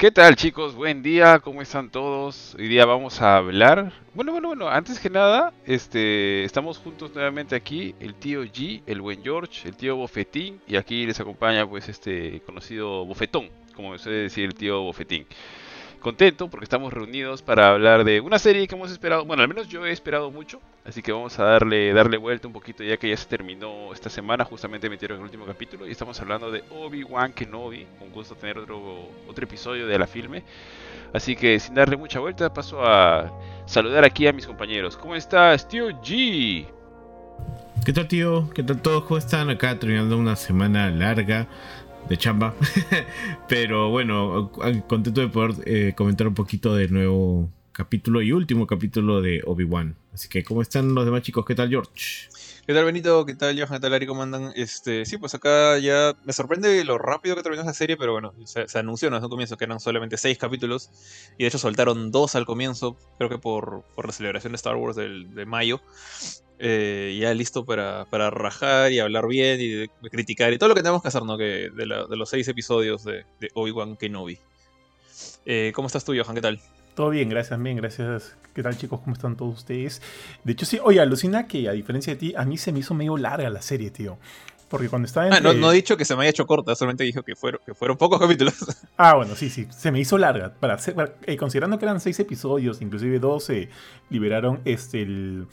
¿Qué tal chicos? Buen día, ¿cómo están todos? Hoy día vamos a hablar. Bueno, bueno, bueno, antes que nada, este, estamos juntos nuevamente aquí, el tío G, el buen George, el tío Bofetín, y aquí les acompaña pues este conocido Bofetón, como suele decir el tío Bofetín contento porque estamos reunidos para hablar de una serie que hemos esperado, bueno, al menos yo he esperado mucho, así que vamos a darle darle vuelta un poquito ya que ya se terminó esta semana, justamente metieron el último capítulo y estamos hablando de Obi-Wan Kenobi, un gusto tener otro otro episodio de la filme. Así que sin darle mucha vuelta, paso a saludar aquí a mis compañeros. ¿Cómo estás, tío G? ¿Qué tal, tío? ¿Qué tal todos? ¿Cómo están acá terminando una semana larga? de chamba. Pero bueno, contento de poder eh, comentar un poquito del nuevo capítulo y último capítulo de Obi-Wan. Así que, ¿cómo están los demás chicos? ¿Qué tal, George? ¿Qué tal, Benito? ¿Qué tal, Johan? ¿Qué tal, Ari? ¿Cómo andan? Este, sí, pues acá ya me sorprende lo rápido que terminó esa serie, pero bueno, se, anunció en un comienzo que eran solamente seis capítulos y de hecho soltaron dos al comienzo, creo que por, por la celebración de Star Wars del, de mayo. Eh, ya listo para, para, rajar y hablar bien y criticar y todo lo que tenemos que hacer, ¿no? Que de, los seis episodios de, Obi-Wan Kenobi. Eh, ¿Cómo estás tú, Johan? ¿Qué tal? Todo bien, gracias, bien, gracias. ¿Qué tal, chicos? ¿Cómo están todos ustedes? De hecho, sí, oye, alucina que a diferencia de ti, a mí se me hizo medio larga la serie, tío. Porque cuando estaba en. Ah, no, no, he dicho que se me haya hecho corta, solamente dijo que fueron, que fueron pocos capítulos. Ah, bueno, sí, sí. Se me hizo larga. Para, eh, considerando que eran seis episodios, inclusive dos liberaron este, el,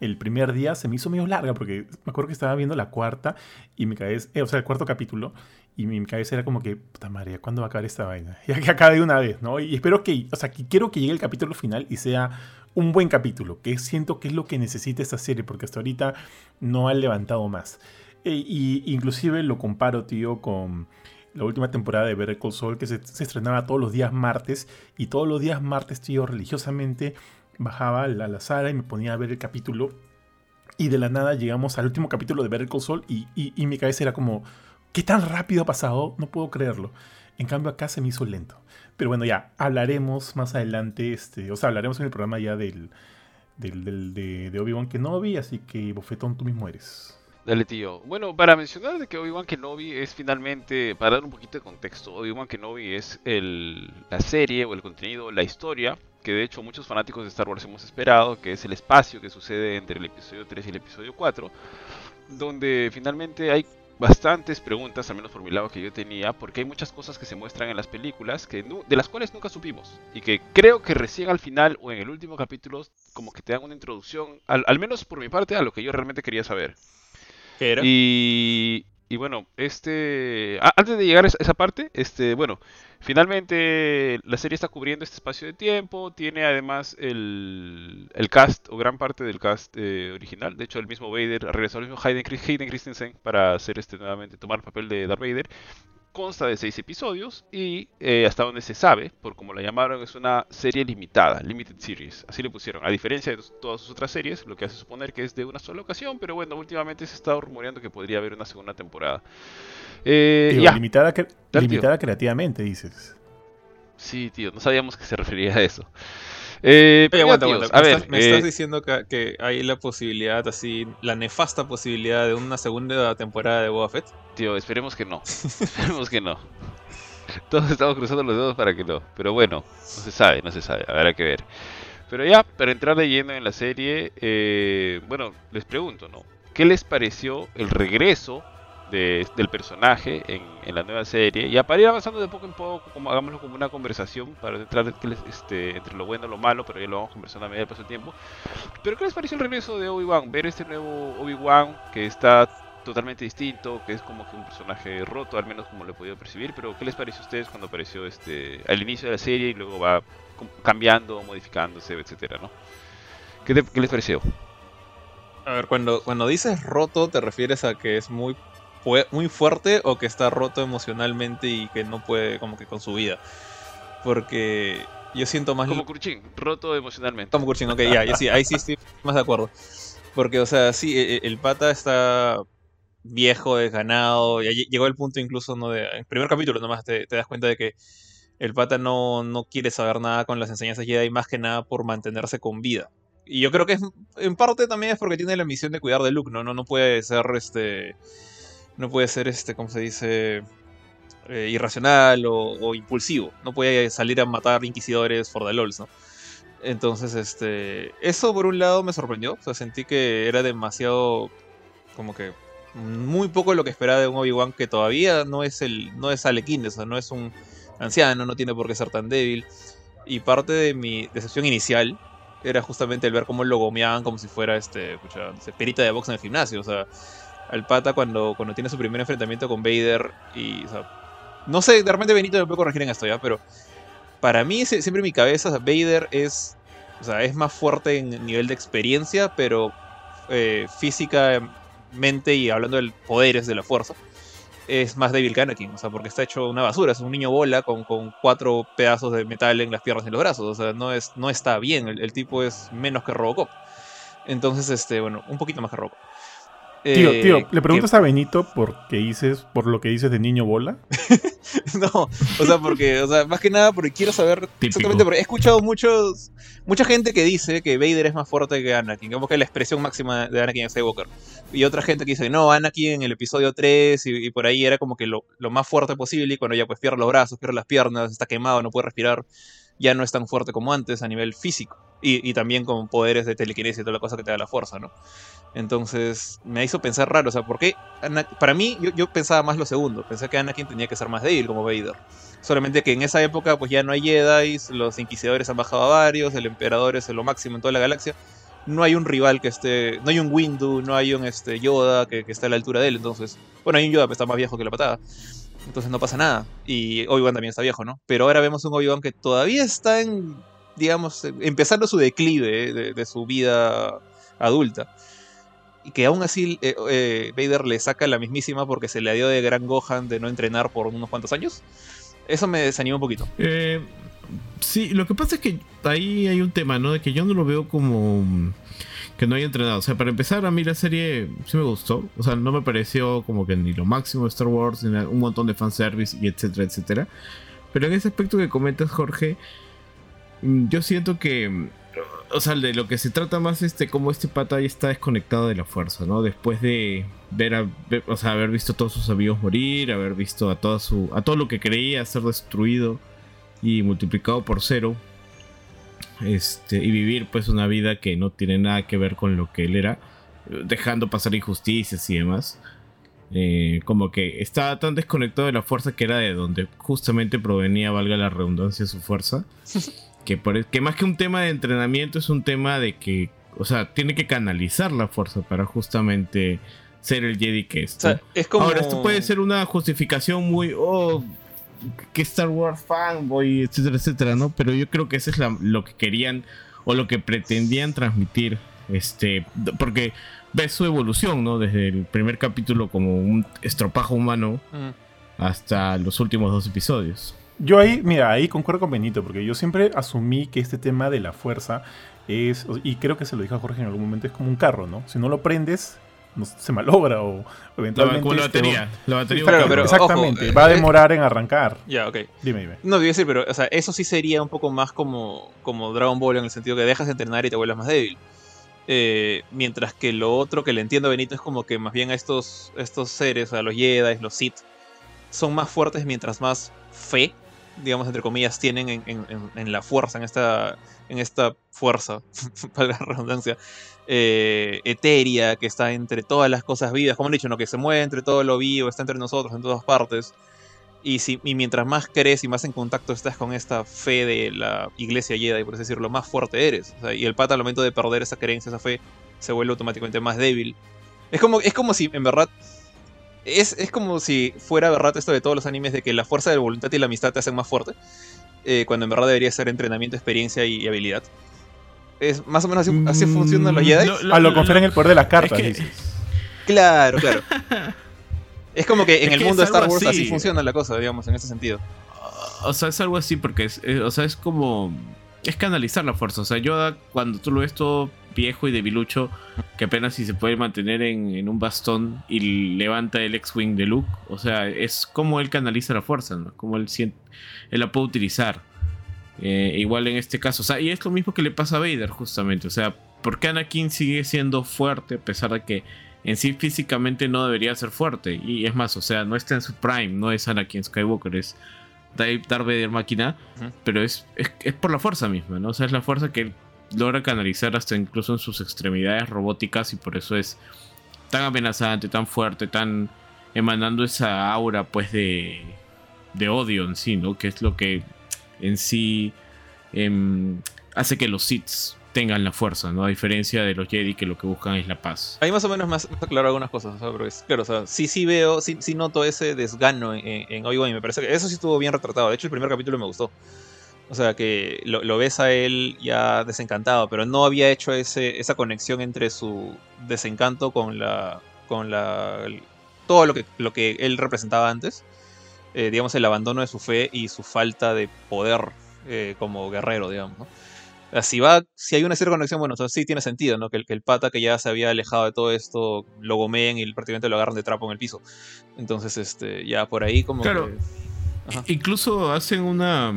el primer día se me hizo medio larga porque me acuerdo que estaba viendo la cuarta y mi cabeza, eh, o sea, el cuarto capítulo y mi cabeza era como que, puta madre, ¿cuándo va a acabar esta vaina? Ya que acabe de una vez, ¿no? Y espero que, o sea, quiero que llegue el capítulo final y sea un buen capítulo, que siento que es lo que necesita esta serie porque hasta ahorita no ha levantado más. E, y inclusive lo comparo, tío, con la última temporada de Better Call Saul que se, estrenaba todos los días martes y todos los días martes, tío, religiosamente bajaba a la sala y me ponía a ver el capítulo. Y de la nada llegamos al último capítulo de Better Call Saul y, y, mi cabeza era como, ¿qué tan rápido ha pasado? No puedo creerlo. En cambio acá se me hizo lento. Pero bueno, ya, hablaremos más adelante, este, o sea, hablaremos en el programa ya del, del, de, de Obi-Wan Kenobi, así que bofetón tú mismo eres. Dale, tío. Bueno, para mencionar de que Obi-Wan Kenobi es finalmente, para dar un poquito de contexto, Obi-Wan Kenobi es el, la serie o el contenido, la historia que de hecho muchos fanáticos de Star Wars hemos esperado, que es el espacio que sucede entre el episodio 3 y el episodio 4, donde finalmente hay bastantes preguntas, al menos por mi lado que yo tenía, porque hay muchas cosas que se muestran en las películas que de las cuales nunca supimos y que creo que recién al final o en el último capítulo como que te dan una introducción, al, al menos por mi parte, a lo que yo realmente quería saber. ¿Qué era? Y, y bueno, este, antes de llegar a esa parte, este, bueno, finalmente la serie está cubriendo este espacio de tiempo, tiene además el, el cast o gran parte del cast eh, original, de hecho el mismo Vader regresó al mismo Hayden, Hayden Christensen para hacer este nuevamente tomar el papel de Darth Vader consta de seis episodios y eh, hasta donde se sabe, por como la llamaron, es una serie limitada, limited series, así le pusieron, a diferencia de todas sus otras series, lo que hace suponer que es de una sola ocasión, pero bueno, últimamente se ha estado rumoreando que podría haber una segunda temporada. Eh, limitada, limitada creativamente, dices. Sí, tío, no sabíamos que se refería a eso. Eh, aguanta, A ver, me, estás, eh, diciendo que, hay la posibilidad, así, la nefasta posibilidad de una segunda temporada de Boba Fett. Tío, esperemos que no. esperemos que no. Todos estamos cruzando los dedos para que no. Pero bueno, no se sabe, no se sabe. Habrá que ver. Pero ya, para entrar lleno en la serie, eh, bueno, les pregunto, ¿no? ¿Qué les pareció el regreso del personaje en, la nueva serie. Y para ir avanzando de poco en poco, como hagámoslo como una conversación para entrar este, entre lo bueno y lo malo, pero ya lo vamos conversando a medida del paso del tiempo. Pero ¿qué les pareció el regreso de Obi-Wan? Ver este nuevo Obi-Wan que está totalmente distinto, que es como que un personaje roto, al menos como lo he podido percibir, pero ¿qué les pareció a ustedes cuando apareció este al inicio de la serie y luego va cambiando, modificándose, etcétera, ¿no? ¿Qué, ¿Qué, les pareció? A ver, cuando, cuando dices roto, ¿te refieres a que es muy muy fuerte o que está roto emocionalmente y que no puede como que con su vida. Porque yo siento más... Como Kurchin, roto emocionalmente. Como Kurchin, ok, ya, sí, ahí sí estoy más de acuerdo. Porque, o sea, sí, e, e, el, pata está viejo, desganado, ya llegó el punto incluso, ¿no? De, en el primer capítulo nomás te, te das cuenta de que el pata no, no quiere saber nada con las enseñanzas Jedi, más que nada por mantenerse con vida. Y yo creo que es, en parte también es porque tiene la misión de cuidar de Luke, ¿no? No, no puede ser este no puede ser este, ¿cómo se dice? eh, irracional o, impulsivo. No podía salir a matar inquisidores for the lols, ¿no? Entonces, este. Eso por un lado me sorprendió. O sea, sentí que era demasiado. Como que. Muy poco lo que esperaba de un Obi-Wan que todavía no es el. no es Guinness, o sea, no es un anciano, no tiene por qué ser tan débil. Y parte de mi decepción inicial era justamente el ver cómo lo gomeaban como si fuera este. de box en el gimnasio. O sea, al pata cuando, cuando tiene su primer enfrentamiento con Vader y. O sea, no sé, de repente Benito me puede corregir en esto ya, pero para mí sie- siempre en mi cabeza Vader es o sea, es más fuerte en nivel de experiencia, pero eh, físicamente y hablando de poderes de la fuerza, es más débil que Anakin, o sea, porque está hecho una basura, es un niño bola con, con cuatro pedazos de metal en las piernas y en los brazos, o sea, no, es, no está bien, el, el tipo es menos que Robocop. Entonces, este, bueno, un poquito más que Robocop. Tío, Eh, tío, ¿le preguntas a Benito por qué dices, por lo que dices de niño bola? No, o sea, porque, o sea, más que nada porque quiero saber Típico. exactamente porque he escuchado muchos, mucha gente que dice que Vader es más fuerte que Anakin, como que es la expresión máxima de Anakin Skywalker. Y otra gente que dice, no, Anakin en el episodio 3 y, y por ahí era como que lo, lo más fuerte posible y cuando ya pues pierde los brazos, pierde las piernas, está quemado, no puede respirar, ya no es tan fuerte como antes a nivel físico. Y, y también con poderes de telequinesis y toda la cosa que te da la fuerza, ¿no? Entonces me hizo pensar raro, o sea, ¿por qué? Para mí, yo, pensaba más lo segundo, pensé que Anakin tenía que ser más débil como Vader. Solamente que en esa época pues ya no hay Jedi, los inquisidores han bajado a varios, el emperador es lo máximo en toda la galaxia. No hay un rival que esté, no hay un Windu, no hay un este, Yoda que, esté a la altura de él, entonces, bueno, hay un Yoda que está más viejo que la patada. Entonces no pasa nada. Y Obi-Wan también está viejo, ¿no? Pero ahora vemos un Obi-Wan que todavía está en, digamos, empezando su declive eh, de su vida adulta. Y que aún así eh, eh, Vader le saca la mismísima porque se le dio de gran Gohan de no entrenar por unos cuantos años. Eso me desanima un poquito. Eh, sí, lo que pasa es que ahí hay un tema, ¿no? De que yo no lo veo como que no haya entrenado. O sea, para empezar, a mí la serie sí me gustó. O sea, no me pareció como que ni lo máximo Star Wars, ni un montón de fanservice y etcétera, etcétera. Pero en ese aspecto que comentas, Jorge, mm, yo siento que. O sea, de lo que se trata más es de cómo este pata ya está desconectado de la fuerza, ¿no? Después de ver, a, o sea, haber visto a todos sus amigos morir, haber visto a toda su, a todo lo que creía ser destruido y multiplicado por cero, este, y vivir pues una vida que no tiene nada que ver con lo que él era, dejando pasar injusticias y demás. Eh, como que estaba tan desconectado de la fuerza que era de donde justamente provenía, valga la redundancia, su fuerza. Que, por, e, que más que un tema de entrenamiento es un tema de que, o sea, tiene que canalizar la fuerza para justamente ser el Jedi que es. O sea, ¿no? es como... Ahora, esto puede ser una justificación muy, oh, que Star Wars fanboy, etcétera, etcétera, ¿no? Pero yo creo que eso es la- lo que querían o lo que pretendían transmitir. Este, porque ves su evolución, ¿no? Desde el primer capítulo como un estropajo humano Mm. hasta los últimos dos episodios. Yo ahí, mira, ahí concuerdo con Benito, porque yo siempre asumí que este tema de la fuerza es, y creo que se lo dijo a Jorge en algún momento, es como un carro, ¿no? Si no lo prendes, no- se malogra o eventualmente... como la este, batería. La batería Claro, pero-. Exactamente, ojo, va a eh, demorar en arrancar. Ya, ok. Dime, dime. No, te iba a decir, pero o sea, eso sí sería un poco más como, como Dragon Ball en el sentido que dejas de entrenar y te vuelves más débil. Eh, mientras que lo otro que le entiendo a Benito es como que más bien a estos, estos seres, a los Jedi, los Sith, son más fuertes mientras más fe, digamos, entre comillas, tienen en, en- en- la fuerza, en esta, en esta fuerza, para la redundancia, eh, etérea que está entre todas las cosas vivas, como han dicho, ¿no? que se mueve entre todo lo vivo, está entre nosotros en todas partes. Y, si, y mientras más crees y más en contacto estás con esta fe de la iglesia Jedi, por así decirlo, más fuerte eres. O sea, y el pata al momento de perder esa creencia, esa fe, se vuelve automáticamente más débil. Es como, es como si, en verdad, es, es como si fuera verdad esto de todos los animes de que la fuerza de voluntad y la amistad te hacen más fuerte, eh, cuando en verdad debería ser entrenamiento, experiencia y, y habilidad. Es más o menos así, así funcionan los Mm, Jedi. lo- Ah, lo confieren el poder de las cartas, que- dices. Claro, claro. Es como que en Es el que mundo de Star Wars así. así. funciona la cosa, digamos, en ese sentido. O sea, es algo así porque es, eh, o sea, es como es canalizar la fuerza. O sea, Yoda cuando tú lo ves todo viejo y debilucho, que apenas si se puede mantener en, un bastón y levanta el X-wing de Luke, o sea, es como él canaliza la fuerza, ¿no? Como él la puede utilizar. Eh, igual en este caso, o sea, y es lo mismo que le pasa a Vader justamente, o sea, ¿por qué Anakin sigue siendo fuerte a pesar de que en sí físicamente no debería ser fuerte. Y es más, o sea, no está en su prime, no es Anakin Skywalker, es Darth Vader máquina, pero es, es, por la fuerza misma, ¿no? O sea, es la fuerza que logra canalizar hasta incluso en sus extremidades robóticas y por eso es tan amenazante, tan fuerte, tan emanando esa aura pues de, de odio en sí, ¿no? Que es lo que en sí em, hace que los Sith tengan la fuerza, ¿no? A diferencia de los Jedi que lo que buscan es la paz. Ahí más o menos más claro algunas cosas, pero es, claro, o sea, sí, sí veo, sí, sí noto ese desgano en, en Obi-Wan y me parece que eso sí estuvo bien retratado. De hecho, el primer capítulo me gustó. O sea, que lo, ves a él ya desencantado, pero no había hecho ese, esa conexión entre su desencanto con la. con la. todo lo que, lo que él representaba antes. Eh, digamos, el abandono de su fe y su falta de poder eh, como guerrero, digamos. Si, va, si hay una cierta conexión, bueno, entonces sí tiene sentido, ¿no? Que el, que el pata que ya se había alejado de todo esto lo gomeen y prácticamente lo agarran de trapo en el piso. Entonces, este, ya por ahí como claro. Incluso hacen una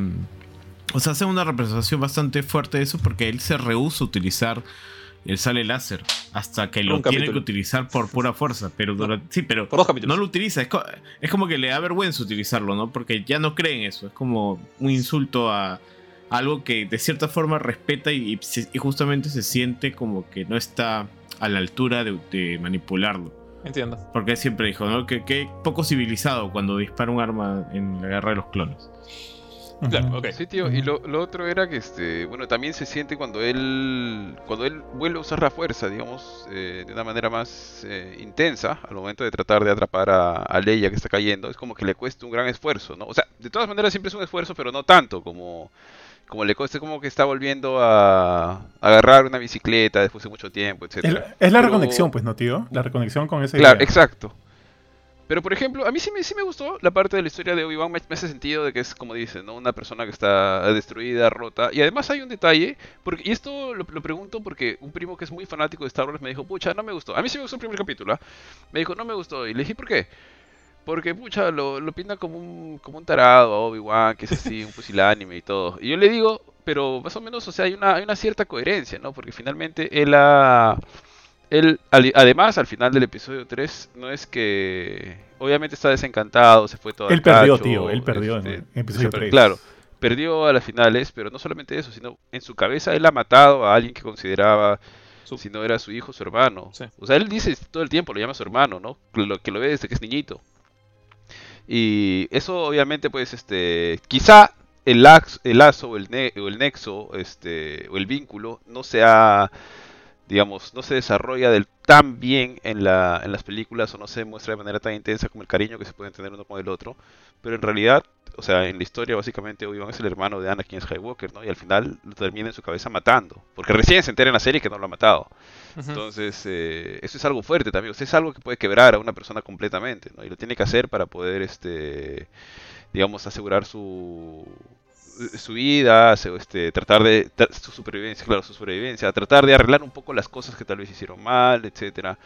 o sea, hace una representación bastante fuerte de eso porque él se rehúsa a utilizar el sale láser hasta que lo tiene que utilizar por pura fuerza. Pero sí, pero no lo utiliza. Es, como que le da vergüenza utilizarlo, ¿no? Porque ya no cree en eso. Es como un insulto a, algo que de cierta forma respeta y, justamente se siente como que no está a la altura de, manipularlo. Entiendo. Porque siempre dijo, ¿no? Que, que poco civilizado cuando dispara un arma en la guerra de los clones. Claro, ok. Sí, tío, y lo, otro era que, este, bueno, también se siente cuando él, cuando él vuelve a usar la fuerza, digamos, eh, de una manera más eh, intensa, al momento de tratar de atrapar a, Leia que está cayendo, es como que le cuesta un gran esfuerzo, ¿no? O sea, de todas maneras siempre es un esfuerzo, pero no tanto como, como le cuesta, como que está volviendo a, agarrar una bicicleta después de mucho tiempo, etc. Es, la reconexión, pues, ¿no, tío? La reconexión con ese... Claro, exacto. Pero por ejemplo, a mí sí me, sí me gustó la parte de la historia de Obi-Wan, me, hace sentido de que es como dice, ¿no? Una persona que está destruida, rota. Y además hay un detalle, porque, y esto lo, pregunto porque un primo que es muy fanático de Star Wars me dijo, pucha, no me gustó. A mí sí me gustó el primer capítulo, ¿ah? Me dijo, no me gustó. Y le dije, ¿por qué? Porque, pucha, lo, lo pinta como un, como un tarado a Obi-Wan, que es así, un pusilánime y todo. Y yo le digo, pero más o menos, o sea, hay una, hay una cierta coherencia, ¿no? Porque finalmente él ha él, además, al final del episodio 3, no es que. Obviamente está desencantado, se fue todo. Él perdió, tío, él perdió en este, el episodio 3. Claro, perdió a las finales, pero no solamente eso, sino en su cabeza él ha matado a alguien que consideraba. Si no era su hijo, su hermano. O sea, él dice todo el tiempo, lo llama su hermano, ¿no? Lo que lo ve desde que es niñito. Y eso, obviamente, pues, este. Quizá el lazo, el lazo o, el o el nexo, este, o el vínculo, no sea digamos, no se desarrolla del tan bien en, la, en las películas o no se muestra de manera tan intensa como el cariño que se puede tener uno con el otro, pero en realidad, o sea, en la historia básicamente Obi-Wan es el hermano de Anakin Skywalker, ¿no? Y al final lo termina en su cabeza matando, porque recién se entera en la serie que no lo ha matado. Entonces, eh, eso es algo fuerte también, o es algo que puede quebrar a una persona completamente, ¿no? Y lo tiene que hacer para poder, este, digamos, asegurar su, su vida, este, tratar de su supervivencia, claro, su supervivencia, tratar de arreglar un poco las cosas que tal vez hicieron mal, etcétera,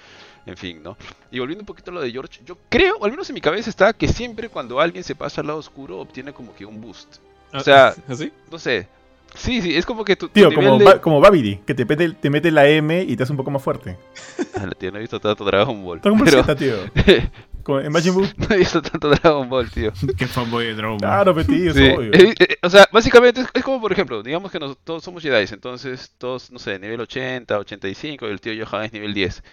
en fin, ¿no? Y volviendo un poquito a lo de George, yo creo, o al menos en mi cabeza está que siempre cuando alguien se pasa al lado oscuro obtiene como que un boost. O ah, sea, ¿así? no sé. Sí, sí, es como que tu, Tío, como, como Babidi, que te mete, te mete la M y te hace un poco más fuerte. Ah, tío, no he visto tanto Dragon Ball. En Majin Buu. No he visto tanto Dragon Ball, tío. Qué fanboy de Dragon Ball. Claro, tío, sí. obvio. Eh, eh, o sea, básicamente es, como, por ejemplo, digamos que todos somos Jedi, entonces todos, no sé, nivel 80, 85, y el tío Johan es nivel 10.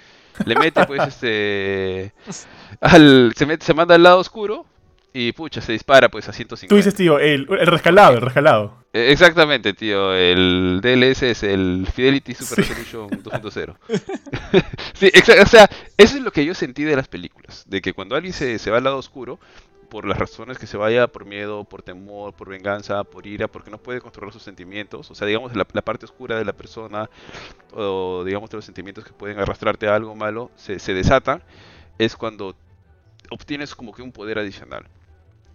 Le mete, pues, este. Al, se, mete, se manda al lado oscuro, y pucha, se dispara pues a 150. Tú dices, tío, el, el rescalado, el rescalado. Exactamente, tío. El DLS es el Fidelity Super Resolution 2.0. sí, o sea, eso es lo que yo sentí de las películas. De que cuando alguien se, se va al lado oscuro, por las razones que se vaya, por miedo, por temor, por venganza, por ira, porque no puede controlar sus sentimientos, o sea, digamos la, la parte oscura de la persona, o digamos de los sentimientos que pueden arrastrarte a algo malo, se, se desatan, es cuando obtienes como que un poder adicional.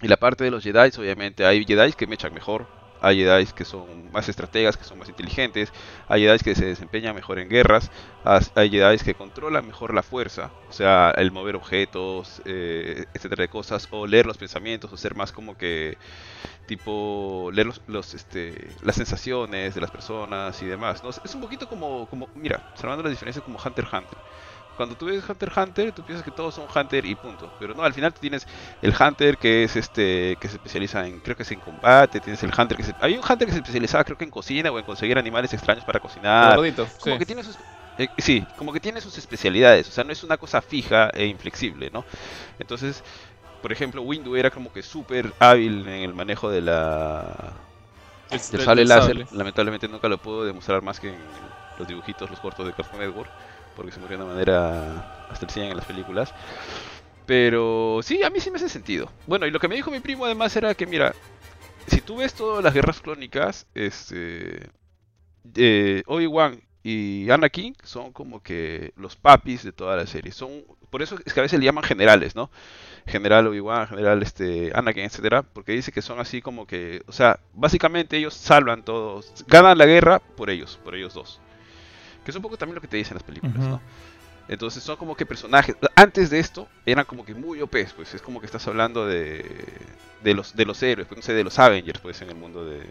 Y la parte de los Jedi, obviamente, hay Jedi que me echan mejor, hay Jedi que son más estrategas, que son más inteligentes, hay Jedi que se desempeñan mejor en guerras, hay Jedi que controlan mejor la fuerza, o sea, el mover objetos, eh, etcétera de cosas, o leer los pensamientos, o ser más como que tipo leer los, este, las sensaciones de las personas y demás. ¿no? Es un poquito como, como mira, salvando las diferencias como Hunter x Hunter. Cuando tú ves Hunter x Hunter, tú piensas que todos son Hunter y punto. Pero no, al final tú tienes el Hunter que es este que se especializa en, creo que es en combate, tienes el Hunter que se... Hay un Hunter que se especializaba creo que en cocina o en conseguir animales extraños para cocinar. Gordito, Como sí. que tiene sus... eh, sí, como que tiene sus especialidades, o sea, no es una cosa fija e inflexible, ¿no? Entonces, por ejemplo, Windu era como que súper hábil en el manejo de la El- del el- sable láser. Lamentablemente nunca lo puedo demostrar más que en los dibujitos, los cortos de Cartoon Network, porque se murió de una manera 100 en las películas. Pero sí, a mí sí me hace sentido. Bueno, y lo que me dijo mi primo además era que, mira, si tú ves todas las guerras clónicas, este, eh, Obi-Wan y Anakin son como que los papis de toda la serie. Son, por eso es que a veces le llaman generales, ¿no? General Obi-Wan, general este, Anakin, etcétera, porque dice que son así como que, o sea, básicamente ellos salvan todos, ganan la guerra por ellos, por ellos dos. Que es un poco también lo que te dicen las películas. ¿no? Entonces son como que personajes. Antes de esto eran como que muy OP, pues es como que estás hablando de, de los de los héroes, pues, no sé, de los Avengers, pues en el mundo de,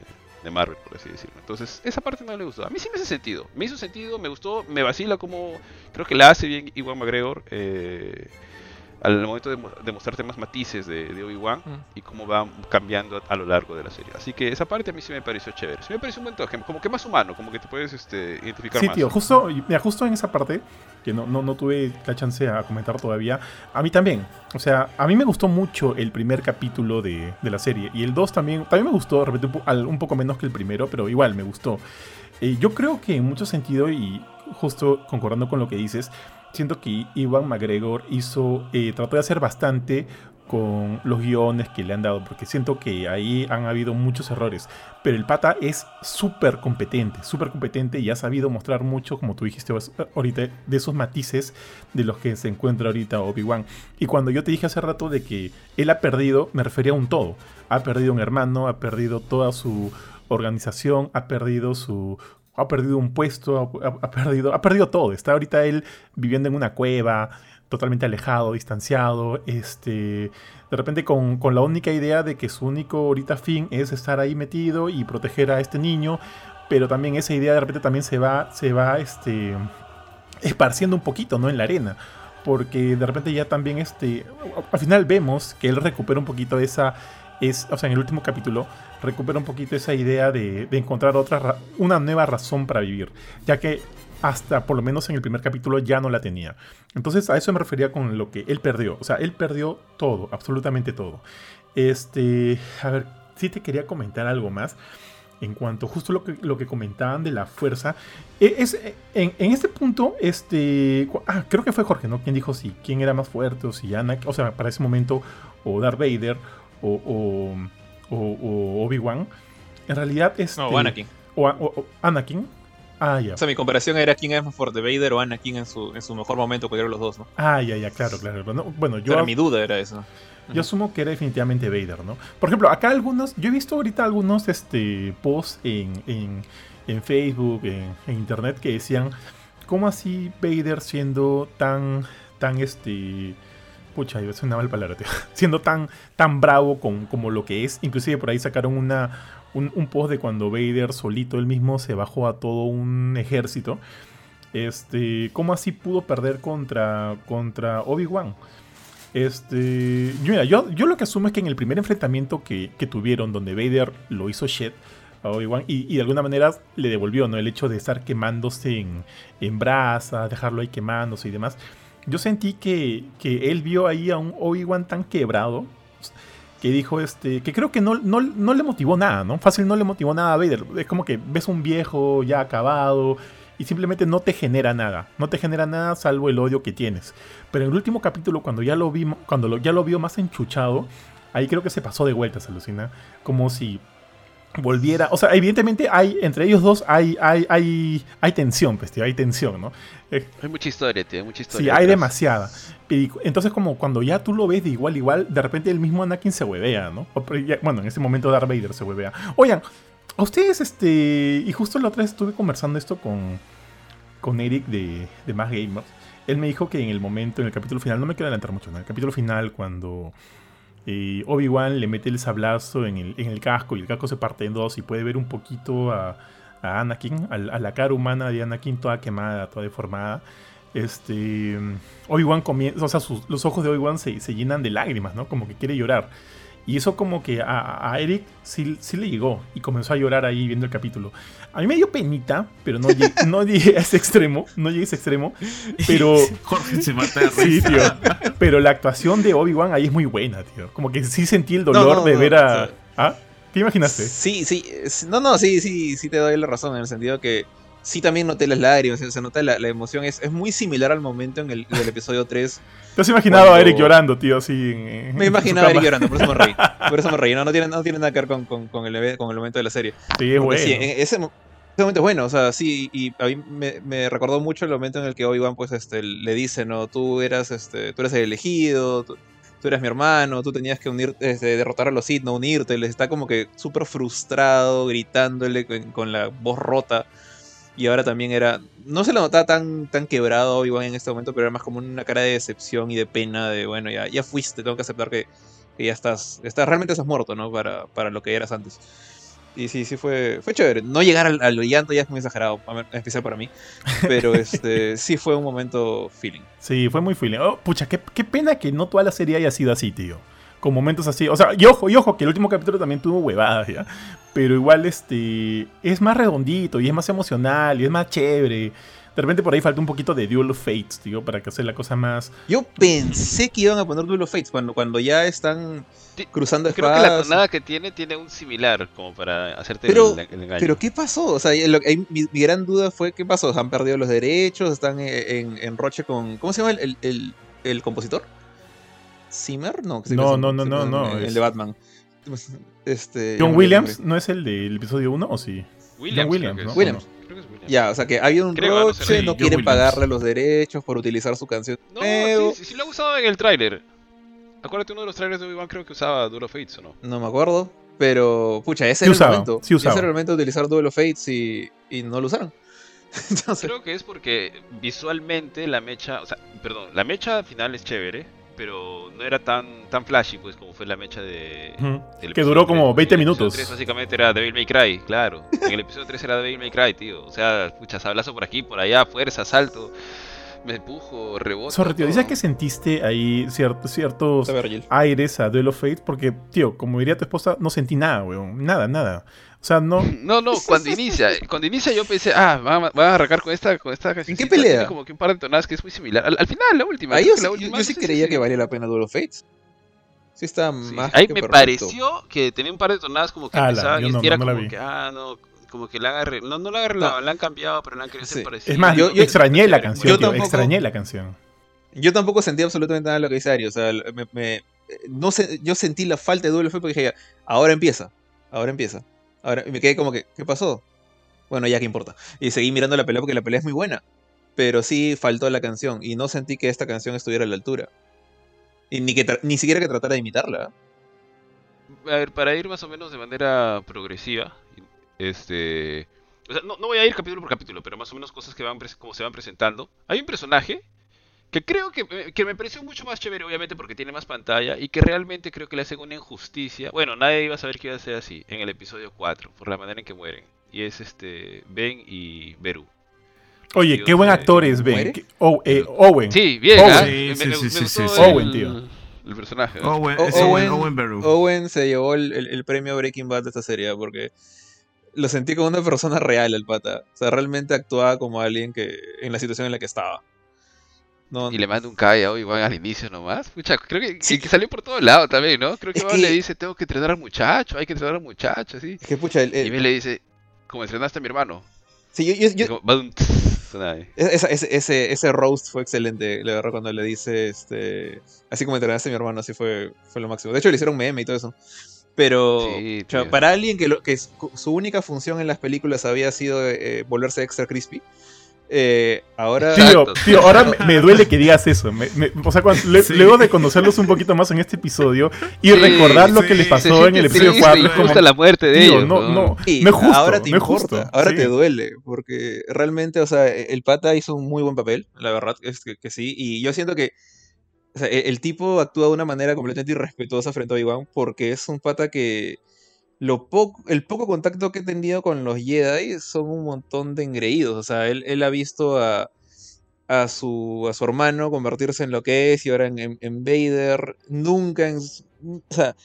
de Marvel, por así decirlo. Entonces esa parte no le gustó. A mí sí me hace sentido. Me hizo sentido, me gustó, me vacila como creo que la hace bien Iwan McGregor. eh, al momento de, de mostrarte más matices de, de Obi-Wan Mm. y cómo va cambiando a, a lo largo de la serie. Así que esa parte a mí sí me pareció chévere. Sí me pareció un buen toque, como que más humano, como que te puedes este, identificar Sí, más. tío, justo, mira, justo en esa parte, que no, no, no tuve la chance a comentar todavía, a mí también. O sea, a mí me gustó mucho el primer capítulo de, de la serie. Y el 2 también, también me gustó, de repente un poco menos que el primero, pero igual me gustó. Eh, yo creo que en mucho sentido, y justo concordando con lo que dices, siento que Ivan McGregor hizo, eh, trató de hacer bastante con los guiones que le han dado, porque siento que ahí han habido muchos errores. Pero el pata es súper competente, súper competente y ha sabido mostrar mucho, como tú dijiste ahorita, de esos matices de los que se encuentra ahorita Obi-Wan. Y cuando yo te dije hace rato de que él ha perdido, me refería a un todo. Ha perdido un hermano, ha perdido toda su organización, ha perdido su... Ha perdido un puesto, ha, perdido, ha perdido todo. Está ahorita él viviendo en una cueva, totalmente alejado, distanciado, este, de repente con, con, la única idea de que su único ahorita fin es estar ahí metido y proteger a este niño, pero también esa idea de repente también se va, se va, este, esparciendo un poquito, ¿no? En la arena, porque de repente ya también, este, al final vemos que él recupera un poquito esa, es, o sea, en el último capítulo, recupera un poquito esa idea de, encontrar otra, una nueva razón para vivir, ya que hasta por lo menos en el primer capítulo ya no la tenía. Entonces a eso me refería con lo que él perdió. O sea, él perdió todo, absolutamente todo. Este, a ver, sí te quería comentar algo más. En cuanto justo lo que, lo que comentaban de la fuerza. Es, en, en este punto, este. Ah, creo que fue Jorge, ¿no? Quien dijo si quién era más fuerte o si Anakin. O sea, para ese momento, o Darth Vader o, o, o, Obi-Wan. En realidad, este. No, o Anakin. O, Anakin. Ah, ya. O sea, mi comparación era quién es más fuerte, Vader o Anakin en su, en su mejor momento, cualquiera de los dos, ¿no? Ah, ya, ya, claro, claro. Bueno, bueno yo. Pero mi duda era eso. Yo asumo que era definitivamente Vader, ¿no? Por ejemplo, acá algunos. Yo he visto ahorita algunos este, posts en, en, en Facebook, en, en, internet, que decían. ¿Cómo así Vader siendo tan. tan este. Pucha, es una mala palabra, tío. Siendo tan, tan bravo con, como lo que es. Inclusive por ahí sacaron una, un, post de cuando Vader solito él mismo se bajó a todo un ejército. Este, ¿Cómo así pudo perder contra, contra Obi-Wan? Este, mira, yo, yo lo que asumo es que en el primer enfrentamiento que, que tuvieron, donde Vader lo hizo shit y, y, de alguna manera le devolvió, ¿no? El hecho de estar quemándose en, en brasa, dejarlo ahí quemándose y demás. Yo sentí que, que él vio ahí a un Obi-Wan tan quebrado que dijo este que creo que no, no, no, le motivó nada, ¿no? Fácil no le motivó nada a Vader. Es como que ves un viejo ya acabado y simplemente no te genera nada. No te genera nada salvo el odio que tienes. Pero en el último capítulo, cuando ya lo vi, cuando lo, ya lo vio más enchuchado, ahí creo que se pasó de vueltas, alucina. Como si volviera. O sea, evidentemente hay, entre ellos dos hay, hay, hay, hay tensión, pues, tío, hay tensión, ¿no? Eh, hay mucha historia, tío, hay mucha historia. Sí, hay demasiada. Entonces, como cuando ya tú lo ves de igual igual, de repente el mismo Anakin se huevea, ¿no? Bueno, en ese momento Darth Vader se huevea. Oigan, a ustedes, este. Y justo la otra vez estuve conversando esto con, con Eric de, de Más Gamers. Él me dijo que en el momento, en el capítulo final, no me quiero adelantar mucho, ¿no? En el capítulo final, cuando eh, Obi-Wan le mete el sablazo en el, casco y el casco se parte en dos y puede ver un poquito a, a Anakin, a, la cara humana de Anakin toda quemada, toda deformada. este Obi-Wan comienza, o sea, los ojos de Obi-Wan se, se llenan de lágrimas, ¿no? Como que quiere llorar. Y eso como que a, a Eric sí, sí le llegó y comenzó a llorar ahí viendo el capítulo. A mí me dio penita, pero no llegué, no llegué a ese extremo, no llegué a ese extremo, pero... Jorge se mata de Sí, risa. tío. Pero la actuación de Obi-Wan ahí es muy buena, tío. Como que sí sentí el dolor no, de ver a... sea- ¿Ah? ¿Te imaginaste? Sí, sí, no, no, sí, sí, sí te doy la razón, en el sentido que sí también noté las lágrimas, se nota la, la emoción, es, es muy similar al momento en el del episodio 3. ¿Te has imaginado a Eric llorando, tío, así en, en Me imaginaba a Eric llorando, por eso me reí. Por eso me reí, no, no, tiene, no tiene nada que ver con, con, con el, con el momento de la serie. Sí, es Porque bueno. sí, en ese, mo- ese momento es bueno, o sea, sí, y a mí me, me recordó mucho el momento en el que Obi-Wan pues este, le dice, no, tú eras, este, tú eres el elegido, tú, tú eras mi hermano, tú tenías que unir, este, derrotar a los Sith, no unirte, les está como que súper frustrado, gritándole con, con la voz rota. Y ahora también era, no se lo notaba tan, tan quebrado Obi-Wan en este momento, pero era más como una cara de decepción y de pena de, bueno, ya, ya fuiste, tengo que aceptar que, que ya estás, estás, realmente estás muerto, ¿no? Para, para lo que eras antes. Y sí, sí fue, fue chévere. No llegar al, al llanto ya es muy exagerado, en especial para mí. Pero este sí fue un momento feeling. Sí, fue muy feeling. Oh, pucha, qué, qué pena que no toda la serie haya sido así, tío. Con momentos así. O sea, y ojo, y ojo, que el último capítulo también tuvo huevadas, ¿ya? Pero igual, este. Es más redondito y es más emocional y es más chévere. De repente por ahí falta un poquito de Duel of Fates, tío, para que hacer la cosa más. Yo pensé que iban a poner Duel of Fates cuando, cuando ya están cruzando Creo que la espadas. tonada que tiene tiene un similar como para hacerte Pero- el, el engaño. Pero ¿qué pasó? O sea, lo- mi, mi gran duda fue ¿qué pasó? ¿Han perdido los derechos? ¿Están en, en, en roche con... ¿Cómo se llama el, el, el- el compositor? ¿Zimmer? No, No, no, no, no, no, El, es- de Batman. Este, ya John Williams. ¿no es el del episodio 1 o sí? Williams, John Williams, creo que ¿no? Williams. Creo que es Williams. Ya, o sea que había un Creo, no roche, no John quieren Williams. pagarle los derechos por utilizar su canción. No, Pero- sí, sí, sí lo ha usado en el tráiler. Acuérdate uno de los trailers de Obi-Wan creo que usaba Duel of Fates, ¿o no? No me acuerdo. Pero, pucha, ese Sí era usaba, el momento. sí usaba. Ese era el momento de utilizar Duel of Fates y, y no lo usaron. Entonces, Creo que es porque visualmente la mecha, o sea, perdón, la mecha final es chévere, pero no era tan tan flashy pues como fue la mecha de del Que duró como 20 tres. En el episodio minutos. tres básicamente era Devil May Cry, claro. En el episodio 3 era Devil May Cry, tío. O sea, pucha, sablazo por aquí, por allá, fuerza, salto, me empujo, rebote. Sorry, tío, dices que sentiste ahí cier- ciertos a ver, Jill. aires a Duel of Fates porque, tío, como diría tu esposa, no sentí nada, weón. Nada, nada. O sea, no. No, no, cuando inicia, cuando inicia yo pensé, ah, van a, arrancar con esta, con esta cancioncita, pelea? tiene como que un par de tonadas que es muy similar. Al, al final, la última. Ahí yo, la sí- última, yo no sí creía sí. que valía la pena Duel of Fates. Sí está Sí, más ahí que me perfecto. pareció que tenía un par de tonadas como que Ala, empezaban yo y no- era no la como vi. que, ah, no, como que la arreglado, no, no la han arreglado, la han cambiado, pero la han querido hacer Sí. parecida. Es más, Yo- yo, yo- extrañé la Yo canción, tío. tampoco- Extrañé la canción. Yo tampoco sentí absolutamente nada de lo que dice Ari. O sea, me, me- no sé, yo sentí la falta de of Fates porque dije, ahora empieza. Ahora empieza. Ahora, y me quedé como que, ¿qué pasó? Bueno, ya que importa. Y seguí mirando la pelea porque la pelea es muy buena. Pero sí faltó la canción. Y no sentí que esta canción estuviera a la altura. Y ni, que ni siquiera que tratara de imitarla. A ver, para ir más o menos de manera progresiva, este... O sea, no, no voy a ir capítulo por capítulo, pero más o menos cosas que van como se van presentando. Hay un personaje que creo que, eh, que me pareció mucho más chévere, obviamente, porque tiene más pantalla, y que realmente creo que le hacen una injusticia. Bueno, nadie iba a saber que iba a ser así en el episodio 4, por la manera en que mueren. Y es este Ben y Beru. Oye, Dios, qué buen eh, actor es Ben. oh, eh, Owen. Sí, bien, Owen. ¿ah? Sí, Me- sí, me- sí, me sí, sí, Owen, tío. El personaje. ¿no? Owen, Owen- Owen. Owen se llevó el, el- el premio Breaking Bad de esta serie ¿eh? porque lo sentí como una persona real el pata. O sea, realmente actuaba como alguien que en la situación en la que estaba. No, Y le manda un cae a Obi-Wan al inicio nomás. Pucha, creo que, Sí. que salió por todos lados también, ¿no? Creo que que- le dice, tengo que entrenar al muchacho, hay que entrenar al muchacho, así. es que pucha, el- el- Y Ben le dice, como entrenaste a mi hermano. sí, yo- yo- yo- como, va un tss, suena ahí. Esa- ese, ese, ese roast fue excelente, la verdad, cuando le dice, este, así como entrenaste a mi hermano, así fue, fue lo máximo. De hecho, le hicieron meme y todo eso. Pero Sí, o sea, tío. para alguien que, lo, que su única función en las películas había sido eh, volverse extra crispy, eh, ahora... Tío, ahora me, me duele que digas eso. Me- me- o sea, cuando- le- Sí. luego de conocerlos un poquito más en este episodio y Sí, recordar lo que les pasó en el episodio triste 4, y es como, justa la muerte de tío, ellos. no, no, no es justo, ahora te no es importa, justo. ahora sí. te duele, porque realmente, o sea, el pata hizo un muy buen papel, la verdad es que, que sí, y yo siento que sea, el, tipo actúa de una manera completamente irrespetuosa frente a Obi-Wan, porque es un pata que lo poco, el poco contacto que he tenido con los Jedi son un montón de engreídos, o sea, él, él ha visto a, a su, a su hermano convertirse en lo que es y ahora en, en- Vader. Nunca en... O sea,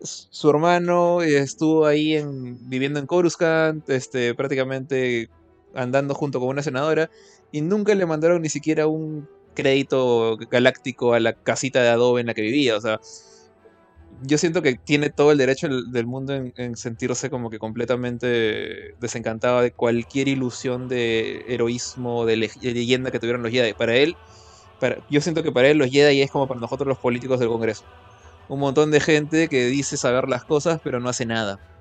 su hermano estuvo ahí en, viviendo en Coruscant, este, prácticamente andando junto con una senadora y nunca le mandaron ni siquiera un crédito galáctico a la casita de adobe en la que vivía. O sea, yo siento que tiene todo el derecho del mundo en, en sentirse como que completamente desencantado de cualquier ilusión de heroísmo, de, de leyenda que tuvieron los Jedi. Para él, para, yo siento que para él los Jedi es como para nosotros los políticos del Congreso. Un montón de gente que dice saber las cosas pero no hace nada.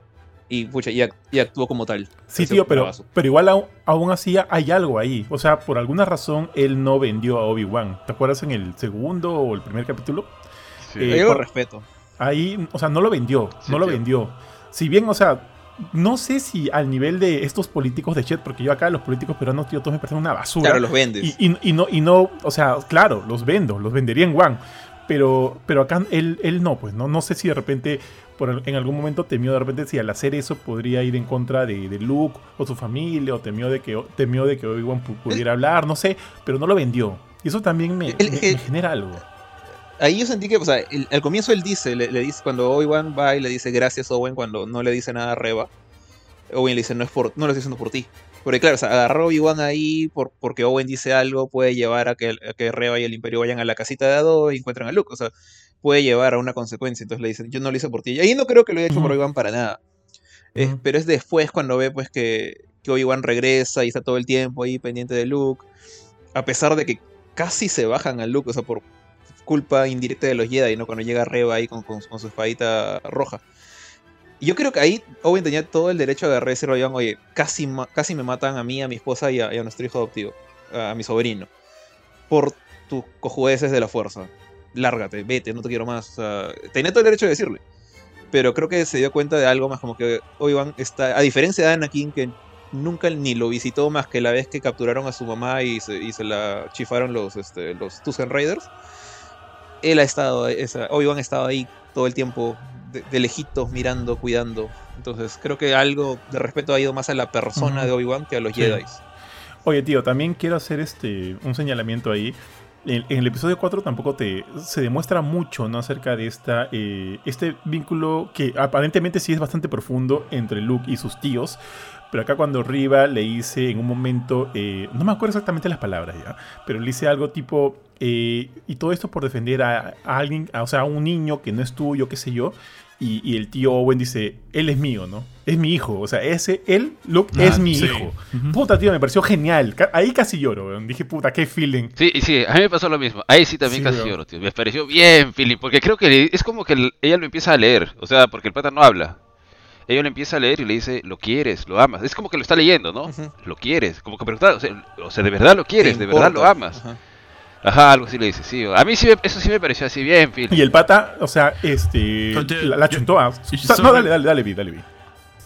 Y, pucha, y, ac- y actuó como tal. Sí, tío, pero, pero igual aún, aún así hay algo ahí. O sea, por alguna razón él no vendió a Obi-Wan. ¿Te acuerdas en el segundo o el primer capítulo? Sí. Eh, Yo por- respeto. Ahí, o sea, no lo vendió, Sí, no lo tío. vendió. Si bien, o sea, no sé si al nivel de estos políticos de Chet, porque yo acá los políticos peruanos, tío, todos me parecen una basura. Claro, los vendes. y, y- y no, y no, o sea, claro, los vendo, los vendería en One. Pero, pero acá él, él no, pues, ¿no? No sé si de repente, por, en algún momento temió de repente si al hacer eso podría ir en contra de, de Luke o su familia, o temió de que, temió de que Obi-Wan pu- pudiera hablar, no sé, pero no lo vendió. Y eso también me, El- me- el- me genera algo. Ahí yo sentí que, o sea, al comienzo él dice, le, le dice, cuando Obi-Wan va y le dice gracias Owen cuando no le dice nada a Reba, Owen le dice no es por, no lo estoy diciendo por ti. Porque claro, o sea, agarrar a Obi-Wan ahí por, porque Owen dice algo puede llevar a que, a que Reba y el Imperio vayan a la casita de Adobe y encuentren a Luke. O sea, puede llevar a una consecuencia. Entonces le dicen, yo no lo hice por ti. Y ahí no creo que lo haya hecho por. Obi-Wan para nada. Eh, pero es después cuando ve pues que, que Obi-Wan regresa y está todo el tiempo ahí pendiente de Luke. A pesar de que casi se bajan a Luke, o sea, por culpa indirecta de los Jedi, ¿no? Cuando llega Reba ahí con, con- con su espadita roja. Yo creo que ahí Owen tenía todo el derecho de decirle a Obi-Wan, oye, casi, casi me matan a mí, a mi esposa y a, y a nuestro hijo adoptivo, a, mi sobrino, por tus cojudeces de la fuerza. Lárgate, vete, no te quiero más. O tenía todo el derecho de decirle. Pero creo que se dio cuenta de algo más como que Obi-Wan está, a diferencia de Anakin, que nunca ni lo visitó más que la vez que capturaron a su mamá y se, la chifaron los, este, los Raiders. Él ha estado, Obi-Wan ha estado ahí todo el tiempo, de, de lejitos, mirando, cuidando. Entonces creo que algo de respeto ha ido más a la persona de Obi-Wan que a los Sí. Jedi. Oye, tío, también quiero hacer este un señalamiento ahí. En, en el episodio 4 tampoco te se demuestra mucho ¿no? acerca de esta, eh, este vínculo que aparentemente sí es bastante profundo entre Luke y sus tíos. Pero acá cuando Riva le dice en un momento, eh, no me acuerdo exactamente las palabras ya, pero le dice algo tipo, eh, y todo esto por defender a, a alguien, a- o sea, a un niño que no es tuyo, qué sé yo. Y, y el tío Owen dice, él es mío, ¿no? Es mi hijo. O sea, ese, él, Luke, Ah, es mi sí. hijo. Puta, tío, me pareció genial. Ahí casi lloro, weón. Dije, puta, qué feeling. Sí, y sí, a mí me pasó lo mismo. Ahí sí también Sí, casi lloro, tío. Me pareció bien, feeling, porque creo que es como que el- ella lo empieza a leer, o sea, porque el pata no habla. Ella lo empieza a leer y le dice, lo quieres, lo amas. Es como que lo está leyendo, ¿no? Lo quieres, como que pregunta, o sea, o sea, de verdad lo quieres, ¿Te de verdad lo amas. Ajá. Ajá, algo así le dice, sí. A mí sí, me- eso sí me pareció así bien, feeling. Y el pata, o sea, este. La, la yo- chuntó. ah. yo no, dale, dale, dale, vi, dale, vi.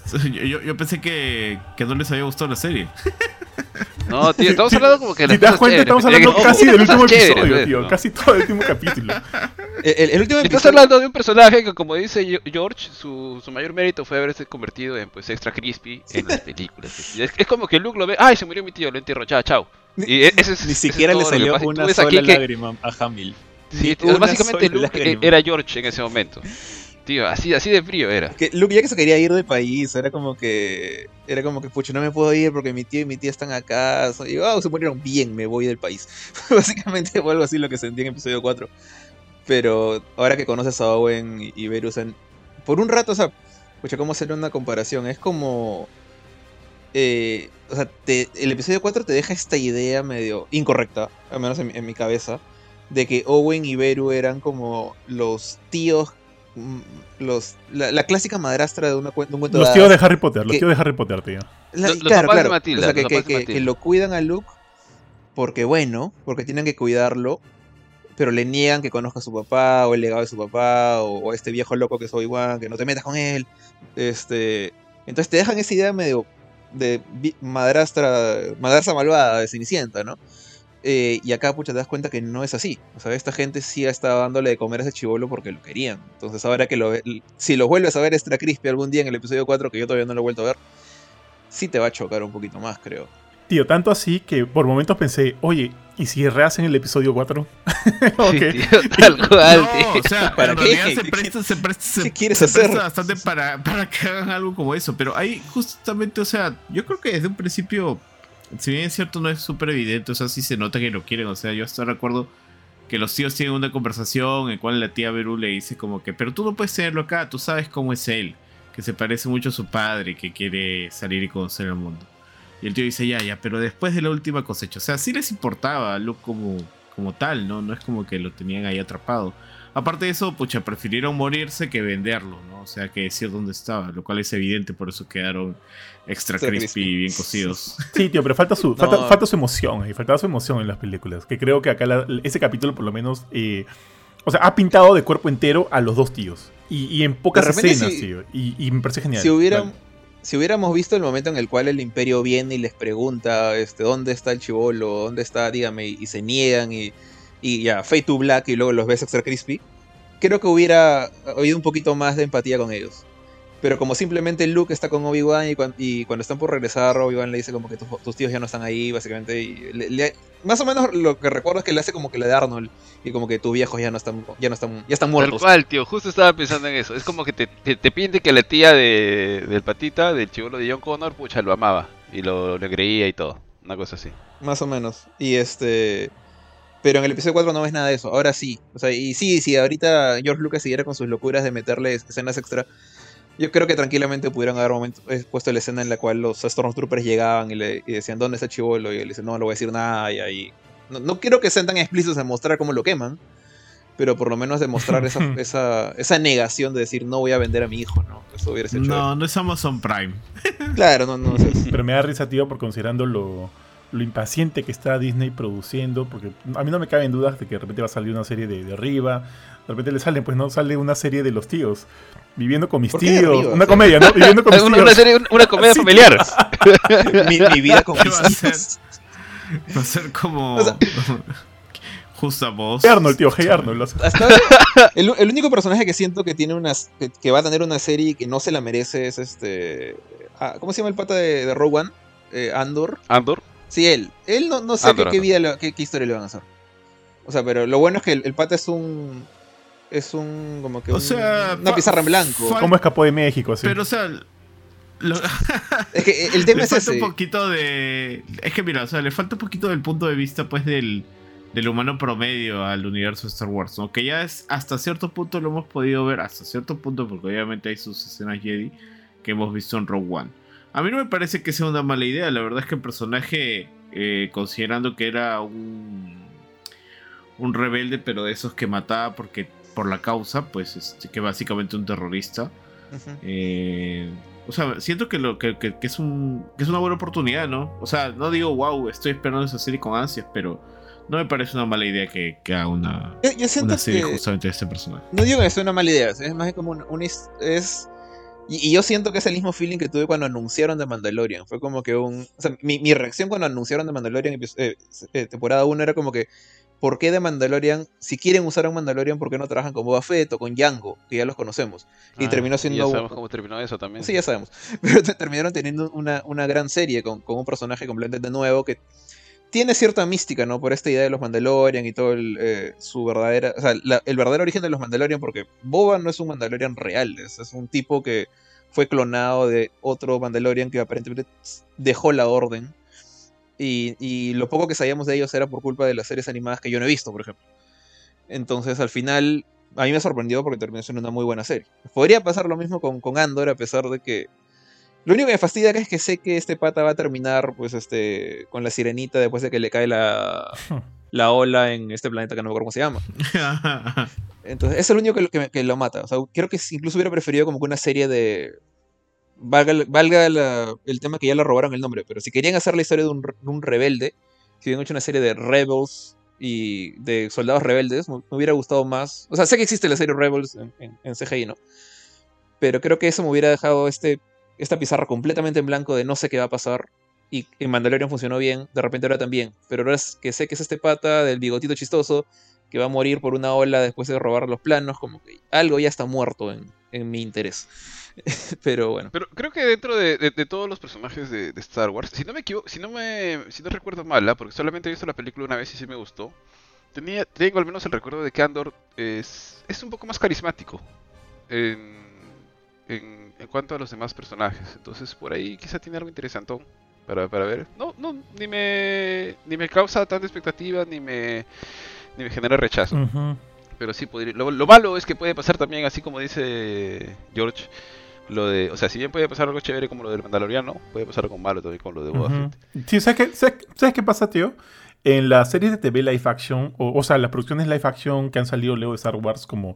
Yo pensé que, que no les había gustado la serie. No, tío, estamos hablando como que Si te das cuenta, estamos hablando casi "Oh, del último chéveres", episodio, ¿ves? tío. ¿no? Casi todo el último capítulo. El, el- el último Estás hablando de un personaje que, como dice George, su, su mayor mérito fue haberse convertido en pues extra crispy en las películas. Es, es como que Luke lo ve, ay, se murió mi tío, lo entierro, chao, chao. Y e- ese es, Ni ese siquiera le salió una sola lágrima a Hamil. Sí, básicamente Luke lágrima. era George en ese momento. Tío, así, de frío era. Luke ya que se quería ir del país, era como que. Era como que, pucha, no me puedo ir porque mi tío y mi tía están acá. Y, oh, se murieron bien, me voy del país. Básicamente fue algo así lo que sentí en episodio 4. Pero ahora que conoces a Owen y, en- por un rato, o sea, pucha, ¿cómo hacer una comparación? Es como. eh, o sea, te- el episodio 4 te deja esta idea medio incorrecta, al menos en, mi- cabeza, de que Owen y Beru eran como los tíos los, la, la clásica madrastra de, una, de un cuento Los tíos de. Harry Potter, los que- tíos de Harry Potter, tío. La- Los- los claro, papás de claro. Matilda, o sea, que, los que- lo cuidan a Luke porque bueno, porque tienen que cuidarlo, pero le niegan que conozca a su papá o el legado de su papá o, o este viejo loco que es Obi-Wan, que no te metas con él. Este, entonces te dejan esa idea medio de madrastra, madrastra malvada de Cenicienta, ¿no? Eh, y acá, pucha, te das cuenta que no es así. O sea, esta gente sí ha estado dándole de comer a ese chivolo porque lo querían. Entonces, ahora que lo si lo vuelves a ver extra crispy algún día en el episodio 4, que yo todavía no lo he vuelto a ver, sí te va a chocar un poquito más, creo. Tío, tanto así que por momentos pensé, oye, ¿y si rehacen el episodio 4? Sí, tío, tal cual, No, tío. o sea, ¿Para en qué? realidad se ¿Qué- presta, se presta, se, qué quieres se hacer? presta bastante para, para que hagan algo como eso. Pero ahí justamente, o sea, yo creo que desde un principio, si bien es cierto, no es súper evidente, o sea, sí se nota que lo quieren. O sea, yo hasta recuerdo que los tíos tienen una conversación en cual la tía Beru le dice como que, pero tú no puedes tenerlo acá, tú sabes cómo es él, que se parece mucho a su padre, que quiere salir y conocer el mundo. Y el tío dice, ya, ya, pero después de la última cosecha. O sea, sí les importaba a Luke como, como tal, ¿no? No es como que lo tenían ahí atrapado. Aparte de eso, pucha, prefirieron morirse que venderlo, ¿no? O sea, que decir dónde estaba, lo cual es evidente, por eso quedaron extra crispy crispy. y bien cocidos. Sí, tío, pero falta su, No. falta, falta su emoción ahí, faltaba su emoción en las películas. Que creo que acá la- ese capítulo, por lo menos, eh, o sea, ha pintado de cuerpo entero a los dos tíos. Y, y en pocas escenas, si- tío. Y, y me parece genial. Si, hubieran, Vale. si hubiéramos visto el momento en el cual el imperio viene y les pregunta este, dónde está el chivolo, dónde está, dígame, y se niegan y, y ya, Fade to Black y luego los ves extra crispy, creo que hubiera habido un poquito más de empatía con ellos. Pero como simplemente Luke está con Obi-Wan y, cuan- y cuando están por regresar, Obi-Wan le dice como que tus, tus tíos ya no están ahí, básicamente. Y le- le- más o menos lo que recuerdo es que le hace como que le de Arnold y como que tus viejos ya no están, ya no están, ya están Tal muertos. cual, tío. Justo estaba pensando en eso. Es como que te, te, te pide que la tía de, del patita, del chivolo de John Connor, pucha, lo amaba. Y lo, lo creía y todo. Una cosa así. Más o menos. Y este. Pero en el episodio 4 no ves nada de eso. Ahora sí. O sea, y sí, si ahorita George Lucas siguiera con sus locuras de meterle escenas extra. Yo creo que tranquilamente pudieran haber momento, eh, puesto la escena en la cual los Stormtroopers llegaban y le y decían, ¿dónde está Chivolo? Y él dice, no, no voy a decir nada. Y ahí. No, no quiero que sean tan explícitos en mostrar cómo lo queman. Pero por lo menos demostrar esa, esa, esa negación de decir, no voy a vender a mi hijo, ¿no? Eso hubiera sido No, no es Amazon Prime. Claro, no, no. sea, Pero me da risa, tío, por considerando lo, lo impaciente que está Disney produciendo. Porque a mí no me caben dudas de que de repente va a salir una serie de, de arriba. De repente le salen, pues no, sale una serie de los tíos. Viviendo con mis ¿Por qué de tíos. Una comedia, ¿no? Viviendo con mis Una, tíos. una serie, una comedia Sí, familiar. mi, mi vida con ¿Qué va a mis tíos. Va a ser como. O sea- Justa voz. Hey Arnold, tío, hey Arnold. Hasta el, el único personaje que siento que tiene unas que, que va a tener una serie y que no se la merece es este ah, ¿cómo se llama el pata de, One? Eh, Andor. Andor. Sí, él. Él no, no sé Andor, qué, vida le- qué, qué historia le van a hacer. O sea, pero lo bueno es que el, el pata es un es un como que O un- sea, una pizarra en blanco. ¿Cómo escapó de México? Así? Pero, o sea. lo- Es que el tema le es falta ese. un poquito de. Es que mira, o sea, le falta un poquito del punto de vista, pues, del, del humano promedio al universo de Star Wars, ¿no? Que ya es hasta cierto punto lo hemos podido ver, hasta cierto punto, porque obviamente hay sus escenas Jedi que hemos visto en Rogue One. A mí no me parece que sea una mala idea, la verdad es que el personaje, eh, considerando que era un. un rebelde, pero de esos que mataba porque por la causa, pues, este, que básicamente un terrorista. Eh, o sea, siento que, lo, que, que- que es un, que es una buena oportunidad, ¿no? O sea, no digo, wow, estoy esperando esa serie con ansias, pero no me parece una mala idea que, que haga una, Yo, yo siento una serie que justamente de este personaje. No digo que sea una mala idea, es más como un, un es y, y yo siento que es el mismo feeling que tuve cuando anunciaron The Mandalorian. Fue como que un. O sea, mi, mi reacción cuando anunciaron The Mandalorian eh, eh, temporada 1 era como que. ¿Por qué The Mandalorian? Si quieren usar a un Mandalorian, ¿por qué no trabajan con Boba Fett o con Django? Que ya los conocemos. Y Ah, terminó Ya siendo. sabemos cómo terminó eso también. Sí, ya sabemos. Pero te- terminaron teniendo una, una gran serie con, con un personaje completamente nuevo que tiene cierta mística, ¿no? Por esta idea de los Mandalorian y todo el, eh, su verdadera. O sea, el verdadero origen de los Mandalorian, porque Boba no es un Mandalorian real, es, es un tipo que fue clonado de otro Mandalorian que aparentemente dejó la orden. Y, y lo poco que sabíamos de ellos era por culpa de las series animadas que yo no he visto, por ejemplo. Entonces, al final, a mí me sorprendió porque terminó siendo una muy buena serie. Podría pasar lo mismo con, con Andor, a pesar de que. Lo único que me fastidia acá es que sé que este pata va a terminar, pues, este. con la sirenita después de que le cae la. la ola en este planeta que no me acuerdo cómo se llama. Entonces, eso es lo único que, lo- que, me- que lo mata. O sea, creo que incluso hubiera preferido como que una serie de. Valga, valga la- el tema que ya le robaron el nombre, pero si querían hacer la historia de un, re- de un rebelde, si hubieran hecho una serie de Rebels y de soldados rebeldes, me, me hubiera gustado más. O sea, sé que existe la serie Rebels en, en- en CGI, ¿no? Pero creo que eso me hubiera dejado este, esta pizarra completamente en blanco de no sé qué va a pasar. Y en Mandalorian funcionó bien, de repente ahora también. Pero ahora es que sé que es este pata del bigotito chistoso que va a morir por una ola después de robar los planos, como que algo ya está muerto en, en mi interés. Pero bueno. Pero creo que dentro de, de- todos los personajes de, Star Wars, si no me equivoco, si no me, si no recuerdo mal, ¿ah? porque solamente he visto la película una vez y sí me gustó, tenía, tengo al menos el recuerdo de que Andor es, es un poco más carismático en, en cuanto a los demás personajes. Entonces por ahí quizá tiene algo interesantón para, para ver. No, no, ni me, ni me causa tanta expectativa, ni me, ni me genera rechazo. Pero sí podría. Lo, lo malo es que puede pasar también, así como dice George, lo de. O sea, si bien puede pasar algo chévere como lo del Mandaloriano, puede pasar algo malo también con lo de Boba. Fett. Sí, ¿sabes qué, sabes, sabes qué pasa, tío? En las series de TV live action, o, sea, las producciones live action que han salido luego de Star Wars, como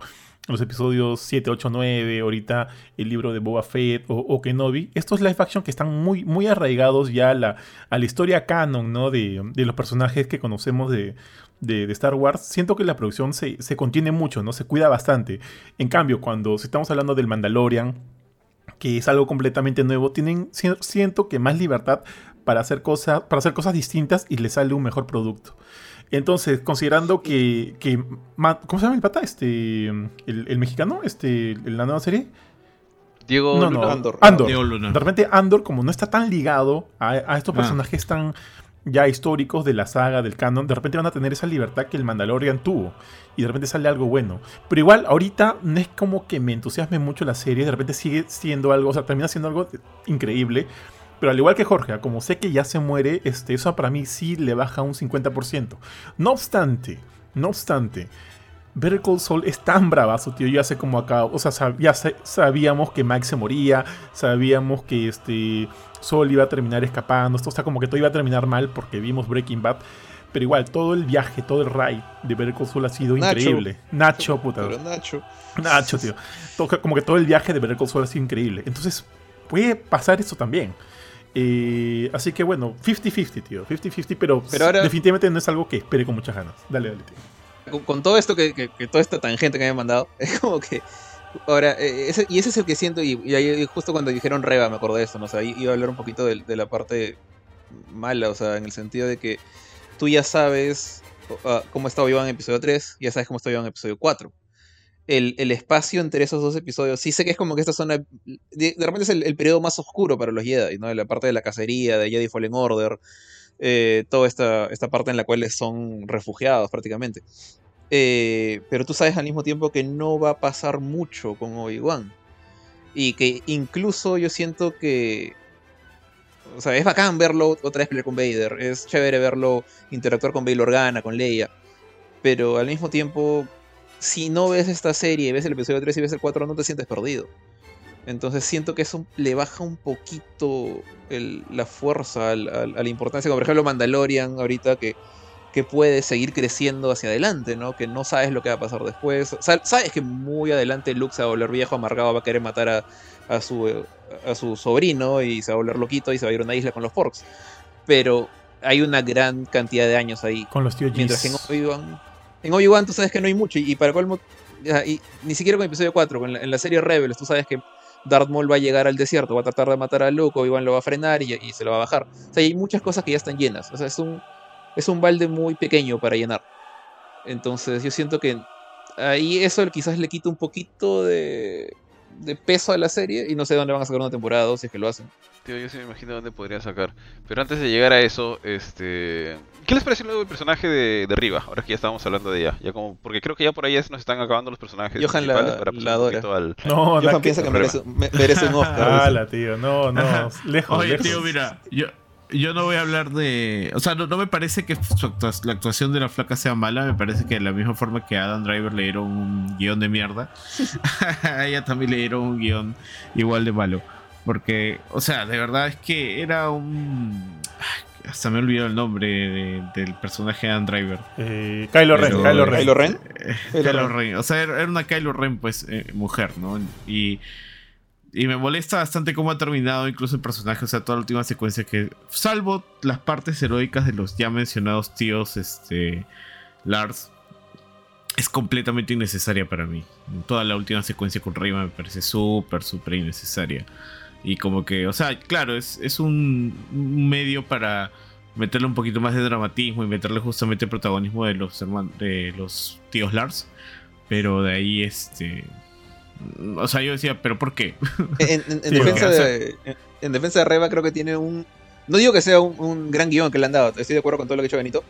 los episodios 7, 8, 9, ahorita el libro de Boba Fett o, Kenobi, estos live action que están muy, muy arraigados ya a la, a la historia canon, ¿no? De, de los personajes que conocemos de, de, de Star Wars, siento que la producción se, se contiene mucho, ¿no? Se cuida bastante. En cambio, cuando estamos hablando del Mandalorian, que es algo completamente nuevo, tienen si- siento que más libertad para hacer cosas para hacer cosas distintas y les sale un mejor producto. Entonces, considerando que, que ¿cómo se llama el pata? Este el, el mexicano, este en la nueva serie? Diego no, Luna, no, Andor. Andor. Diego Luna. De repente Andor como no está tan ligado a, a estos Ah. personajes tan ya históricos de la saga, del canon, de repente van a tener esa libertad que el Mandalorian tuvo. Y de repente sale algo bueno. Pero igual, ahorita no es como que me entusiasme mucho la serie. De repente sigue siendo algo, o sea, termina siendo algo increíble. Pero al igual que Jorge, como sé que ya se muere, este, eso para mí sí le baja un 50%. No obstante, no obstante, Better Call Saul es tan bravazo, tío. Ya sé cómo acá. O sea, sab- ya sabíamos que Mike se moría. Sabíamos que este. Saul iba a terminar escapando. Esto, o sea, como que todo iba a terminar mal porque vimos Breaking Bad. Pero igual, todo el viaje, todo el ride de Better Call Saul ha sido Nacho. increíble. Nacho, puta. Pero Nacho. Nacho, tío. Como que todo el viaje de Better Call Saul ha sido increíble. Entonces, puede pasar eso también. Eh, así que bueno, 50-50, tío. 50-50, pero, Pero ahora- definitivamente no es algo que espere con muchas ganas. Dale, dale, tío. con, con todo esto que, que, que toda esta tangente que me han mandado, es como que ahora, eh, ese- y ese es el que siento, y, y ahí justo cuando dijeron Reba me acordé de esto, ¿no? O sea, iba a hablar un poquito de, de la parte mala, o sea, en el sentido de que tú ya sabes ah, cómo está Obi-Wan en episodio 3, ya sabes cómo está Obi-Wan en episodio 4. El, espacio entre esos dos episodios, sí sé que es como que esta zona, de, repente es el, el periodo más oscuro para los Jedi, ¿no? La parte de la cacería, de Jedi Fallen Order, eh, toda esta, esta parte en la cual son refugiados prácticamente. Eh, pero tú sabes al mismo tiempo que no va a pasar mucho con Obi-Wan. Y que incluso yo siento que. O sea, es bacán verlo otra vez pelear con Vader. Es chévere verlo interactuar con Bail Organa, con Leia. Pero al mismo tiempo, si no ves esta serie, ves el episodio 3 y ves el 4, no te sientes perdido. Entonces siento que eso le baja un poquito el- la fuerza al- al- a la importancia. Como por ejemplo Mandalorian ahorita que que puede seguir creciendo hacia adelante, ¿no? Que no sabes lo que va a pasar después. Sa- sabes que muy adelante Luke se va a volver viejo, amargado, va a querer matar a, a su, a su sobrino y se va a volver loquito y se va a ir a una isla con los porks. Pero hay una gran cantidad de años ahí. Con los tíos Mientras que en. Obi-Wan, en Obi-Wan tú sabes que no hay mucho. Y, para colmo, y ni siquiera con episodio 4, con la- en la serie Rebels, tú sabes que Darth Maul va a llegar al desierto, va a tratar de matar a Luke, Obi-Wan lo va a frenar y, y se lo va a bajar. O sea, hay muchas cosas que ya están llenas. O sea, es un, es un balde muy pequeño para llenar. Entonces yo siento que ahí eso quizás le quita un poquito de, de peso a la serie y no sé dónde van a sacar una temporada o si es que lo hacen. Tío, yo sí me imagino dónde podría sacar. Pero antes de llegar a eso, este... ¿Qué les pareció luego el personaje de, de Riva? Ahora que ya estábamos hablando de ella. Ya como... Porque creo que ya por ahí nos están acabando los personajes Johan la- para la adora. al... No, Johan piensa que- que merece, me- merece un Oscar. dice. Ala, tío. No, no. Lejos, Oye, lejos. tío, mira, yo, yo no voy a hablar de. O sea, no, no me parece que su actua- la actuación de la flaca sea mala. Me parece que de la misma forma que a Adam Driver le dieron un guion de mierda, a ella también le dieron un guion igual de malo. Porque, o sea, de verdad es que era un. ay, Hasta me he olvidado el nombre de- del personaje de Adam Driver. Eh, Kylo Ren, Pero- Kylo Ren. ¿Kylo Ren? Eh, Kylo Kylo Ren. O sea, era era una Kylo Ren, pues, eh, mujer, ¿no? Y, y me molesta bastante cómo ha terminado incluso el personaje, o sea, toda la última secuencia que, salvo las partes heroicas de los ya mencionados tíos, este, Lars, es completamente innecesaria para mí. Toda la última secuencia con Reyma me parece súper, súper innecesaria. Y como que, o sea, claro, es, es un, un medio para meterle un poquito más de dramatismo y meterle justamente el protagonismo de los hermanos, de los tíos Lars. Pero de ahí, este. O sea, yo decía, ¿pero por qué? En, en- en Sí, defensa de, en, en defensa de Reba creo que tiene un... No digo que sea un, un gran guion que le han dado, estoy de acuerdo con todo lo que ha hecho Benito,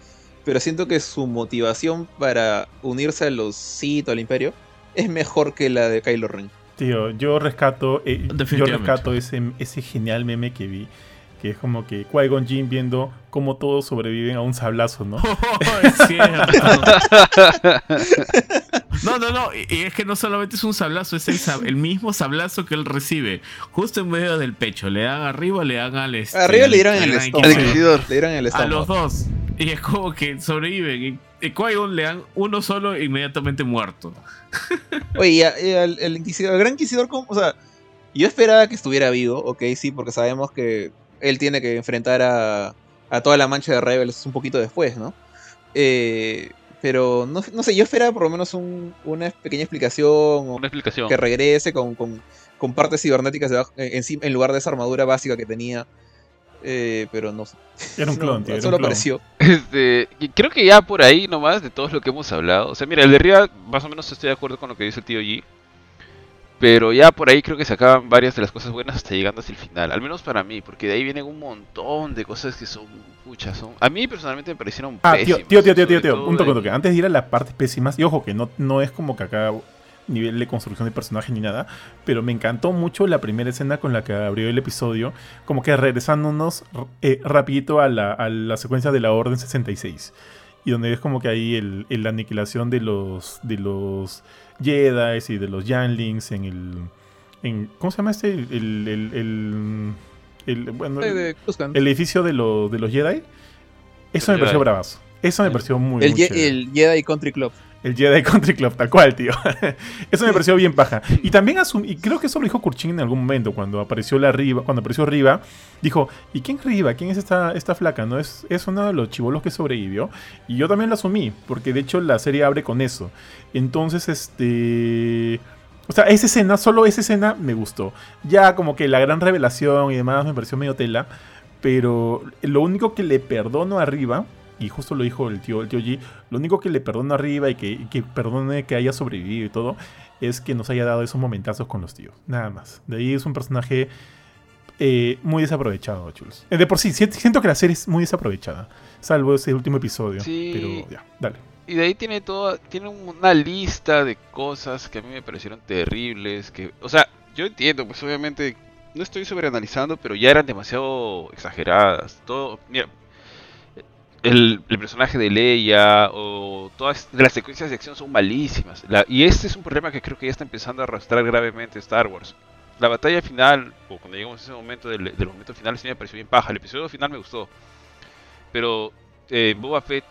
pero siento que su motivación para unirse a los Sith o al Imperio es mejor que la de Kylo Ren. Tío, yo rescato, eh, yo rescato ese, ese genial meme que vi, que es como que Qui-Gon Jinn viendo cómo todos sobreviven a un sablazo, ¿no? es cierto. No, no, no. Y y es que no solamente es un sablazo, es el, sab- el mismo sablazo que él recibe. Justo en medio del pecho. Le dan arriba, le dan al este, Arriba le dieron el estómago. Le dieron el A estómago. los dos. Y es como que sobreviven. Y, y Qui-Gon le dan uno solo e inmediatamente muerto. Oye, y a- y al el Inquisidor, el Gran Inquisidor, ¿cómo? o sea, yo esperaba que estuviera vivo, ok, sí, porque sabemos que él tiene que enfrentar a, a toda la mancha de Rebels un poquito después, ¿no? Eh, pero no, no sé, yo esperaba por lo menos un- una pequeña explicación o Una explicación. que regrese con, con- con partes cibernéticas debajo- en, encima- en lugar de esa armadura básica que tenía. Eh, pero no sé. Era un No, clon, tío. era solo un clon. apareció. Este, creo que ya por ahí nomás de todo lo que hemos hablado. O sea, mira, el de arriba más o menos estoy de acuerdo con lo que dice el tío G. Pero ya por ahí creo que se acaban varias de las cosas buenas hasta llegando hasta el final. Al menos para mí, porque de ahí vienen un montón de cosas que son puchas. Son... A mí personalmente me parecieron Ah, pésimas. tío, tío, tío, tío, tío, un toque. Antes de ir a las partes pésimas, y ojo que no, no es como que acá nivel de construcción de personaje ni nada, pero me encantó mucho la primera escena con la que abrió el episodio, como que regresándonos eh, rapidito a la, a la secuencia de la Orden 66. Y donde es como que ahí el, el- la aniquilación de los de los Jedi y de los Yanlings en el en ¿cómo se llama este? El, el, el- el- el- bueno, el edificio de, los de los Jedi. Eso me Jedi. pareció bravazo. Eso me El- pareció muy, el, muy Ye- chévere. el Jedi Country Club. El Jedi Country Club, tal cual, tío. eso me pareció bien paja. Y también asum- y creo que eso lo dijo Kurchin en algún momento, cuando apareció la Riva, cuando apareció Riva, dijo, ¿y quién es Riva? ¿Quién es esta, esta flaca? ¿No? Es, es uno de los chivolos que sobrevivió. Y yo también lo asumí, porque de hecho la serie abre con eso. Entonces, este. O sea, esa escena, solo esa escena me gustó. Ya como que la gran revelación y demás me pareció medio tela. Pero lo único que le perdono arriba, y justo lo dijo el tío, el tío G, lo único que le perdono arriba y que, y que perdone que haya sobrevivido y todo, es que nos haya dado esos momentazos con los tíos. Nada más. De ahí es un personaje eh, muy desaprovechado, chulos. Eh, De por sí, si- siento que la serie es muy desaprovechada. Salvo ese último episodio. Sí. Pero ya, dale. Y de ahí tiene toda, tiene una lista de cosas que a mí me parecieron terribles, que, o sea, yo entiendo, pues obviamente no estoy sobreanalizando, pero ya eran demasiado exageradas. Todo, mira, el, el personaje de Leia o todas las secuencias de acción son malísimas. La- y este es un problema que creo que ya está empezando a arrastrar gravemente Star Wars. La batalla final, o cuando llegamos a ese momento del, del momento final, sí me pareció bien paja. El episodio final me gustó. Pero eh, Boba Fett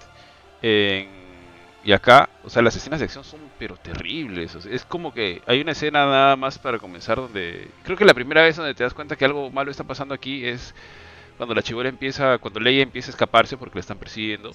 y acá, o sea, las escenas de acción son pero terribles. o sea, es como que hay una escena nada más para comenzar donde creo que la primera vez donde te das cuenta que algo malo está pasando aquí es cuando la chivola empieza, cuando Leia empieza a escaparse porque la están persiguiendo.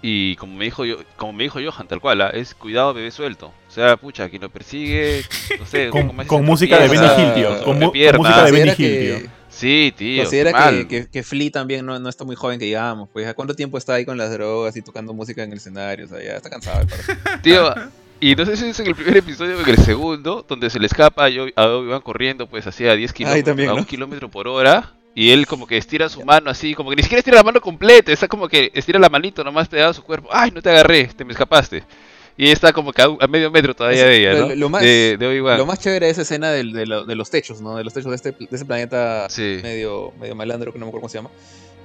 Y como me dijo yo, como me dijo Johan, tal cual, ¿ah? es cuidado bebé suelto. O sea, pucha, quien lo persigue, no sé, Con, con se música de Benny Hill, tío. Con, música de Benny Considera Hill, que, tío. Sí, tío. considera mal. que, que, que Flea también no, no está muy joven, que digamos. Pues, ¿a cuánto tiempo está ahí con las drogas y tocando música en el escenario? O sea, ya está cansado. Tío, y no sé si es en el primer episodio o en el segundo, donde se le escapa a Obi- a Obi-Wan corriendo, pues así a 10 kilómetros, también, a ¿no? un kilómetro por hora, y él como que estira su mano así, como que ni siquiera estira la mano completa, está como que estira la manito nomás pegado a su cuerpo, ay, no te agarré, te me escapaste. Y ella está como que a, medio metro todavía Eso, de ella, lo- ¿no? lo más- de. Lo más chévere es esa escena de, de los techos, ¿no? De los techos de, este, de ese planeta Sí. medio, medio malandro, que no me acuerdo cómo se llama.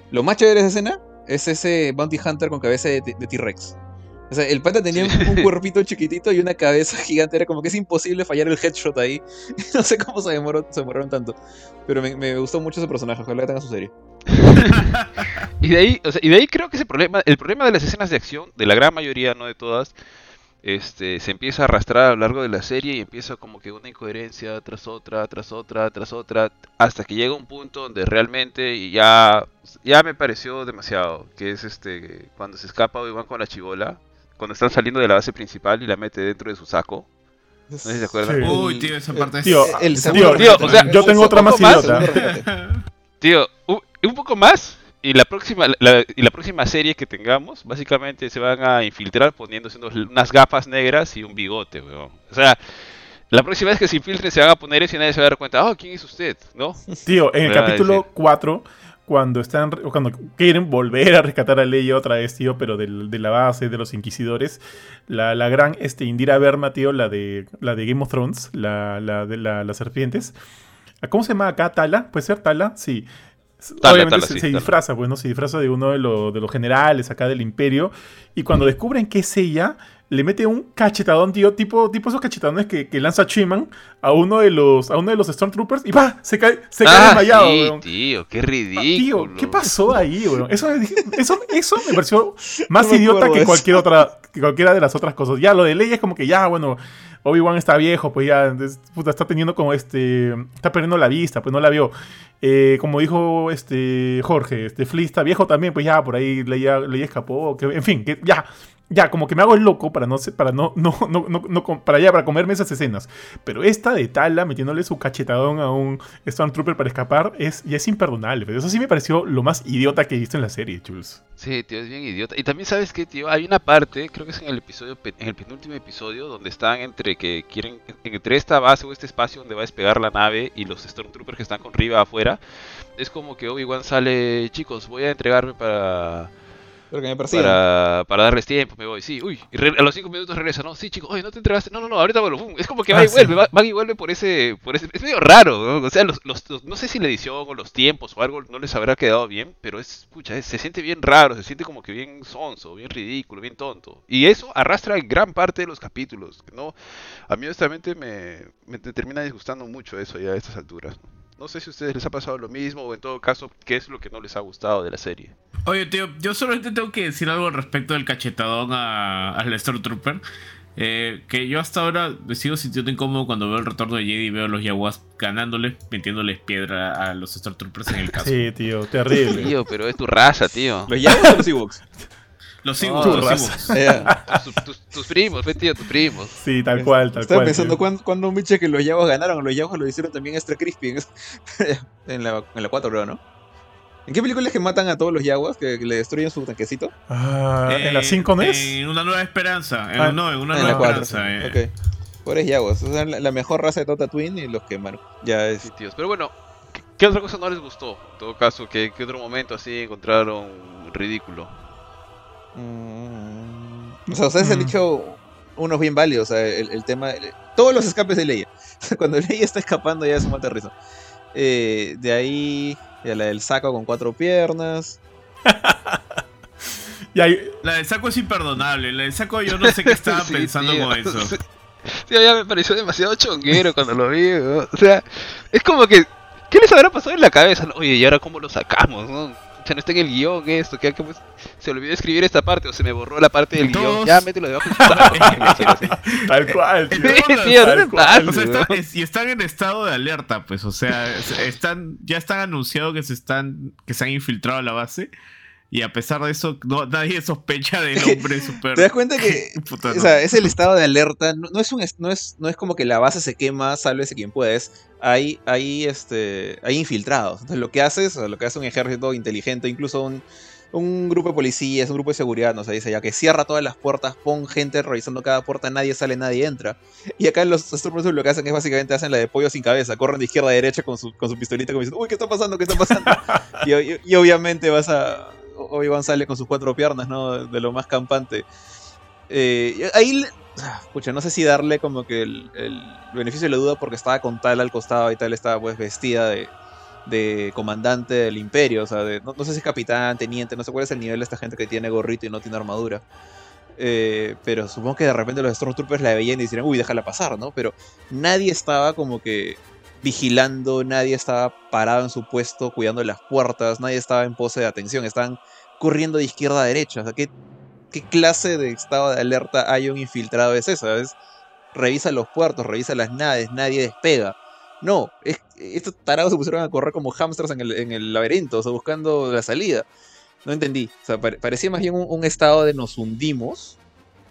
Lo más chévere de esa escena es ese Bounty Hunter con cabeza de, de T-Rex. O sea, el pata tenía Sí. un, cuerpito chiquitito y una cabeza gigante. Era como que es imposible fallar el headshot ahí. No sé cómo se, demoró, se demoraron tanto. Pero me, me gustó mucho ese personaje. Ojalá que tenga su serie. Y de ahí, o sea, y de ahí creo que ese problema, el problema de las escenas de acción, de la gran mayoría, no de todas, este, se empieza a arrastrar a lo largo de la serie y empieza como que una incoherencia tras otra, tras otra, tras otra, hasta que llega un punto donde realmente y ya, ya me pareció demasiado, que es este, cuando se escapa Obi-Wan con la chivola, cuando están saliendo de la base principal y la mete dentro de su saco. No sé si se acuerdan. Sí. Uy, tío, esa parte es- Tío, el tío, segundo tío, rescate. o sea, yo tengo otra más idiota. Tío, un, un poco más y la próxima la, y la próxima serie que tengamos, básicamente se van a infiltrar poniéndose unos- unas gafas negras y un bigote, weón. O sea, La próxima vez que se infiltre se van a poner eso y nadie se va a dar cuenta. Ah, ¿quién es usted? ¿No? Tío, en el capítulo decir. 4, cuando están o cuando quieren volver a rescatar a Leia otra vez, tío, pero del- de la base de los inquisidores, la, la gran este, Indira Verma, tío, la de, la de Game of Thrones, la, la de la- las serpientes. ¿Cómo se llama acá? ¿Tala? ¿Puede ser Tala? Sí. Tala, Obviamente Tala, se, sí, se Tala. disfraza, pues, ¿no? Se disfraza de uno de, los- de los generales acá del imperio. Y cuando descubren que es ella, le mete un cachetadón, tío, tipo, tipo esos cachetadones que, que lanza Chiman a uno de los, a uno de los Stormtroopers y ¡pa! Se cae, se cae ah, desmayado, sí, weón. tío, qué Ah, ridículo. Tío, ¿qué pasó ahí, weón? Eso, eso, eso me pareció más No me idiota que cualquier otra, que cualquiera de las otras cosas. Ya, lo de Leia es como que ya, bueno, Obi-Wan está viejo, pues ya, es- puta, está teniendo como este, está perdiendo la vista, pues no la vio. Eh, como dijo este Jorge, este Flea está viejo también, pues ya, por ahí Leia, Leia escapó, que, en fin, que ya, ya, como que me hago el loco para no, para no, no, no, no, para ya, para comerme esas escenas. Pero esta de Tala metiéndole su cachetadón a un Stormtrooper para escapar es, ya es imperdonable. Pero eso sí me pareció lo más idiota que he visto en la serie, Jules. Sí, tío, es bien idiota. Y también sabes que, tío, hay una parte, creo que es en el episodio, en el penúltimo episodio, donde están entre que quieren, entre esta base o este espacio donde va a despegar la nave y los Stormtroopers que están con Riva afuera. Es como que Obi-Wan sale, chicos, voy a entregarme para, Pero que me persigan. para, para darles tiempo, me voy, sí, uy, y a los cinco minutos regresa, no, sí, chicos, oye, no te entregaste, no, no, no, ahorita vuelvo, es como que va Ah, y sí. vuelve, va, y vuelve por ese, por ese, es medio raro, ¿no? o sea, los, los- los- no sé si la edición o los tiempos o algo no les habrá quedado bien, pero es, pucha, es- se siente bien raro, se siente como que bien sonso, bien ridículo, bien tonto, y eso arrastra gran parte de los capítulos, que no, a mí honestamente me, me te- termina disgustando mucho eso ya a estas alturas, ¿no? No sé si a ustedes les ha pasado lo mismo o en todo caso, ¿qué es lo que no les ha gustado de la serie? Oye, tío, yo solamente tengo que decir algo al respecto del cachetadón a, al Stormtrooper. Eh, que yo hasta ahora me sigo sintiendo incómodo cuando veo el retorno de Jedi y veo a los Yaguas ganándoles, metiéndoles piedra a los Stormtroopers en el caso. Sí, tío, terrible. Tío, pero es tu raza, tío. ¿Los o los Ewoks? Los Ewoks, tu los raza. Ewoks. Ya. Tus, tus- tus primos, tío, tus primos. Sí, tal cual, tal Estaba cual. pensando tío. cuándo, cuándo un bicho que los Yavos ganaron. Los Yavos lo hicieron también Extra Crispy en, en la, en la 4, creo, ¿no? ¿En qué película es que matan a todos los Yaguas? Que, que le destruyen su tanquecito. Ah, ¿En Eh, las 5 NES? En una nueva esperanza. En, Ah, no, en una en nueva la 4. esperanza. eh. Ok. Pobres Yaguas. O sea, la, la mejor raza de Tota Twin y los quemaron. Ya es. Sí, tíos. Pero bueno, ¿qué, qué otra cosa no les gustó? En todo caso, ¿qué, qué otro momento así encontraron ridículo? Mm, O sea, ustedes han Mm. dicho unos bien válidos. O sea, el, el tema. el- todos los escapes de Leia. Cuando Leia está escapando ya es un mate de risa. Eh, de ahí. Ya la del saco con cuatro piernas. Y ahí, La del saco es imperdonable. La del saco yo no sé qué estaba Sí, pensando tío. con eso. Sí, Tío, ya me pareció demasiado chonguero cuando lo vi. ¿no? O sea, es como que. ¿Qué les habrá pasado en la cabeza? Oye, ¿y ahora cómo lo sacamos? No? O sea, no está en el guion esto. que pues, se olvidó escribir esta parte o se me borró la parte del guion. Todos- Ya, mételo debajo saco. tal cual, tío. Sí, Todas tío, tal no te cual. pases, O sea, weón. está- es- y están en estado de alerta, pues. O sea, es- están, ya están anunciado que se están, que se han infiltrado a la base. Y a pesar de eso, no, nadie sospecha del hombre súper. ¿Te das cuenta que Puta, O no. sea, es el estado de alerta. No, no es un no es, no es como que la base se quema, sálvese quien pueda. Es, hay, hay, este, hay infiltrados. Entonces lo que haces, o lo que hace un ejército inteligente, incluso un, un grupo de policías, un grupo de seguridad, nos dice ya que cierra todas las puertas, pon gente revisando cada puerta, nadie sale, nadie entra. Y acá los Stormtroopers lo que hacen es básicamente hacen la de pollo sin cabeza, corren de izquierda a derecha con su, con su pistolita como diciendo, uy, ¿qué está pasando? ¿Qué está pasando? y, y- y obviamente vas a... Obi-Wan sale con sus cuatro piernas, ¿no? De lo más campante. Eh, ahí, ah, pucha, no sé si darle como que el, beneficio de la duda porque estaba con tal al costado y tal estaba pues vestida de, comandante del imperio, o sea, no sé si es capitán, teniente, no sé cuál es el nivel de esta gente que tiene gorrito y no tiene armadura. Eh, pero supongo que de repente los Stormtroopers la veían y decían, uy, déjala pasar, ¿no? Pero nadie estaba como que vigilando, nadie estaba parado en su puesto cuidando las puertas, nadie estaba en pose de atención, estaban corriendo de izquierda a derecha. O sea, ¿qué, qué clase de estado de alerta hay un infiltrado? Es eso, es revisa los puertos, revisa las naves, nadie despega. No, es, estos tarados se pusieron a correr como hamsters en el, en el laberinto, o sea, buscando la salida. No entendí. O sea, pare- parecía más bien un, un estado de nos hundimos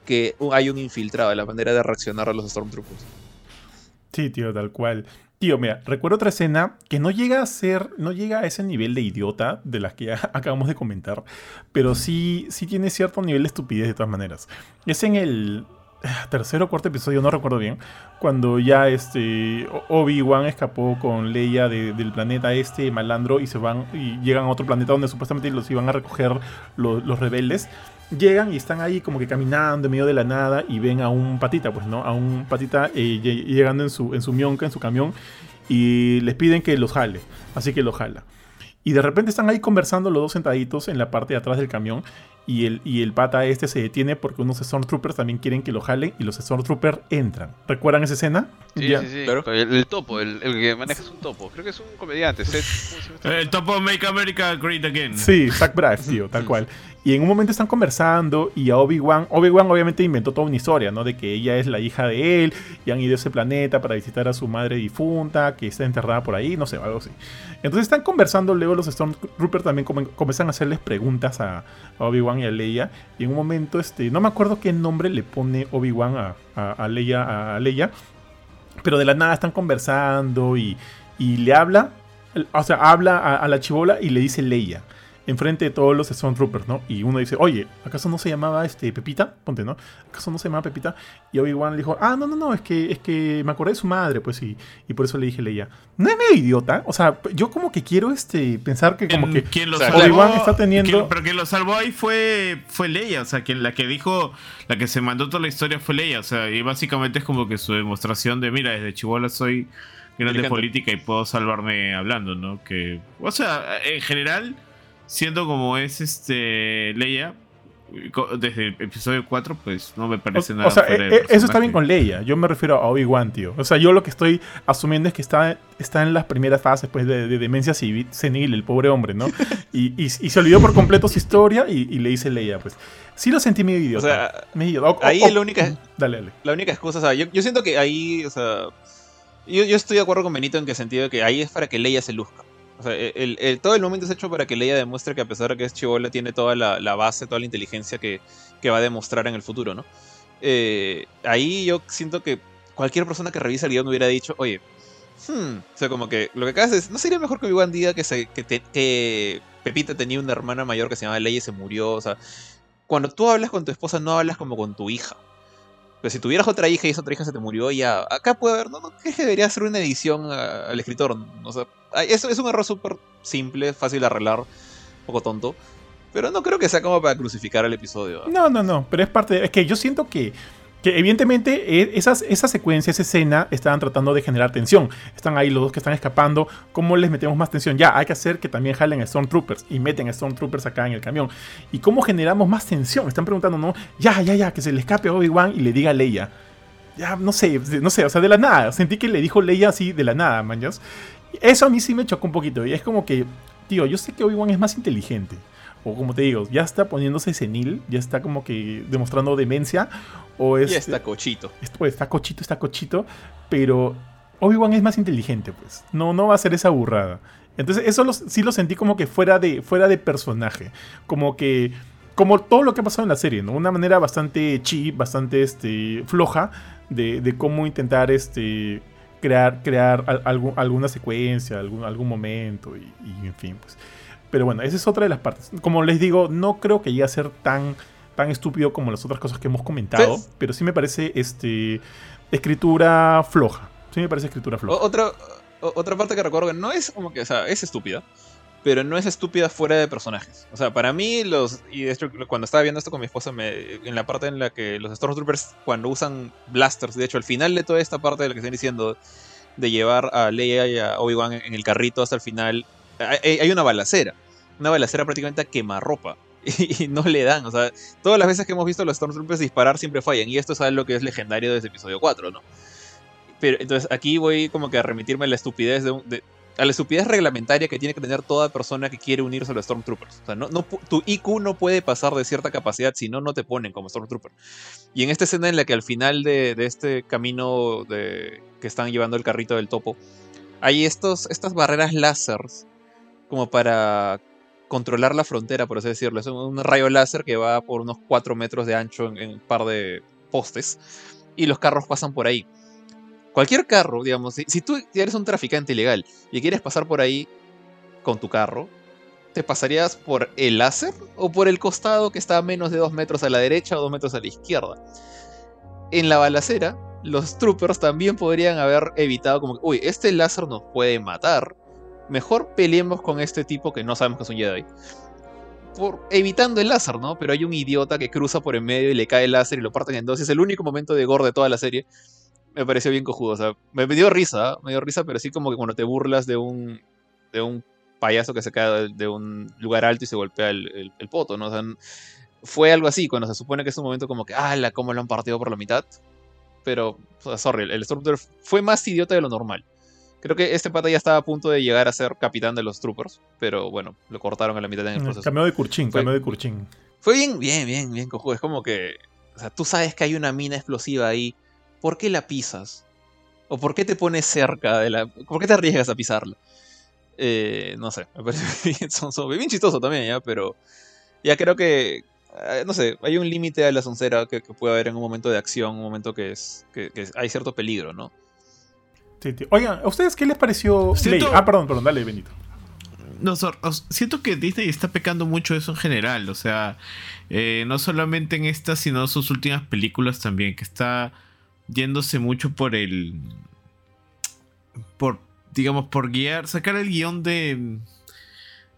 que hay un infiltrado, la manera de reaccionar a los Stormtroopers. Sí, tío, tal cual. Tío, mira, recuerdo otra escena que no llega a ser, no llega a ese nivel de idiota de las que acabamos de comentar, pero sí, sí tiene cierto nivel de estupidez de todas maneras. Es en el, tercero o cuarto episodio, no recuerdo bien, cuando ya este Obi-Wan escapó con Leia del planeta este malandro y se van y llegan a otro planeta donde supuestamente los iban a recoger los, rebeldes. Llegan y están ahí como que caminando en medio de la nada y ven a un patita, pues, ¿no? A un patita eh, llegando en su, en su mionca, en su camión, y les piden que los jale. Así que lo jala. Y de repente están ahí conversando los dos sentaditos en la parte de atrás del camión y el, y el pata este se detiene porque unos Stormtroopers también quieren que lo jalen y los Stormtroopers entran. ¿Recuerdan esa escena? Sí, sí, sí. El, topo, el, que maneja es un topo. Creo que es un comediante. el topo Make America Great Again. Sí, Zach Braff, tío, tal cual. Y en un momento están conversando y a Obi-Wan, Obi-Wan obviamente inventó toda una historia, ¿no? De que ella es la hija de él y han ido a ese planeta para visitar a su madre difunta, que está enterrada por ahí, no sé, algo así. Entonces están conversando, luego los Stormtroopers también comienzan a hacerles preguntas a, Obi-Wan y a Leia. Y en un momento, este, no me acuerdo qué nombre le pone Obi-Wan a, a, Leia, a Leia, pero de la nada están conversando y, y le habla, o sea, habla a, a la chivola y le dice Leia enfrente de todos los Stormtroopers, ¿no? Y uno dice, oye, ¿acaso no se llamaba este Pepita? Ponte, ¿no? ¿Acaso no se llamaba Pepita? Y Obi-Wan le dijo, ah, no, no, no, es que, es que me acordé de su madre, pues sí. Y por eso le dije Leia. No es medio idiota. O sea, yo como que quiero este pensar que como que Obi-Wan está teniendo. pero quien lo salvó ahí fue, fue Leia. O sea, quien, la que dijo, la que se mandó toda la historia fue Leia. O sea, y básicamente es como que su demostración de, mira, desde Chihuahua soy grande política y puedo salvarme hablando, ¿no? Que, o sea, en general siendo como es este Leia, desde el episodio 4, pues no me parece nada. O sea, eh, eso está bien con Leia. Yo me refiero a Obi-Wan, tío. O sea, yo lo que estoy asumiendo es que está, está en las primeras fases pues, de, demencia senil, el pobre hombre, ¿no? y, y, se olvidó por completo su historia y, le dice Leia, pues. Sí lo sentí medio idiota. O sea, medio, ahí es la única. Dale, dale. La única excusa, o sea, yo, yo siento que ahí, o sea. Yo, yo, estoy de acuerdo con Benito en que sentido que ahí es para que Leia se luzca. El, todo el momento es hecho para que Leia demuestre que a pesar de que es chivola, tiene toda la, base, toda la inteligencia que, va a demostrar en el futuro, ¿no? Eh, ahí yo siento que cualquier persona que revisa el guion hubiera dicho, oye, hmm", o sea, como que lo que acabas es, ¿no sería mejor que Obi-Wan diga que, se, que, Pepita tenía una hermana mayor que se llamaba Leia y se murió? O sea, cuando tú hablas con tu esposa, no hablas como con tu hija. Pero si tuvieras otra hija y esa otra hija se te murió, ya. Acá puede haber. No, no, que debería hacer una edición al escritor. O sea, eso es un error súper simple, fácil de arreglar, un poco tonto. Pero no creo que sea como para crucificar el episodio. No, no, no. Pero es parte. es que yo siento que que evidentemente e, esas, esa secuencia, esa escena, estaban tratando de generar tensión. Están ahí los dos que están escapando. ¿Cómo les metemos más tensión? Ya, hay que hacer que también jalen a Stormtroopers y meten a Stormtroopers acá en el camión. ¿Y cómo generamos más tensión? Están preguntando, ¿no? Ya, ya, ya, que se le escape a Obi-Wan y le diga a Leia. Ya, no sé, no sé, o sea, de la nada. Sentí que le dijo Leia así de la nada, maños. Eso a mí sí me chocó un poquito. Y es como que, tío, yo sé que Obi-Wan es más inteligente o como te digo, ya está poniéndose senil, ya está como que demostrando demencia, o es... Ya está cochito. está cochito, está cochito, pero Obi-Wan es más inteligente, pues. No, no va a ser esa burrada. Entonces, eso sí lo sentí como que fuera de, fuera de personaje. Como que. Como todo lo que ha pasado en la serie, ¿no? Una manera bastante chi, bastante este, floja de, cómo intentar este, crear, crear alguna secuencia, algún, algún momento y, y en fin, pues. Pero bueno, esa es otra de las partes. Como les digo, no creo que llegue a ser tan, tan estúpido como las otras cosas que hemos comentado, pero sí me parece este, escritura floja. Sí me parece escritura floja. Otra, otra parte que recuerdo que no es como que, o sea, es estúpida, pero no es estúpida fuera de personajes. O sea, para mí, los. Y de hecho, cuando estaba viendo esto con mi esposa, me, en la parte en la que los Stormtroopers, cuando usan blasters, de hecho, al final de toda esta parte de lo que están diciendo, de llevar a Leia y a Obi-Wan en el carrito hasta el final, hay, una balacera. Una balacera prácticamente a quemarropa. Y, no le dan. O sea, todas las veces que hemos visto a los Stormtroopers disparar siempre fallan. Y esto es algo que es legendario desde episodio 4, ¿no? Pero entonces aquí voy como que a remitirme a la estupidez de, a la estupidez reglamentaria que tiene que tener toda persona que quiere unirse a los Stormtroopers. O sea, no, tu IQ no puede pasar de cierta capacidad, si no, no te ponen como Stormtrooper. Y en esta escena en la que al final de, este camino de, que están llevando el carrito del topo, hay estos, estas barreras láseres como para controlar la frontera, por así decirlo. Es un rayo láser que va por unos 4 metros de ancho en, un par de postes y los carros pasan por ahí. Cualquier carro, digamos, si, tú eres un traficante ilegal y quieres pasar por ahí con tu carro, ¿te pasarías por el láser o por el costado que está a menos de 2 metros a la derecha o 2 metros a la izquierda? en la balacera, los troopers también podrían haber evitado como, uy, este láser nos puede matar. Mejor peleemos con este tipo que no sabemos que es un Jedi. Por, evitando el láser, ¿no? Pero hay un idiota que cruza por en medio y le cae el láser y lo parten en dos. Es el único momento de gore de toda la serie. Me pareció bien cojudo. O sea, me dio risa, ¿eh? me dio risa, pero sí como que cuando te burlas de un, de un payaso que se cae de un lugar alto y se golpea el, el, poto, ¿no? O sea, fue algo así, cuando se supone que es un momento como que, ¡ala! ¿Cómo lo han partido por la mitad? Pero, sorry, el Stormtrooper fue más idiota de lo normal. Creo que este pata ya estaba a punto de llegar a ser capitán de los Troopers, pero bueno, lo cortaron a la mitad en el proceso. Cameo de Kurchin, cameo de Kurchin. Fue bien, bien, bien, bien cojudo. Es como que, o sea, tú sabes que hay una mina explosiva ahí, ¿por qué la pisas? ¿O por qué te pones cerca de la... ¿Por qué te arriesgas a pisarla? Eh, no sé, me parece bien, son, bien chistoso también, ¿ya? Pero ya creo que, eh, no sé, hay un límite a la soncera que, puede haber en un momento de acción, un momento que, es, que, hay cierto peligro, ¿no? Sí, Oigan, ¿a ustedes qué les pareció Ah, perdón, perdón, dale, Benito. No, siento que Disney está pecando mucho eso en general, o sea, eh, no solamente en estas, sino en sus últimas películas también, que está yéndose mucho por el... por digamos, por guiar, sacar el guion de,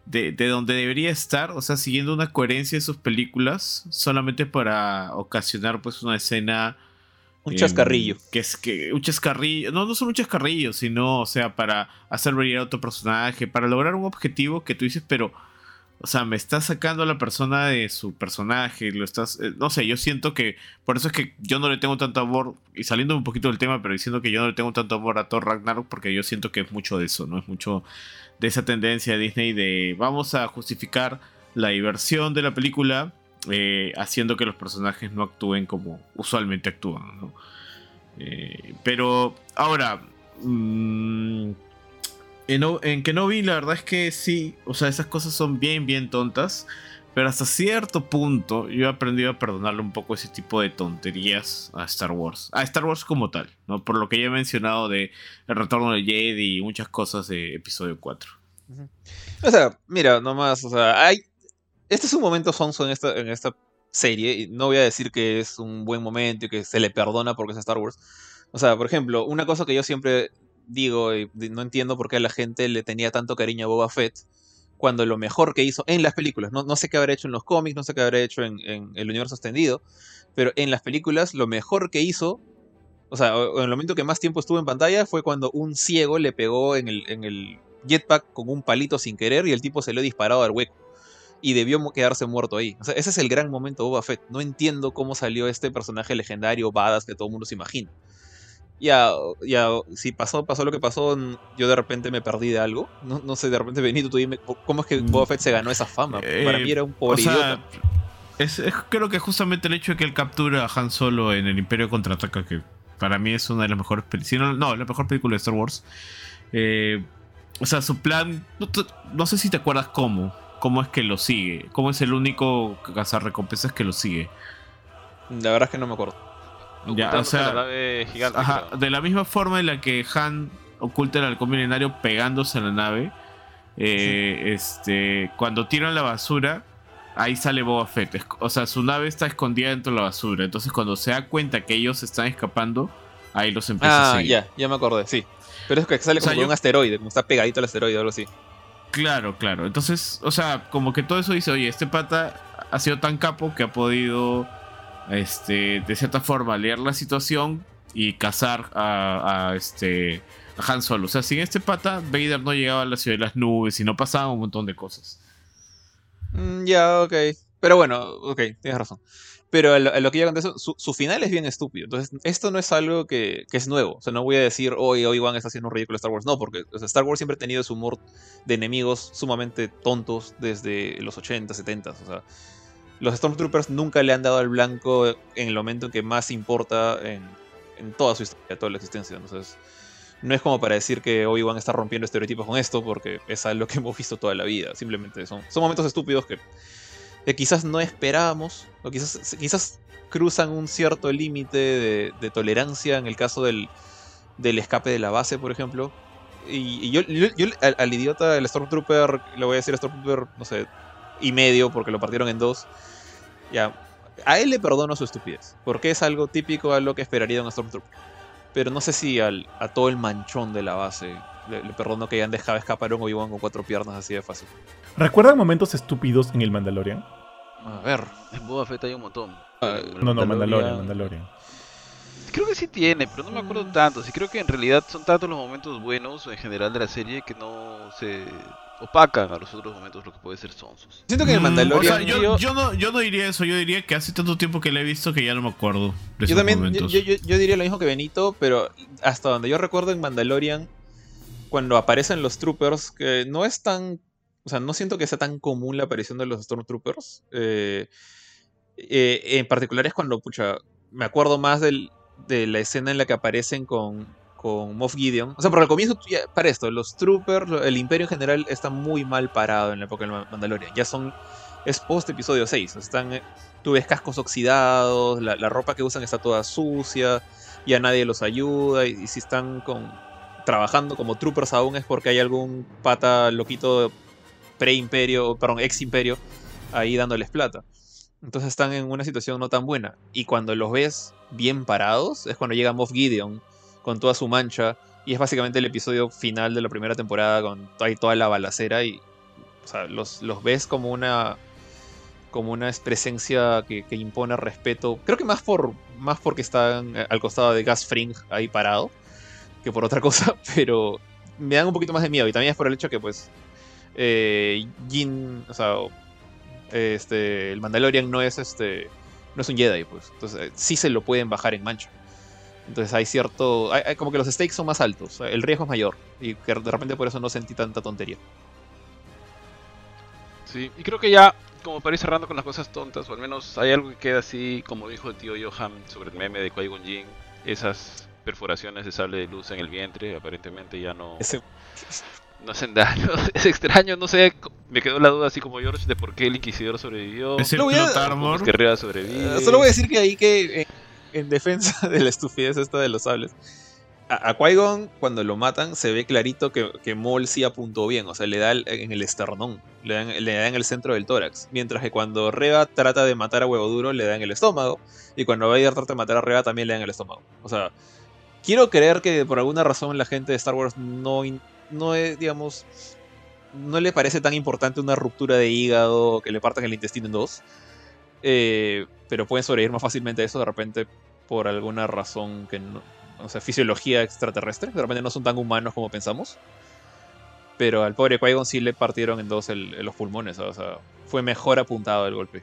de, donde debería estar, o sea, siguiendo una coherencia de sus películas, solamente para ocasionar pues una escena... Un chascarrillo. Em, que es que un chascarrillo, no, no son un chascarrillo, sino, o sea, para hacer brillar a otro personaje, para lograr un objetivo que tú dices, pero o sea, me estás sacando a la persona de su personaje, lo estás, eh, no sé, yo siento que, por eso es que yo no le tengo tanto amor, y saliendo un poquito del tema, pero diciendo que yo no le tengo tanto amor a Thor Ragnarok, porque yo siento que es mucho de eso, ¿no? Es mucho de esa tendencia de Disney de vamos a justificar la diversión de la película, eh, haciendo que los personajes no actúen como usualmente actúan, ¿no? Eh, pero ahora... Mmm, en, en Kenobi la verdad es que sí, o sea, esas cosas son bien, bien tontas. Pero hasta cierto punto yo he aprendido a perdonarle un poco ese tipo de tonterías a Star Wars. A Star Wars como tal, ¿no? Por lo que ya he mencionado de El Retorno de Jedi y muchas cosas de episodio 4. O sea, mira, nomás, o sea, hay... Este es un momento sonso en esta, en esta serie. Y no voy a decir que es un buen momento y que se le perdona porque es Star Wars. O sea, por ejemplo, una cosa que yo siempre digo, no entiendo por qué la gente le tenía tanto cariño a Boba Fett cuando lo mejor que hizo en las películas, no, no sé qué habrá hecho en los cómics, no sé qué habrá hecho en, el universo extendido, pero en las películas lo mejor que hizo, o sea, en el momento que más tiempo estuvo en pantalla fue cuando un ciego le pegó en el, en el jetpack con un palito sin querer y el tipo se lo disparado al hueco. Y debió quedarse muerto ahí. O sea, ese es el gran momento de Boba Fett. No entiendo cómo salió este personaje legendario, badass, que todo el mundo se imagina ya, ya, si pasó, pasó lo que pasó, yo de repente me perdí de algo. No, no sé, de repente Benito, tú dime, ¿cómo es que mm. Boba Fett se ganó esa fama? Para mí era un pobre idiota. es, creo que justamente el hecho de que él captura a Han Solo en el Imperio Contraataca, que para mí es una de las mejores películas, no, la mejor película de Star Wars. Eh, o sea, su plan, no, sé si te acuerdas cómo, cómo es que lo sigue, cómo es el único recompensas que lo sigue. La verdad es que no me acuerdo. Ya, o sea, de la misma forma en la que Han oculta el halcón milenario pegándose a la nave, eh, este, cuando tiran la basura, ahí sale Boba Fett. O sea, su nave está escondida dentro de la basura. Entonces, cuando se da cuenta que ellos están escapando, ahí los empieza a ah, seguir. ya, ya me acordé, sí. Pero es que sale como un asteroide, como está pegadito al asteroide o algo así. Claro, claro. Entonces, o sea, como que todo eso dice, oye, este pata ha sido tan capo que ha podido este, de cierta forma, leer la situación y cazar a, este, a Han Solo. O sea, sin este pata, Vader no llegaba a la ciudad de las nubes y no pasaba un montón de cosas. Mm, ya, ok. Pero bueno, ok, tienes razón. Pero lo, que yo eso, su, final es bien estúpido. Entonces, esto no es algo que, es nuevo. O sea, no voy a decir, hoy hoy Obi-Wan está haciendo un ridículo Star Wars. No, porque Star Wars siempre ha tenido su humor de enemigos sumamente tontos desde los 80, 70. O sea, los Stormtroopers nunca le han dado al blanco en el momento en que más importa en, toda su historia, toda la existencia. Entonces, no es como para decir que Obi-Wan está rompiendo estereotipos con esto, porque es algo que hemos visto toda la vida. Simplemente son, son momentos estúpidos que, quizás no esperábamos, o quizás, quizás cruzan un cierto límite de, tolerancia en el caso del, escape de la base, por ejemplo. Y, yo, al, idiota, el Stormtrooper, le voy a decir Stormtrooper, no sé, y medio, porque lo partieron en dos. Ya, A él le perdono su estupidez, porque es algo típico a lo que esperaría de un Stormtrooper. Pero no sé si al, a todo el manchón de la base le, perdono que hayan dejado escapar un Obi-Wan con cuatro piernas así de fácil. ¿Recuerdan momentos estúpidos en el Mandalorian? A ver. En Boba Fett hay un montón. Ah, No, no, Mandalorian, Mandalorian. Creo que sí tiene, pero no me acuerdo tanto. Sí creo que en realidad son tantos los momentos buenos en general de la serie que no se opacan a los otros momentos lo que puede ser sonsos. Siento que en Mm, o Mandalorian. sea, yo, yo, yo no, yo no diría eso, yo diría que hace tanto tiempo que la he visto que ya no me acuerdo de esos yo también. Yo- yo diría lo mismo que Benito, pero hasta donde yo recuerdo en Mandalorian, cuando aparecen los Troopers, que no es tan. O sea, no siento que sea tan común la aparición de los Stormtroopers. Eh, eh, en particular es cuando, pucha, me acuerdo más del- de la escena en la que aparecen con, con Moff Gideon. O sea, porque al comienzo, para esto, los Troopers, el Imperio en general está muy mal parado en la época del Ma- Mandalorian. Ya son. Es post episodio 6. Están. eh, Tú ves cascos oxidados, la, ropa que usan está toda sucia, ya nadie los ayuda, y, si están trabajando como troopers aún es porque hay algún pata loquito pre-imperio, perdón, ex-imperio, ahí dándoles plata. Entonces están en una situación no tan buena. Y cuando los ves bien parados, es cuando llega Moff Gideon con toda su mancha. Y es básicamente el episodio final de la primera temporada con ahí toda la balacera. Y o sea, los, los ves como una. como una presencia que, que impone respeto. Creo que más por. más porque están eh, al costado de Gas Fring ahí parado. Que por otra cosa. Pero me dan un poquito más de miedo. Y también es por el hecho que pues. Eh, Jin. O sea este, el Mandalorian no es este no es un Jedi, pues. Entonces, eh, sí se lo pueden bajar en mancha. Entonces hay cierto. hay- hay como que los stakes son más altos. El riesgo es mayor. Y que de repente por eso no sentí tanta tontería. Sí, y creo que ya, como para ir cerrando con las cosas tontas, o al menos hay algo que queda así, como dijo el tío Johan sobre el meme de Qui-Gon Jinn, esas perforaciones de sable de luz en el vientre, aparentemente ya no, Ese- no hacen daño. Es extraño, no sé, me quedó la duda así como George de por qué el Inquisidor sobrevivió, Es el Lo voy a- armor. que sobrevive. Eh, solo voy a decir que ahí que en, en defensa de la estupidez esta de los sables. A, a Qui-Gon, cuando lo matan, se ve clarito que, que Maul sí apuntó bien. O sea, le da el- en el esternón. Le dan, le da en el centro del tórax. Mientras que cuando Reba trata de matar a Huevo Duro, le da en el estómago. Y cuando Vader trata de matar a Reba, también le da en el estómago. O sea, quiero creer que por alguna razón la gente de Star Wars no, in- no es, digamos, no le parece tan importante una ruptura de hígado que le partan el intestino en dos. Eh, pero pueden sobrevivir más fácilmente a eso de repente por alguna razón que no. O sea, fisiología extraterrestre. De repente no son tan humanos como pensamos. Pero al pobre Qui-Gon sí le partieron en dos el- los pulmones. O sea, fue mejor apuntado el golpe.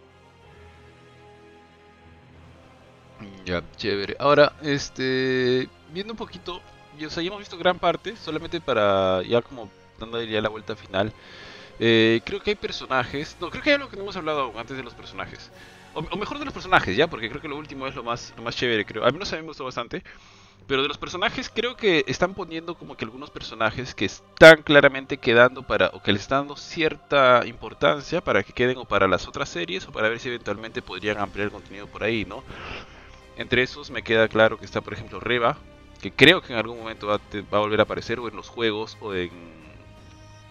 Ya, chévere. Ahora, este, viendo un poquito, o sea, ya hemos visto gran parte, solamente para ya como dando ya la vuelta final. Eh, creo que hay personajes, no, creo que hay algo que no hemos hablado antes de los personajes. O, o mejor de los personajes, ya, porque creo que lo último es lo más, lo más chévere, creo. A mí no se me gustó bastante. Pero de los personajes creo que están poniendo como que algunos personajes que están claramente quedando para, o que les están dando cierta importancia para que queden o para las otras series o para ver si eventualmente podrían ampliar el contenido por ahí, ¿no? Entre esos me queda claro que está, por ejemplo, Reba, que creo que en algún momento va, te- va a volver a aparecer o en los juegos o en,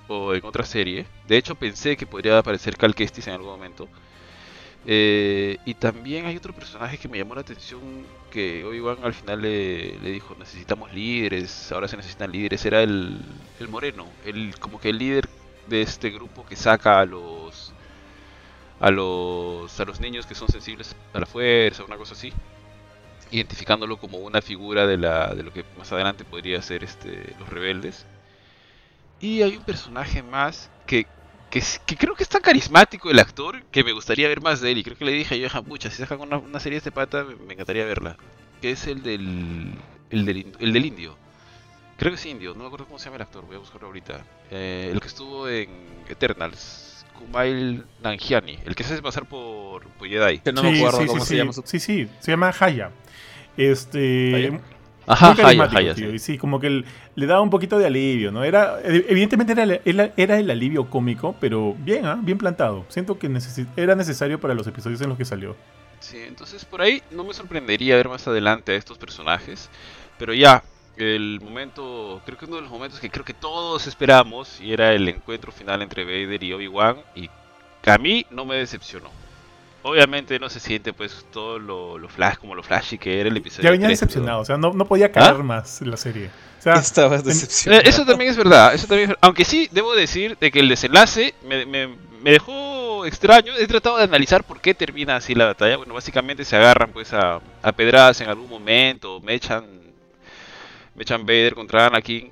o en otra serie. De hecho, pensé que podría aparecer Cal en algún momento. Eh, y también hay otro personaje que me llamó la atención que Obi-Wan al final le, le dijo necesitamos líderes, ahora se necesitan líderes, era el, el moreno, el, como que el líder de este grupo que saca a los a los a los niños que son sensibles a la fuerza, una cosa así, identificándolo como una figura de la de lo que más adelante podría ser este los rebeldes. Y hay un personaje más que que, creo que es tan carismático el actor que me gustaría ver más de él. Y creo que le dije a Johan, pucha, si sacan una, una serie de este pata, me, encantaría verla. Que es el del, el del, el del indio. Creo que es indio, no me acuerdo cómo se llama el actor, voy a buscarlo ahorita. Eh, el que estuvo en Eternals, Kumail Nanjiani, el que se hace pasar por, por Jedi. Que no me Sí, acuerdo sí, cómo sí, se sí. llama su. Sí, sí, se llama Haya. Este. ¿Haya? Ajá, Haya, Haya, tío, sí. Y sí, como que el- le daba un poquito de alivio, ¿no? Era, evidentemente era el, era- era el alivio cómico, pero bien, ¿ah? bien plantado. Siento que necesi- era necesario para los episodios en los que salió. Sí, entonces por ahí no me sorprendería ver más adelante a estos personajes. Pero ya, el momento, creo que uno de los momentos que creo que todos esperamos, y era el encuentro final entre Vader y Obi-Wan, y que a mí no me decepcionó. obviamente no se siente pues todo lo, lo flash, como lo flashy que era el episodio. Ya venía 3, decepcionado, pero- o sea, no, no podía caer ¿Ah? más la serie. O sea, Estabas Eh, decepcionado. eso también es verdad, eso también es- aunque sí debo decir de que el desenlace me, me- me dejó extraño, he tratado de analizar por qué termina así la batalla, bueno, básicamente se agarran pues a, a pedradas en algún momento, me echan, me echan Vader contra Anakin,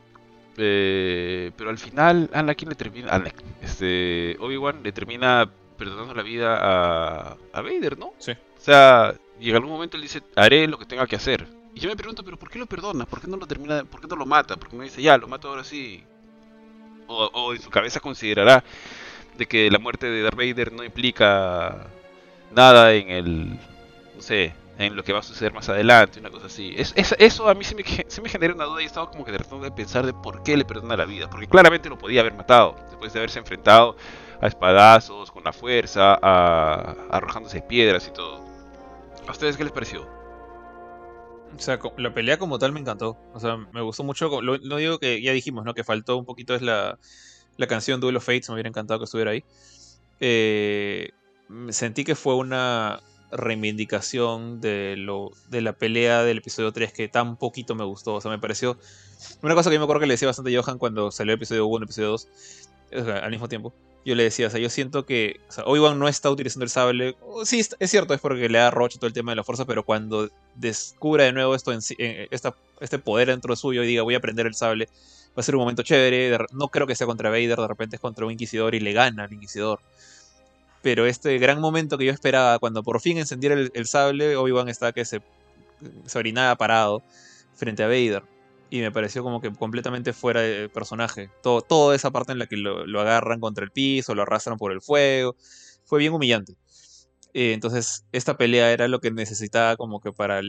eh, pero al final Anakin le termina, Anakin, este, Obi-Wan le termina perdonando la vida a, a Vader, ¿no? Sí. O sea, y en algún momento él dice, haré lo que tenga que hacer. Y yo me pregunto, pero ¿por qué lo perdona? ¿Por qué no lo termina? ¿Por qué no lo mata? Porque me dice, ya, lo mato ahora sí. O, o en su cabeza considerará de que la muerte de Darth Vader no implica nada en el, no sé, en lo que va a suceder más adelante, una cosa así. Es, es- eso a mí sí me, sí me genera una duda y estaba como que tratando de pensar de por qué le perdona la vida. Porque claramente lo podía haber matado, después de haberse enfrentado a espadazos, con la fuerza, a, arrojándose piedras y todo. ¿A ustedes qué les pareció? O sea, la pelea como tal me encantó. O sea, me gustó mucho. Lo, lo digo que ya dijimos, ¿no? Que faltó un poquito es la, la canción Duel of Fates. Me hubiera encantado que estuviera ahí. Eh, sentí que fue una reivindicación de, lo, de la pelea del episodio 3 que tan poquito me gustó. O sea, me pareció... Una cosa que yo me acuerdo que le decía bastante a Johan cuando salió el episodio 1 y el episodio 2, o sea, al mismo tiempo. Yo le decía, o sea, yo siento que o sea, no está utilizando el sable. O, Sí, es cierto, es porque le da Roche todo el tema de la fuerza, pero cuando descubra de nuevo esto en, en- esta, este poder dentro suyo y diga voy a aprender el sable, va a ser un momento chévere. no creo que sea contra Vader, de repente es contra un inquisidor y le gana al inquisidor. Pero este gran momento que yo esperaba, cuando por fin encendiera el, sable, Obi-Wan estaba que se, se orinaba parado frente a Vader. Y me pareció como que completamente fuera de personaje. Todo, toda esa parte en la que lo, lo agarran contra el piso, lo arrastran por el fuego. Fue bien humillante. Eh, entonces, esta pelea era lo que necesitaba como que para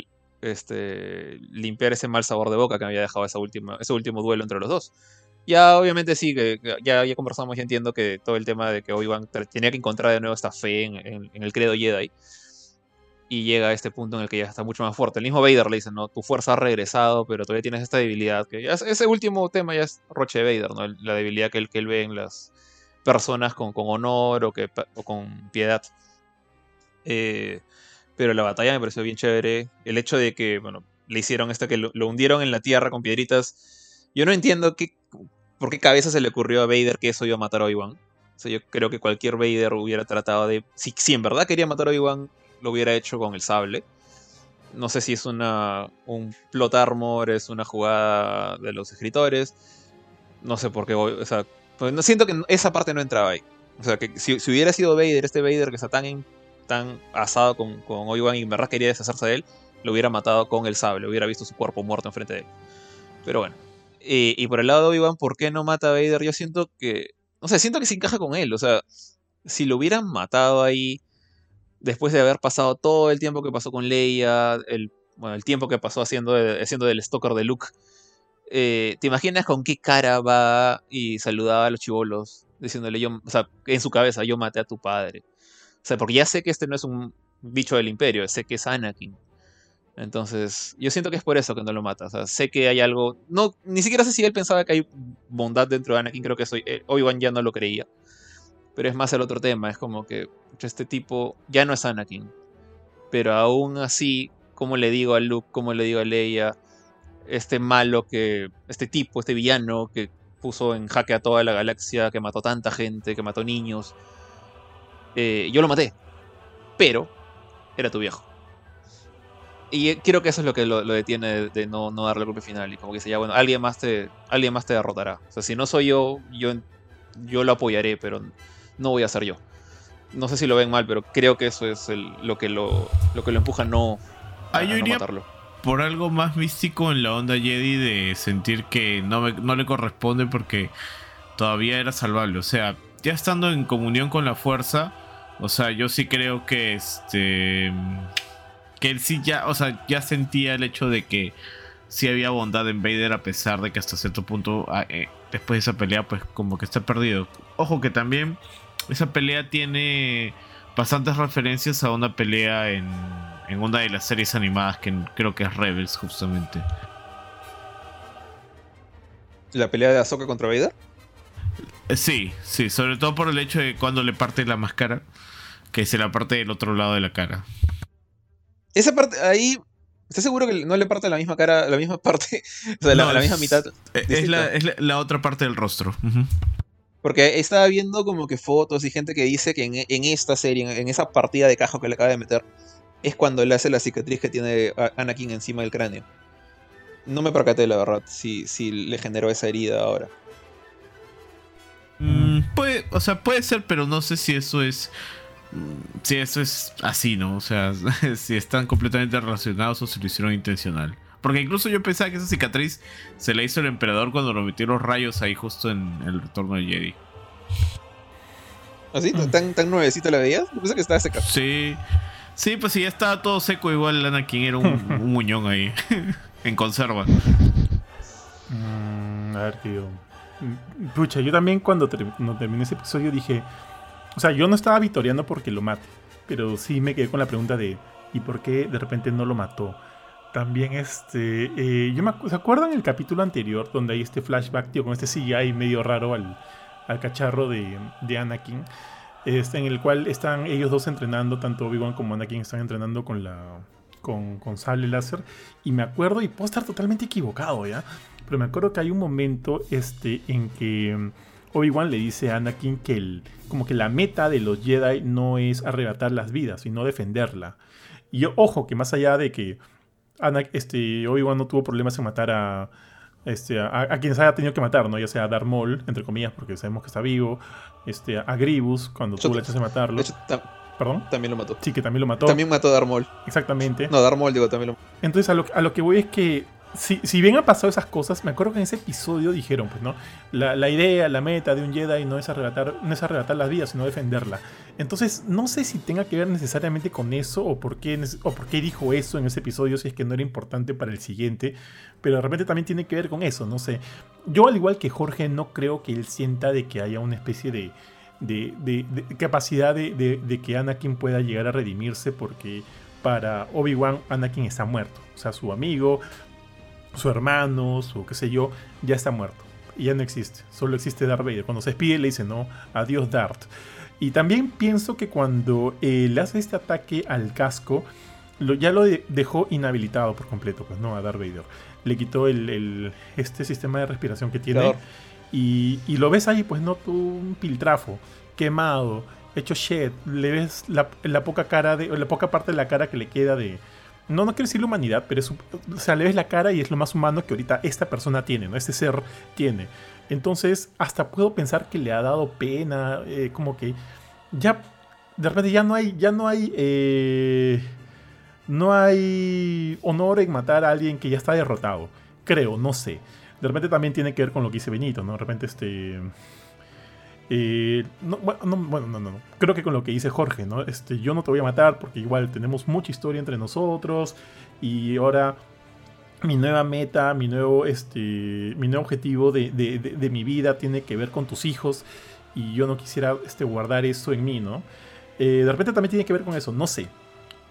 este, limpiar ese mal sabor de boca que me había dejado esa última, ese último duelo entre los dos. Ya, obviamente sí, que ya, ya conversamos y entiendo que todo el tema de que Obi-Wan tenía que encontrar de nuevo esta fe en, el credo Jedi. Y llega a este punto en el que ya está mucho más fuerte. El mismo Vader le dice, no, tu fuerza ha regresado, pero todavía tienes esta debilidad. que ya es- Ese último tema ya es Roche de Vader, ¿no? La debilidad que él, ve en las personas con, con honor o, que, o con piedad. Eh, pero la batalla me pareció bien chévere. El hecho de que, bueno, le hicieron esto que lo, lo hundieron en la tierra con piedritas. Yo no entiendo qué, por qué cabeza se le ocurrió a Vader que eso iba a matar a Obi-Wan. O sea, yo creo que cualquier Vader hubiera tratado de. Si, si en verdad quería matar a Obi-Wan, lo hubiera hecho con el sable. No sé si es una, un plot armor, es una jugada de los escritores. No sé por qué. O sea, pues no siento que esa parte no entraba ahí. O sea, que si, si hubiera sido Vader, este Vader que está tan, tan asado con, con Obi-Wan y en verdad quería deshacerse de él, lo hubiera matado con el sable, hubiera visto su cuerpo muerto enfrente de él. Pero bueno. Y, por el lado de Obi-Wan, ¿por qué no mata a Vader? Yo siento que. No sé, siento que se encaja con él. O sea, si lo hubieran matado ahí, después de haber pasado todo el tiempo que pasó con Leia, el, bueno, el tiempo que pasó haciendo, haciendo del stalker de Luke, eh, ¿te imaginas con qué cara va y saludaba a los chivolos? Diciéndole, yo, o sea, en su cabeza, yo maté a tu padre. O sea, porque ya sé que este no es un bicho del imperio, sé que es Anakin. Entonces, yo siento que es por eso que no lo mata. O sea, sé que hay algo. No, ni siquiera sé si él pensaba que hay bondad dentro de Anakin. Creo que soy. eh, Obi-Wan ya no lo creía. Pero es más el otro tema. Es como que este tipo ya no es Anakin. Pero aún así, como le digo a Luke, como le digo a Leia, este malo que. Este tipo, este villano que puso en jaque a toda la galaxia, que mató tanta gente, que mató niños. eh, yo lo maté. Pero era tu viejo. Y creo que eso es lo que lo, lo detiene de, de no, no darle el golpe final. Y como que dice, ya bueno, alguien más te, alguien más te derrotará. O sea, si no soy yo, yo, yo lo apoyaré, pero no voy a ser yo. No sé si lo ven mal, pero creo que eso es el- lo, que lo, lo que lo empuja a no, a, a no matarlo. por algo más místico en la onda Jedi de sentir que no, me- no le corresponde porque todavía era salvable. O sea, ya estando en comunión con la fuerza, o sea, yo sí creo que este. Que él sí ya, o sea, ya sentía el hecho de que sí había bondad en Vader a pesar de que hasta cierto punto, ah, eh, después de esa pelea, pues como que está perdido. Ojo que también esa pelea tiene bastantes referencias a una pelea en, en una de las series animadas que creo que es Rebels justamente. ¿La pelea de Ahsoka contra Vader? Eh, Sí, sí, sobre todo por el hecho de cuando le parte la máscara, que se la parte del otro lado de la cara. Esa parte, ahí. ¿Estás seguro que no le parte la misma cara, la misma parte? O sea, la, No, la misma mitad. Eh, Es, la, es la- la otra parte del rostro. Ujú. Porque estaba viendo como que fotos y gente que dice que en, en esta serie, en, en esa partida de caja que le acaba de meter, es cuando le hace la cicatriz que tiene Anakin encima del cráneo. No me percaté, la verdad, si, si le generó esa herida ahora. Mm, puede, o sea, puede ser, pero no sé si eso es. Si eso es así, ¿no? O sea, si están completamente relacionados o si lo hicieron intencional. Porque incluso yo pensaba que esa cicatriz se la hizo el emperador cuando lo metió los rayos ahí justo en el retorno de Jedi. ¿Así? Mm. ¿Tan, tan nuevecita la veías? Yo pensé que estaba seca. Sí. Sí, pues sí, ya estaba todo seco. Igual Anakin era un, un muñón ahí. en conserva. Mm, a ver, tío. Mm, Pucha, yo también cuando, ter- cuando terminé ese episodio dije. O sea, yo no estaba vitoreando porque lo mate. Pero sí me quedé con la pregunta de. ¿Y por qué de repente no lo mató? También este. eh, yo me ¿Se acuerdan el capítulo anterior donde hay este flashback, tío, con este CGI medio raro al, al cacharro de, de Anakin? Este, en el cual están ellos dos entrenando, tanto Obi-Wan como Anakin están entrenando con la. Con, con sable láser. Y me acuerdo, y puedo estar totalmente equivocado, ¿ya? Pero me acuerdo que hay un momento este, en que Obi-Wan le dice a Anakin que el, como que la meta de los Jedi no es arrebatar las vidas, sino defenderla. Y yo, ojo, que más allá de que este, Obi-Wan no tuvo problemas en matar a, este, a, a quienes haya tenido que matar, ¿no? Ya sea a Darth Maul, entre comillas, porque sabemos que está vivo, este, a Grievous, cuando tuvo la chance de matarlo. De hecho, tam- Perdón. también lo mató. Sí, que también lo mató. También mató a Darth Maul. Exactamente. No, Darth Maul, digo, también lo Entonces a lo, a lo que voy es que si, si bien han pasado esas cosas, me acuerdo que en ese episodio dijeron, pues, ¿no? La, la idea, la meta de un Jedi no es, arrebatar, no es arrebatar las vidas, sino defenderla. Entonces, no sé si tenga que ver necesariamente con eso o por, qué, o por qué dijo eso en ese episodio, si es que no era importante para el siguiente, pero de repente también tiene que ver con eso, no sé. Yo, al igual que Jorge, no creo que él sienta de que haya una especie de, de, de- de capacidad de que Anakin pueda llegar a redimirse porque para Obi-Wan Anakin está muerto. O sea, su amigo, su hermano, su qué sé yo, ya está muerto. Y ya no existe. Solo existe Darth Vader. Cuando se despide le dice, no, adiós Darth. Y también pienso que cuando eh, le hace este ataque al casco, lo, ya lo de- dejó inhabilitado por completo, pues no, a Darth Vader. Le quitó el, el- este sistema de respiración que tiene. Claro. Y, y lo ves ahí, pues no, tú un piltrafo, quemado, hecho shit. Le ves la, la poca cara de, la poca parte de la cara que le queda de. No, no quiero decir la humanidad, pero es, le ves la cara y es lo más humano que ahorita esta persona tiene, ¿no? Este ser tiene. Entonces, hasta puedo pensar que le ha dado pena, eh, como que ya, de repente ya no hay, ya no hay, eh, no hay honor en matar a alguien que ya está derrotado. Creo, no sé. De repente también tiene que ver con lo que dice Benito, ¿no? De repente este... no, bueno, no, no, no. Creo que con lo que dice Jorge, ¿no? Este, yo no te voy a matar porque igual tenemos mucha historia entre nosotros y ahora mi nueva meta, mi nuevo, este, mi nuevo objetivo de, de- de- mi vida tiene que ver con tus hijos y yo no quisiera este, guardar eso en mí, ¿no? Eh, de repente también tiene que ver con eso, no sé.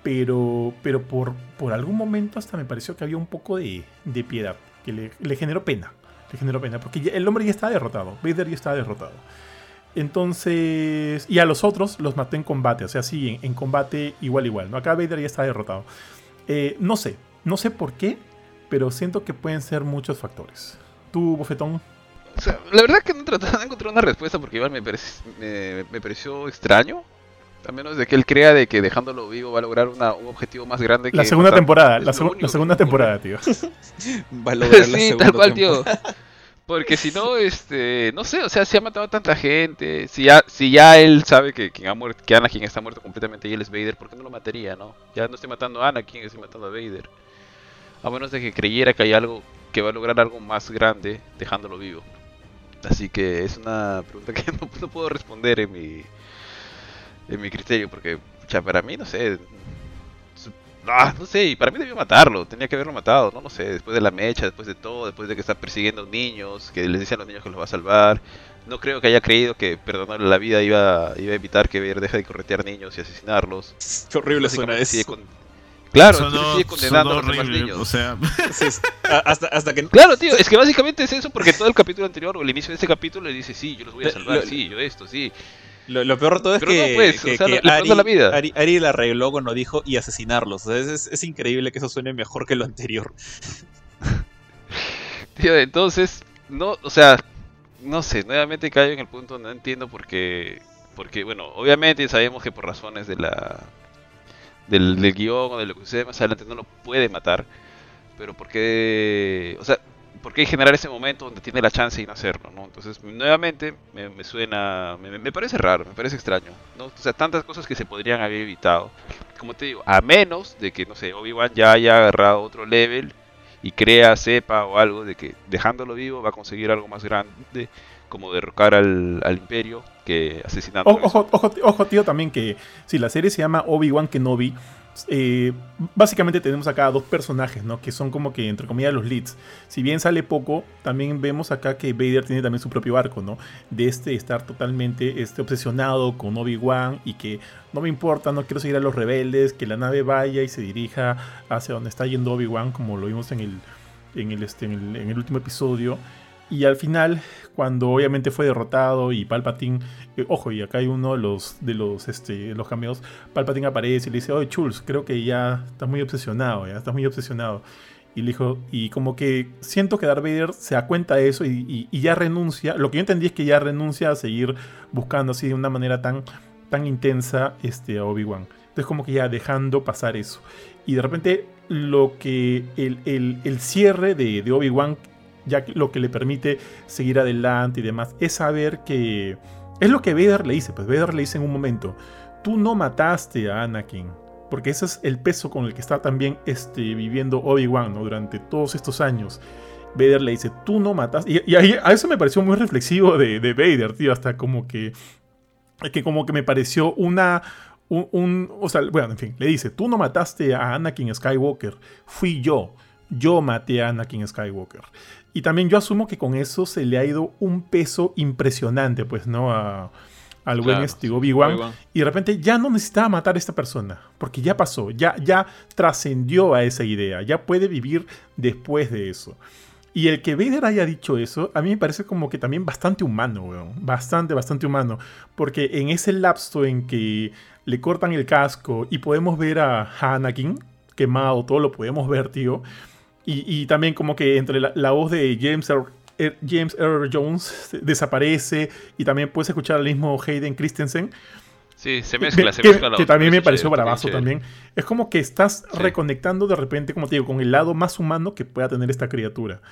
Pero, pero por, por algún momento hasta me pareció que había un poco de, de piedad, que le, generó pena. Le generó pena, porque el hombre ya está derrotado. Vader ya está derrotado. Entonces, y a los otros los maté en combate, o sea, sí, en, en combate igual, igual. ¿no? Acá Vader ya está derrotado. Eh, no sé, no sé por qué, pero siento que pueden ser muchos factores. ¿Tú, bofetón? O sea, la verdad que no trataba de encontrar una respuesta porque igual me, parec- me, me pareció extraño. A menos de que él crea de que dejándolo vivo va a lograr una- un objetivo más grande que La segunda matar. temporada, Es la, único la que segunda temporada, tío. Va a lograr la sí, segunda tal cual, temporada. tío. Porque si no, este, no sé, o sea, si ha matado a tanta gente, si ya, si ya él sabe que quien ha muerto, que Anakin está muerto completamente y él es Vader, ¿por qué no lo mataría, no? Ya no estoy matando a Anakin, estoy matando a Vader. A menos de que creyera que hay algo que va a lograr algo más grande dejándolo vivo. Así que es una pregunta que no, no puedo responder en mi en mi criterio, porque ya para mí no sé, ah, no sé, y para mí debió matarlo, tenía que haberlo matado, no, no sé, después de la mecha, después de todo, después de que está persiguiendo niños, que les decían a los niños que los va a salvar. No creo que haya creído que perdonarle la vida iba, iba a evitar que Vader deje de corretear niños y asesinarlos. Qué horrible suena eso. con- Claro, Sonó- sigue condenando a los demás niños. O sea, a- hasta, hasta que Claro, tío, es que básicamente es eso porque todo el capítulo anterior o el inicio de ese capítulo le dice, sí, yo los voy a Le- salvar, lo- sí, yo esto, sí. Lo, lo peor de todo es Pero que, no, pues, que- o sea, que le- le Ari, pasa la vida. Ari- Ari la arregló cuando dijo y asesinarlos. O sea, es, es- es increíble que eso suene mejor que lo anterior. Tío, entonces, no, o sea, no sé, nuevamente caigo en el punto, no entiendo por qué, porque, bueno, obviamente sabemos que por razones de la, del, del guion o de lo que sucede más adelante no lo puede matar, pero por qué, o sea, por qué generar ese momento donde tiene la chance y no hacerlo, ¿no? Entonces, nuevamente, me, me suena, me, me parece raro, me parece extraño, ¿no? O sea, tantas cosas que se podrían haber evitado, como te digo, a menos de que, no sé, Obi-Wan ya haya agarrado otro level y crea, sepa o algo de que dejándolo vivo va a conseguir algo más grande, como derrocar al, al imperio que asesinando. Ojo, ojo, ojo, tío, también que si la serie se llama Obi-Wan Kenobi, eh, básicamente tenemos acá dos personajes, ¿no? Que son como que, entre comillas, los leads. Si bien sale poco, también vemos acá que Vader tiene también su propio arco, ¿no? De este estar totalmente este, obsesionado con Obi-Wan y que no me importa, no quiero seguir a los rebeldes, que la nave vaya y se dirija hacia donde está yendo Obi-Wan, como lo vimos en el, en el, este, en el, en el último episodio. Y al final, cuando obviamente fue derrotado y Palpatine, eh, ojo, y acá hay uno de los, de los, este, los cameos, Palpatine aparece y le dice, oye, Chuls, creo que ya estás muy obsesionado, ya estás muy obsesionado. Y le dijo, y como que siento que Darth Vader se da cuenta de eso y, y- y ya renuncia. Lo que yo entendí es que ya renuncia a seguir buscando así de una manera tan, tan intensa este, a Obi-Wan. Entonces como que ya dejando pasar eso. Y de repente lo que el, el- el cierre de, de Obi-Wan, ya lo que le permite seguir adelante y demás, es saber que... Es lo que Vader le dice, pues Vader le dice en un momento, tú no mataste a Anakin, porque ese es el peso con el que está también este, viviendo Obi-Wan durante todos estos años. Vader le dice, tú no mataste. Y, ahí- a eso me pareció muy reflexivo de, de Vader, tío, hasta como que... Que como que me pareció una... Un, un- o sea, bueno, en fin, le dice, tú no mataste a Anakin Skywalker, fui yo. Yo maté a Anakin Skywalker. Y también yo asumo que con eso se le ha ido un peso impresionante, pues, ¿no? A- al buen Claro, este Obi-Wan. Obi-Wan. Y de repente ya no necesitaba matar a esta persona, porque ya pasó, ya, ya trascendió a esa idea, ya puede vivir después de eso. Y el que Vader haya dicho eso, a mí me parece como que también bastante humano, weón. Bastante, bastante humano. Porque en ese lapso en que le cortan el casco y podemos ver a Anakin quemado, todo lo podemos ver, tío. Y, y también como que entre la, la voz de James Earl, Er- James Earl Jones desaparece y también puedes escuchar al mismo Hayden Christensen. Sí, se Que- mezcla, se que, mezcla la que otra, también me pareció bravazo también. Es como que estás Sí. reconectando de repente, como te digo, con el lado más humano que pueda tener esta criatura,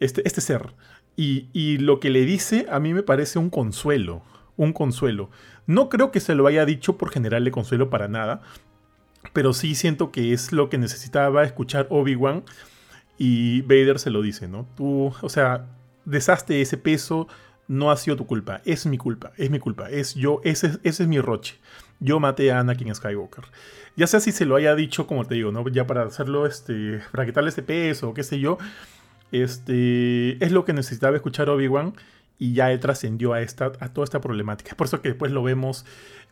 este, este ser. Y, y lo que le dice a mí me parece un consuelo, un consuelo. No creo que se lo haya dicho por generarle consuelo para nada, pero sí siento que es lo que necesitaba escuchar Obi-Wan y Vader se lo dice, ¿no? Tú, o sea, deshazte ese peso, no ha sido tu culpa, es mi culpa, es mi culpa, es yo, ese, es- ese es mi roche. Yo maté a Anakin Skywalker. Ya sea si se lo haya dicho, como te digo, ¿no? Ya para hacerlo, este, para quitarle ese peso, qué sé yo, este, es lo que necesitaba escuchar Obi-Wan y ya él trascendió a, esta, a toda esta problemática. Por eso que después lo vemos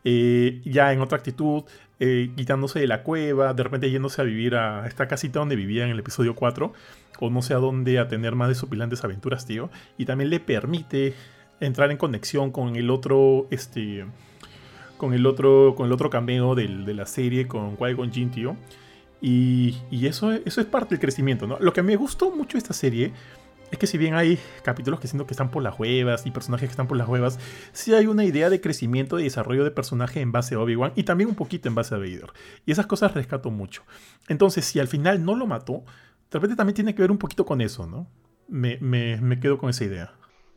eh, ya en otra actitud, eh, quitándose de la cueva, de repente yéndose a vivir a esta casita donde vivía en el episodio 4, o no sé a dónde, a tener más desopilantes aventuras, tío. Y también le permite entrar en conexión con el otro, este, con el otro, con el otro cameo del- de la serie, con Qui-Gon Jinn, tío. Y, y eso, eso es parte del crecimiento, ¿no? Lo que me gustó mucho de esta serie es que si bien hay capítulos que siento que están por las huevas y personajes que están por las huevas, sí hay una idea de crecimiento y desarrollo de personaje en base a Obi-Wan y también un poquito en base a Vader. Y esas cosas rescato mucho. Entonces, si al final no lo mató, de repente también tiene que ver un poquito con eso, ¿no? Me, me- quedo con esa idea.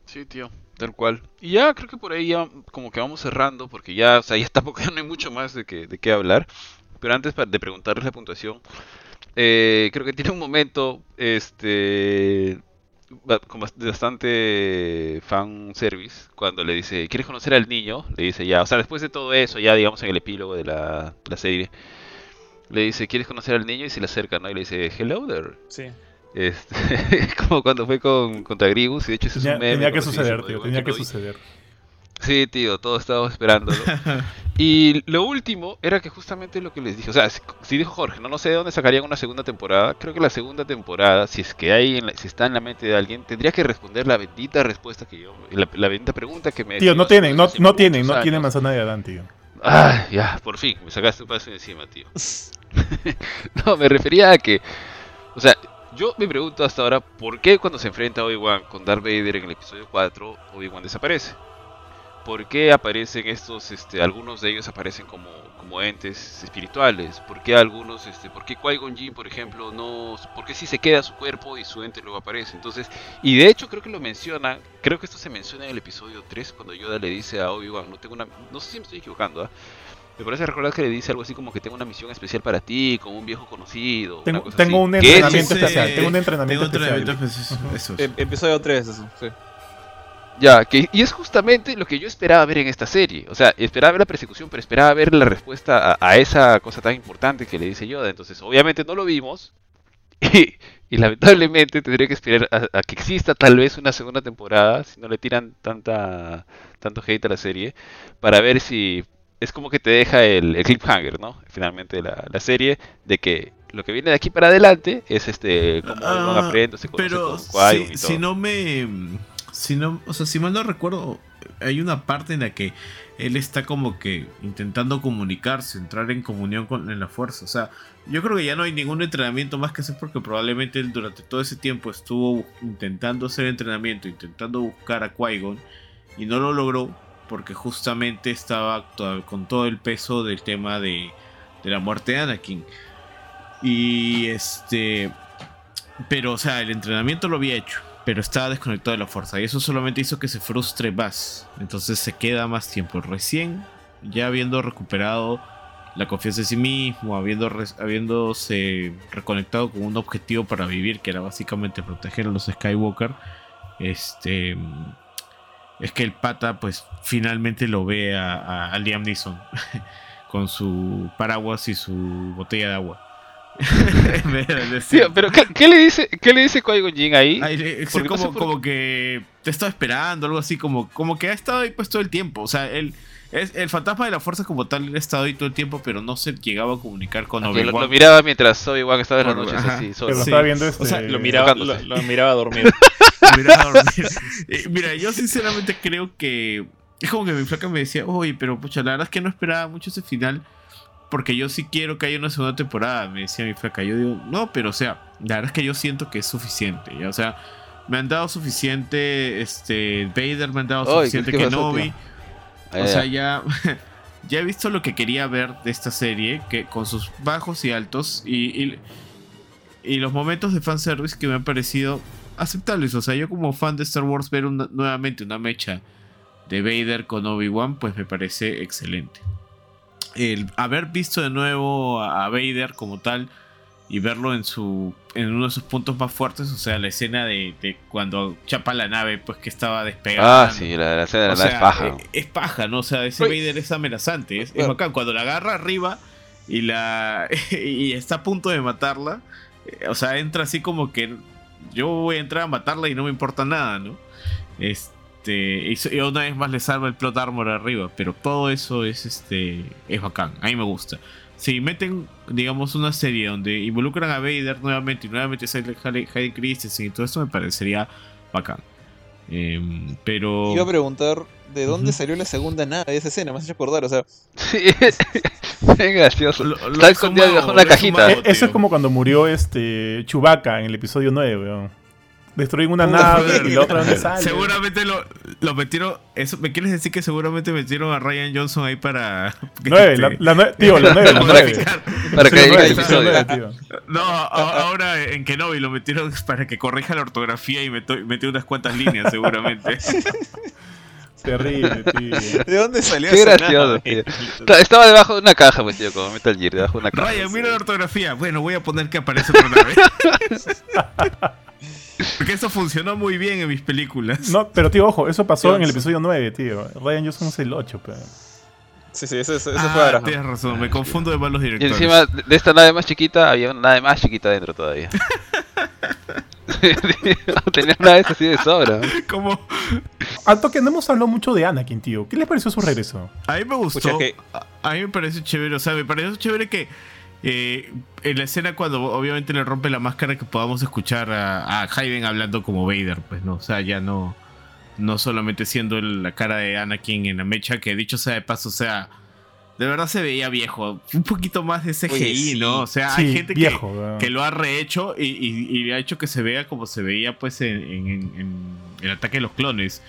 Sí, tío, tal cual. Y ya creo que por ahí ya como que vamos cerrando, porque ya, o sea, ya tampoco no hay mucho más de que, de qué hablar. Pero antes de preguntarles la puntuación, eh, creo que tiene un momento, este, con bast- bastante fan service, cuando le dice, ¿quieres conocer al niño? Le dice ya, o sea, después de todo eso, ya digamos en el epílogo de la, la serie, le dice, ¿quieres conocer al niño? Y se le acerca, ¿no? Y le dice, hello there. Sí. Este, como cuando fue con, contra Grievous, y de hecho ese es Tenía, un meme. tenía que suceder, de tío, tenía que suceder. Sí, tío, todos estábamos esperándolo. Y lo último era que justamente lo que les dije, o sea, si, si dijo Jorge, no, no sé de dónde sacarían una segunda temporada, creo que la segunda temporada, si es que hay, en la- si está en la mente de alguien, tendría que responder la bendita respuesta que yo, la, la bendita pregunta que me... Tío, no tienen, no, no tienen, no tienen manzana de Adán, tío. Ah, ya, por fin, me sacaste un paso encima, tío. no, me refería a que, o sea, yo me pregunto hasta ahora, ¿por qué cuando se enfrenta Obi-Wan con Darth Vader en el episodio 4, Obi-Wan desaparece? ¿Por qué aparecen estos, este, algunos de ellos aparecen como, como entes espirituales? ¿Por qué algunos, este, por qué Qui-Gon Jinn, por ejemplo, no, por qué si se queda su cuerpo y su ente luego aparece? Entonces, y de hecho creo que lo menciona, creo que esto se menciona en el episodio 3 cuando Yoda le dice a Obi-Wan, no tengo una, no sé si me estoy equivocando, ¿ah? Me parece recordar que le dice algo así como que tengo una misión especial para ti, como un viejo conocido. una Tengo, cosa tengo así. un entrenamiento especial. Tengo un entrenamiento Tengo especial. entrenamiento especial. Eso es. E- episodio 3, eso, sí. Ya, que, y es justamente lo que yo esperaba ver en esta serie. O sea, esperaba ver la persecución, pero esperaba ver la respuesta a, a esa cosa tan importante que le dice Yoda. Entonces, obviamente no lo vimos. Y, y lamentablemente tendré que esperar a, a que exista tal vez una segunda temporada, si no le tiran tanta tanto hate a la serie, para ver si es como que te deja el, el cliffhanger, ¿no? Finalmente la, la serie, de que lo que viene de aquí para adelante es este cómo Ah, aprende, se conoce Pero con si, y si no me. Si no, o sea, si mal no recuerdo, hay una parte en la que él está como que intentando comunicarse, entrar en comunión con la fuerza. O sea, yo creo que ya no hay ningún entrenamiento más que hacer porque probablemente durante todo ese tiempo estuvo intentando hacer entrenamiento, intentando buscar a Qui-Gon y no lo logró porque justamente estaba con todo el peso del tema de, de la muerte de Anakin. Y este. Pero, o sea, el entrenamiento lo había hecho, pero estaba desconectado de la fuerza. Y eso solamente hizo que se frustre más. Entonces se queda más tiempo. Recién, ya habiendo recuperado la confianza en sí mismo, habiendo habiéndose reconectado con un objetivo para vivir, que era básicamente proteger a los Skywalker, este. Es que el pata, pues, finalmente lo ve a, a- a Liam Neeson con su paraguas y su botella de agua. Pero ¿qué, qué le dice qué le dice Qui-Gon Jinn ahí? Ay, es no como, sé como que te estaba esperando, algo así, como, como que ha estado ahí pues todo el tiempo. O sea, él, es, el fantasma de la fuerza como tal, él ha estado ahí todo el tiempo, pero no se llegaba a comunicar con lo, Obi-Wan. lo miraba mientras Obi-Wan estaba en las noches así, solo. Sí. estaba viendo este. O sea, Lo miraba, lo, lo miraba dormir. Mira, a dormir. Eh, Mira, yo sinceramente creo que. Es como que mi flaca me decía, oye, pero pucha, la verdad es que no esperaba mucho ese final. Porque yo sí quiero que haya una segunda temporada, me decía mi flaca. Yo digo, no, pero o sea, la verdad es que yo siento que es suficiente. ¿ya? O sea, me han dado suficiente. Este. Vader me han dado suficiente ¿qué pasó, Kenobi. tío? Ah, O sea, ya, ya he visto lo que quería ver de esta serie, que con sus bajos y altos y, y, y los momentos de fanservice que me han parecido aceptables. O sea, yo como fan de Star Wars ver una- nuevamente una mecha de Vader con Obi-Wan, pues me parece excelente. El haber visto de nuevo a Vader como tal y verlo en su en uno de sus puntos más fuertes, o sea, la escena de, de cuando chapa la nave, pues que estaba despegando. Ah, sí, la, la escena de la nave es paja. eh, es paja, ¿no? O sea, ese Oye. Vader es amenazante, es, es bacán. Cuando la agarra arriba y la y está a punto de matarla, eh, o sea, entra así como que yo voy a entrar a matarla y no me importa nada, ¿no? Este, y, so- y una vez más le salva el plot armor arriba, pero todo eso es este es bacán, a mí me gusta. Si meten, digamos, una serie donde involucran a Vader nuevamente y nuevamente sale Hayden Christensen y todo eso me parecería bacán. Em, pero Iba a preguntar de dónde salió la segunda nave de esa escena, me has hecho acordar, o sea, Sí, bien gracioso. Lo- lo Está he escondido sumado, bajo una cajita. sumado. Eh, eso es como cuando murió este Chewbacca en el episodio 9, weón. Destruyen una nave y sí. la otra sale. Seguramente lo, lo metieron. Eso, ¿Me quieres decir que seguramente metieron a Ryan Johnson ahí para. 9, la, la nue- tío, la 9, la Para 9. modificar? Para que Sí, llegue la el nueve, episodio. la nueve, tío. No, a- ahora en Kenobi lo metieron para que corrija la ortografía y metió, metió unas cuantas líneas, seguramente. Terrible, tío. ¿de dónde salió Qué gracioso, tío. Estaba debajo de una caja, pues, tío, como Metal Gear, debajo de una caja. Ryan, mira la ortografía. Bueno, voy a poner que aparece otra nave. Porque eso funcionó muy bien en mis películas. No, pero tío, ojo, eso pasó en el episodio 9, tío. Ryan Johnson es el 8, pero. Sí, sí, eso, eso, eso Ah, fue ahora. tienes razón, me confundo de malos Y directores. encima de esta nave más chiquita había una nave más chiquita dentro todavía. tenía nada de eso así de sobra. Como, Al toque, no hemos hablado mucho de Anakin, tío. ¿Qué les pareció su regreso? a mí me gustó. Pucha, que- A, mí me parece chévere. O sea, me pareció chévere que eh, en la escena cuando obviamente le rompe la máscara que podamos escuchar a, a Hayden hablando como Vader, pues no, o sea, ya no, no solamente siendo el- la cara de Anakin en la mecha, que dicho sea de paso, o sea, de verdad se veía viejo. Un poquito más de CGI, Oye, sí. ¿no? O sea, Sí, hay gente que- viejo. weón. que lo ha rehecho y, y- y ha hecho que se vea como se veía pues en, en- en- en el ataque de los clones.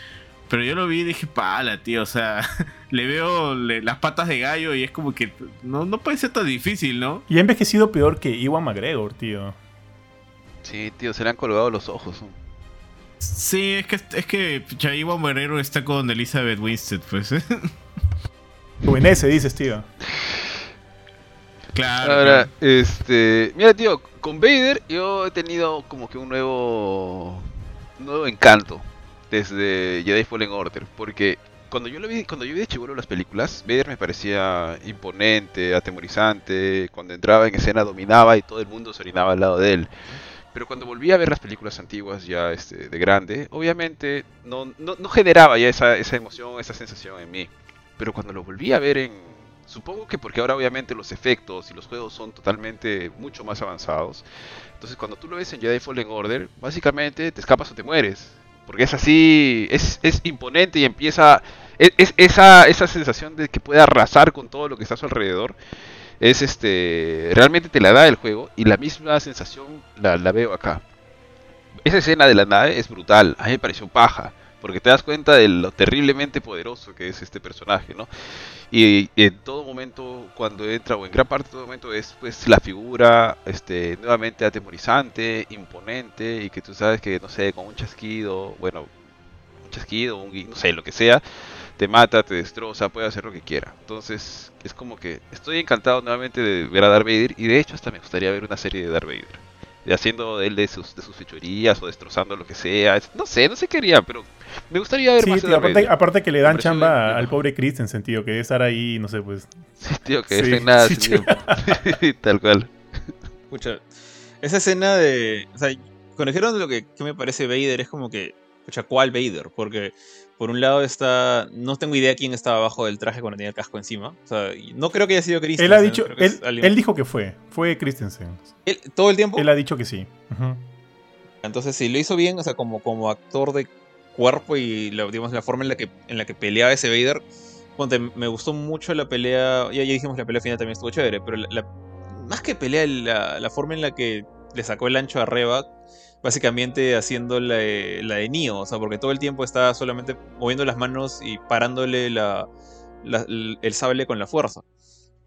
Pero yo lo vi y dije, pala, tío, o sea, le veo le- las patas de gallo y es como que no, no puede ser tan difícil, ¿no? Y ha envejecido peor que Iwan McGregor, tío. Sí, tío, se le han colgado los ojos. ¿no? Sí, es que es que Chaiwa Guerrero está con Elizabeth Winstead, pues. ¿eh? Juvenese, dices, tío. claro. Ahora, claro. este. Mira, tío, con Vader yo he tenido como que un nuevo. un nuevo encanto desde Jedi Fallen Order. Porque cuando yo lo vi, cuando yo vi de chivolo las películas, Vader me parecía imponente, atemorizante. Cuando entraba en escena dominaba y todo el mundo se orinaba al lado de él. Pero cuando volví a ver las películas antiguas ya este, de grande, obviamente no, no, no generaba ya esa, esa emoción, esa sensación en mí. Pero cuando lo volví a ver en... Supongo que porque ahora obviamente los efectos y los juegos son totalmente mucho más avanzados. Entonces cuando tú lo ves en Jedi Fallen Order, básicamente te escapas o te mueres. Porque es así, es, es imponente y empieza... Es, es- esa, esa sensación de que puede arrasar con todo lo que está a su alrededor es este realmente te la da el juego y la misma sensación la, la veo acá. Esa escena de la nave es brutal, a mí me pareció paja, porque te das cuenta de lo terriblemente poderoso que es este personaje, ¿no? Y, en todo momento, cuando entra, o en gran parte de todo momento, es pues la figura este, nuevamente atemorizante, imponente, y que tú sabes que, no sé, con un chasquido, bueno, un chasquido, un, no sé, lo que sea, te mata, te destroza, puede hacer lo que quiera. Entonces, es como que estoy encantado nuevamente de ver a Darth Vader y de hecho hasta me gustaría ver una serie de Darth Vader. Haciendo él de sus, de sus fechorías o destrozando lo que sea. Es- No sé, no sé qué haría, pero me gustaría ver Sí, más de tío, aparte, aparte que le dan chamba al pobre Christensen, tío, que debe estar ahí, no sé, pues. Sí, tío, que Sí, es en nada sí, sentido. Tal cual. Escucha, esa escena de. O sea, cuando dijeron lo que, que me parece Vader, es como que. Escucha, ¿cuál Vader? Porque por un lado está. No tengo idea quién estaba abajo del traje cuando tenía el casco encima. O sea, no creo que haya sido Christensen. Él ha dicho, él, él dijo que fue, fue Christensen. él- todo el tiempo. Él ha dicho que sí. Entonces, si lo hizo bien, o sea, como, como actor de cuerpo y la, digamos, la forma en la que, en la que peleaba ese Vader, ponte, me gustó mucho la pelea, ya, ya dijimos la pelea final también estuvo chévere, pero la, la- más que pelea, la, la forma en la que le sacó el ancho a Reba, básicamente haciendo la, de- la de Neo, o sea, porque todo el tiempo estaba solamente moviendo las manos y parándole la, la- el sable con la fuerza.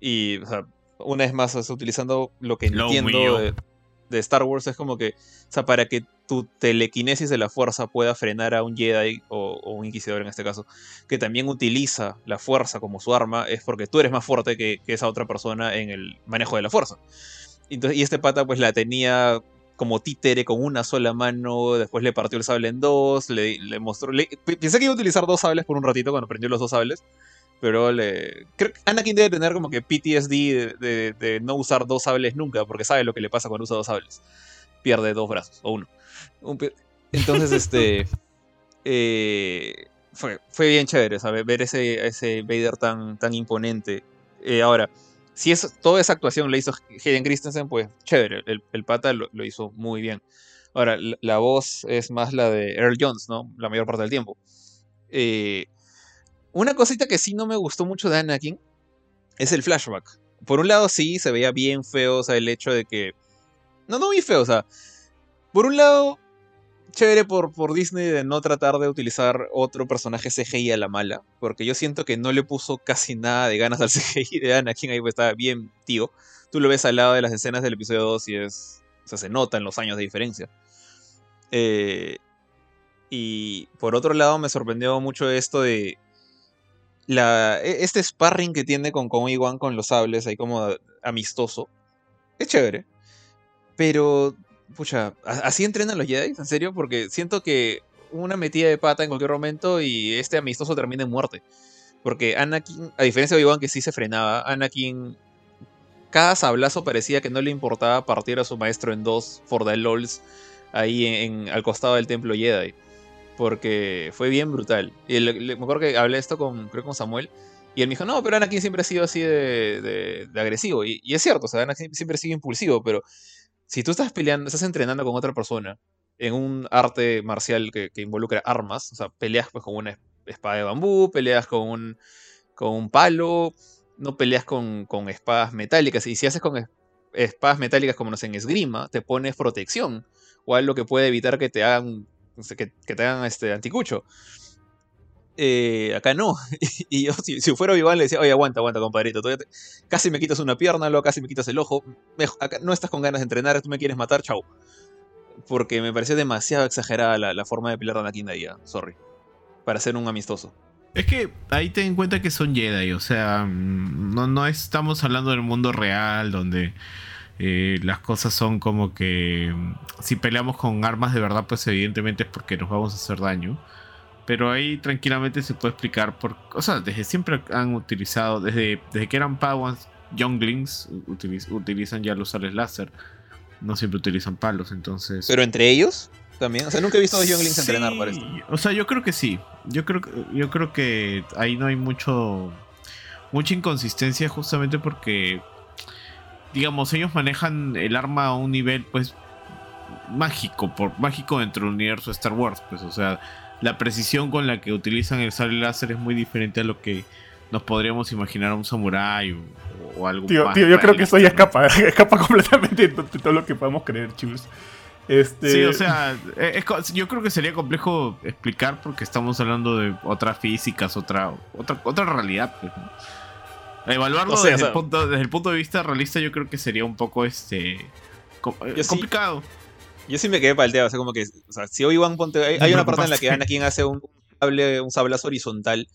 Y, o sea, una vez más, o sea, utilizando lo que Lo entiendo de, de Star Wars, es como que, o sea, para que tu telequinesis de la fuerza pueda frenar a un Jedi o, o un Inquisidor en este caso, que también utiliza la fuerza como su arma, es porque tú eres más fuerte que, que esa otra persona en el manejo de la fuerza. Entonces, y este pata pues la tenía como títere con una sola mano, después le partió el sable en dos, le, le mostró... le- pensé que iba a utilizar dos sables por un ratito cuando prendió los dos sables, pero le... Creo que Anakin debe tener como que PTSD de, de- de no usar dos sables nunca, porque sabe lo que le pasa cuando usa dos sables. Pierde dos brazos, o uno. Un Entonces, este... eh, fue, fue bien chévere, ¿sabes? Ver ese, ese Vader tan, tan imponente. Eh, ahora, si es, toda esa actuación la hizo Hayden Christensen, pues chévere, el, el pata lo, lo hizo muy bien. Ahora, la, voz es más la de Earl Jones, ¿no? La mayor parte del tiempo. Eh, una cosita que sí no me gustó mucho de Anakin es el flashback. Por un lado, sí, se veía bien feo, o sea, el hecho de que... No, no muy feo, o sea... Por un lado, chévere por, por Disney de no tratar de utilizar otro personaje CGI a la mala, porque yo siento que no le puso casi nada de ganas al CGI de Anakin, ahí estaba bien tío. Tú lo ves al lado de las escenas del episodio 2 y es... O sea, se notan los años de diferencia. Eh, y por otro lado me sorprendió mucho esto de la, e- este sparring que tiene con, con Obi-Wan con los sables, ahí como amistoso. Es chévere. Pero, pucha, ¿a- ¿así entrenan los Jedi? ¿En serio? Porque siento que una metida de pata en cualquier momento y este amistoso termina en muerte. Porque Anakin, a diferencia de Obi-Wan que sí se frenaba, Anakin, cada sablazo parecía que no le importaba partir a su maestro en dos for the lols ahí en, al costado del templo Jedi. Porque fue bien brutal. Y me acuerdo que hablé esto con, creo con Samuel. Y él me dijo, no, pero Anakin siempre ha sido así de, de, agresivo. Y, y, es cierto, o sea, Anakin siempre ha sido impulsivo, pero si tú estás peleando, estás entrenando con otra persona en un arte marcial que, que involucra armas, o sea, peleas pues con una espada de bambú, peleas con un, con un palo, no peleas con, con espadas metálicas. Y si haces con espadas metálicas como nos en esgrima, te pones protección. O algo que puede evitar que te hagan. que, te hagan este anticucho. Eh, acá no. y yo, si, fuera Obi-Wan, le decía, oye, aguanta, aguanta, compadrito. casi me quitas una pierna, luego casi me quitas el ojo. acá no estás con ganas de entrenar, tú me quieres matar, chau. Porque me pareció demasiado exagerada la, forma de pelear de Anakin de ahí, sorry. Para ser un amistoso. Es que ahí ten en cuenta que son Jedi, o sea, mm, no, no estamos hablando del mundo real donde eh, las cosas son como que mm, si peleamos con armas de verdad, pues evidentemente es porque nos vamos a hacer daño. Pero ahí tranquilamente se puede explicar por... O sea, desde siempre han utilizado, desde, desde que eran Pawans, Younglings utilizan ya los sales láser. No siempre utilizan palos, entonces... ¿Pero entre ellos? también. O sea, nunca he visto a Younglings entrenar para esto. O sea, yo creo que sí. Yo creo, yo creo que ahí no hay mucho. mucha inconsistencia justamente porque. Digamos, ellos manejan el arma a un nivel, pues. mágico, por, mágico dentro del universo de Star Wars. Pues, o sea, la precisión con la que utilizan el sable láser es muy diferente a lo que nos podríamos imaginar a un samurái o, algo tío, Tío, yo creo que eso ya escapa, escapa completamente de todo lo que podemos creer, chicos. Este... Sí, o sea, eh, yo creo que sería complejo explicar porque estamos hablando de otras físicas, otra, otra, otra realidad. Pues, Evaluarlo desde, el punto, desde, el punto, de vista realista, yo creo que sería un poco este complicado. Yo sí me quedé palteado, o sea, como que, o sea, si Obi-Wan ponte, hay, una parte en la que Anakin hace un, sable, un sablazo horizontal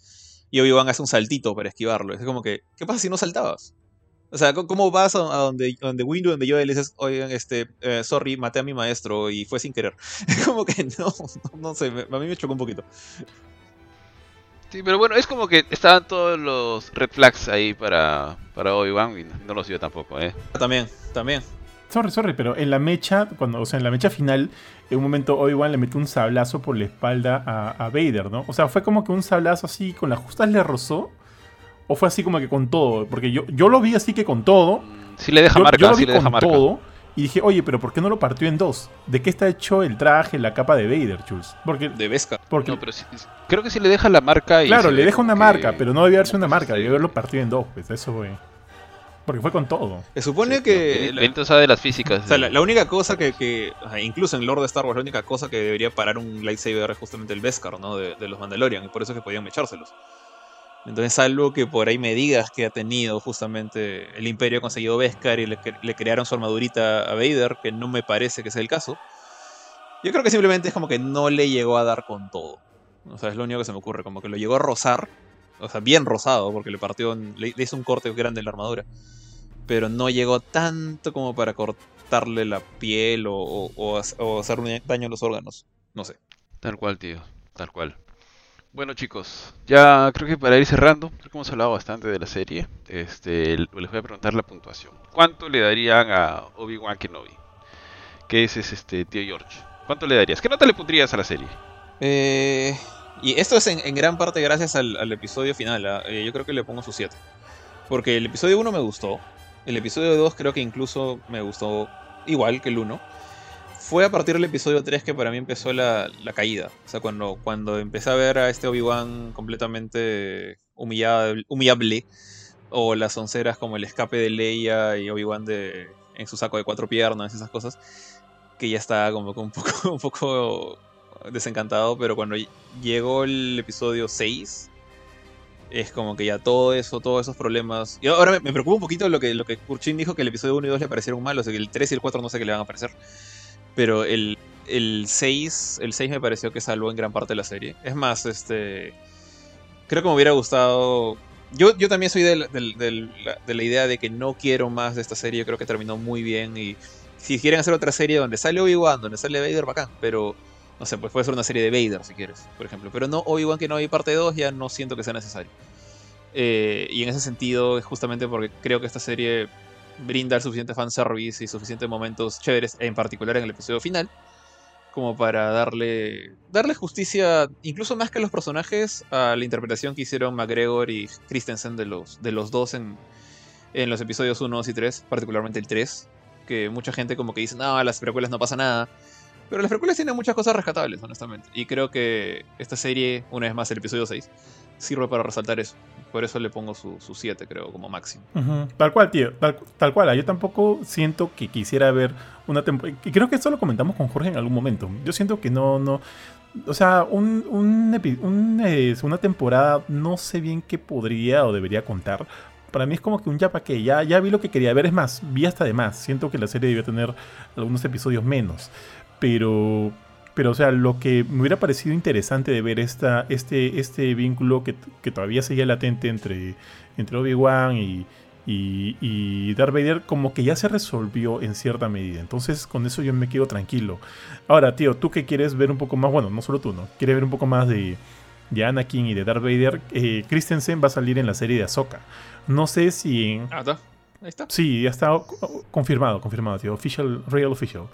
y Obi-Wan hace un saltito para esquivarlo. Es como que, ¿qué pasa si no saltabas? O sea, ¿cómo vas a, donde, donde Windu, donde yo le dices, oigan, este, eh, sorry, maté a mi maestro y fue sin querer? Es como que no, no, sé, a mí me chocó un poquito. Sí, pero bueno, es como que estaban todos los red flags ahí para, para Obi-Wan y no los vio tampoco, ¿eh? También, también. Sorry, sorry, pero en la mecha, cuando, o sea, en la mecha final, en un momento Obi-Wan le metió un sablazo por la espalda a, a Vader, ¿no? O sea, fue como que un sablazo así, con las justas le rozó ¿O fue así como que con todo? Porque yo, yo lo vi así que con todo. Sí le deja marca, sí le deja marca. todo. Y dije, oye, pero ¿por qué no lo partió en dos? ¿De qué está hecho el traje, la capa de Vader, Jules? Porque, de Vesca. Porque, no, pero creo que sí le deja la marca. Y claro, le deja una marca, pero no debía haberse una marca, debía haberlo partido en dos. Pues eso fue. Porque fue con todo. Se supone que. No, sabe de las físicas. O sea, la, única cosa que, que, incluso en Lord de Star Wars, la única cosa que debería parar un lightsaber es justamente el Beskar, ¿no? De, de los Mandalorian. Y por eso es que podían echárselos. Entonces, algo que por ahí me digas que ha tenido justamente el Imperio ha conseguido Beskar y le, crearon su armadurita a Vader, que no me parece que sea el caso. Yo creo que simplemente es como que no le llegó a dar con todo. O sea, es lo único que se me ocurre, como que lo llegó a rozar, o sea, bien rozado, porque le partió, le, hizo un corte grande en la armadura. Pero no llegó tanto como para cortarle la piel o, o, o hacer daño a los órganos. No sé. Tal cual, tío, tal cual. Bueno chicos, ya creo que para ir cerrando, creo que hemos hablado bastante de la serie. Este, les voy a preguntar la puntuación. ¿Cuánto le darían a Obi-Wan Kenobi? ¿Qué es este tío George? ¿Cuánto le darías? ¿Qué nota le pondrías a la serie? Eh, y esto es en, gran parte gracias al, episodio final. ¿ah? Eh, yo creo que le pongo su 7. Porque el episodio 1 me gustó. El episodio 2 creo que incluso me gustó igual que el 1 fue a partir del episodio 3 que para mí empezó la, caída. O sea, cuando, cuando empecé a ver a este Obi-Wan completamente humillable, o las onceras como el escape de Leia y Obi-Wan en su saco de cuatro piernas, esas cosas, que ya estaba como un poco, un poco desencantado, pero cuando llegó el episodio 6, es como que ya todo eso, todos esos problemas. Y ahora me, preocupa un poquito lo que, lo que Kurchin dijo que el episodio 1 y 2 le parecieron malos, que el 3 y el 4 no sé qué le van a parecer. Pero el, el 6, el 6 me pareció que salvó en gran parte de la serie. Es más, este. Creo que me hubiera gustado. Yo, yo también soy de la, de, la, idea de que no quiero más de esta serie. Creo que terminó muy bien. Y si quieren hacer otra serie donde sale Obi-Wan, donde sale Vader, bacán. Pero no sé, pues puede ser una serie de Vader si quieres, por ejemplo. Pero no Obi-Wan que no hay parte 2, ya no siento que sea necesario. Eh, y en ese sentido, es justamente porque creo que esta serie brinda el suficiente fanservice y suficientes momentos chéveres, en particular en el episodio final, como para darle darle justicia, incluso más que a los personajes, a la interpretación que hicieron McGregor y Christensen de los, de los dos en, en los episodios 1, 2 y 3, particularmente el 3, que mucha gente como que dice, no, las precuelas no pasa nada. Pero las precuelas tienen muchas cosas rescatables, honestamente. Y creo que esta serie, una vez más el episodio 6, sirve para resaltar eso. Por eso le pongo su 7, creo, como máximo. Tal cual, tío. Tal, cual. Yo tampoco siento que quisiera ver una temporada. Y creo que esto lo comentamos con Jorge en algún momento. Yo siento que no, no. O sea, un, un, una temporada no sé bien qué podría o debería contar. Para mí es como que un ya para qué. Ya, ya vi lo que quería ver. Es más, vi hasta de más. Siento que la serie debía tener algunos episodios menos. Pero pero, o sea, lo que me hubiera parecido interesante de ver esta, este, este vínculo que, todavía seguía latente entre, entre Obi-Wan y, y, Darth Vader, como que ya se resolvió en cierta medida. Entonces, con eso yo me quedo tranquilo. Ahora, tío, tú que quieres ver un poco más, bueno, no solo tú, ¿no? Quieres ver un poco más de, de Anakin y de Darth Vader. Eh, Christensen va a salir en la serie de Ahsoka. No sé si en. Ah. Ahí está. Sí, ya está confirmado, confirmado, tío. Official, real official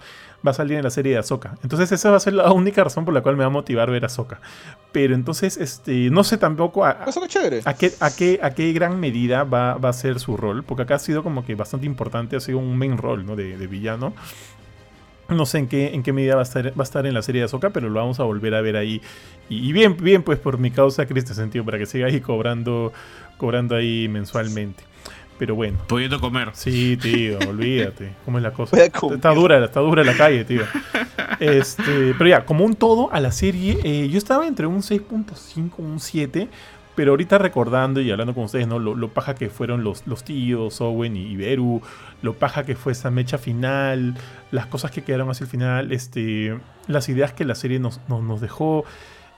va a salir en la serie de Ahsoka. Entonces esa va a ser la única razón por la cual me va a motivar ver Ahsoka. Pero entonces, este, no sé tampoco a, chévere. a, qué, a, qué, a qué gran medida va, a ser su rol, porque acá ha sido como que bastante importante, ha sido un main rol ¿no? de, villano. No sé en qué, en qué medida va a, estar, va a estar en la serie de Ahsoka, pero lo vamos a volver a ver ahí. Y, bien, bien, pues por mi causa, Cristo sentido, para que siga ahí cobrando, cobrando ahí mensualmente. Pero bueno. Pudiendo comer. Sí, tío, olvídate. ¿Cómo es la cosa? Está dura, está dura la calle, tío. Este, pero ya, como un todo a la serie, eh, yo estaba entre un 6.5, un 7. Pero ahorita recordando y hablando con ustedes, ¿no? Lo, paja que fueron los, los tíos, Owen y Beru, lo paja que fue esa mecha final, las cosas que quedaron hacia el final, este, las ideas que la serie nos, nos, dejó.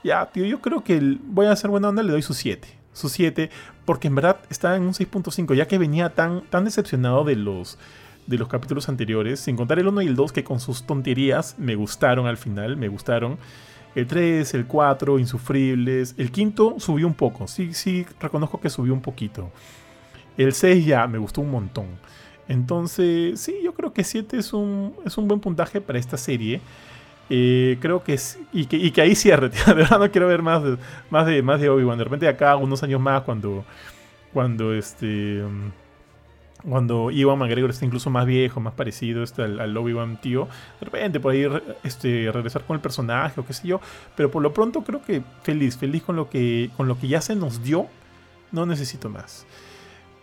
Ya, tío, yo creo que voy a hacer buena onda, le doy su 7 su 7, porque en verdad está en un 6.5, ya que venía tan, tan decepcionado de los, de los capítulos anteriores, sin contar el 1 y el 2 que con sus tonterías me gustaron al final, me gustaron. El 3, el 4, insufribles. El quinto subió un poco, sí, sí, reconozco que subió un poquito. El 6 ya me gustó un montón. Entonces, sí, yo creo que 7 es un, es un buen puntaje para esta serie. Creo que. Y que, y que ahí cierre. De verdad no quiero ver más de, más de, más de Obi-Wan. De repente acá, unos años más, cuando. Cuando este. Cuando Iwan McGregor está incluso más viejo, más parecido este, al, Obi-Wan tío. De repente por ahí este, regresar con el personaje o qué sé yo. Pero por lo pronto creo que feliz, feliz con lo que, con lo que ya se nos dio. No necesito más.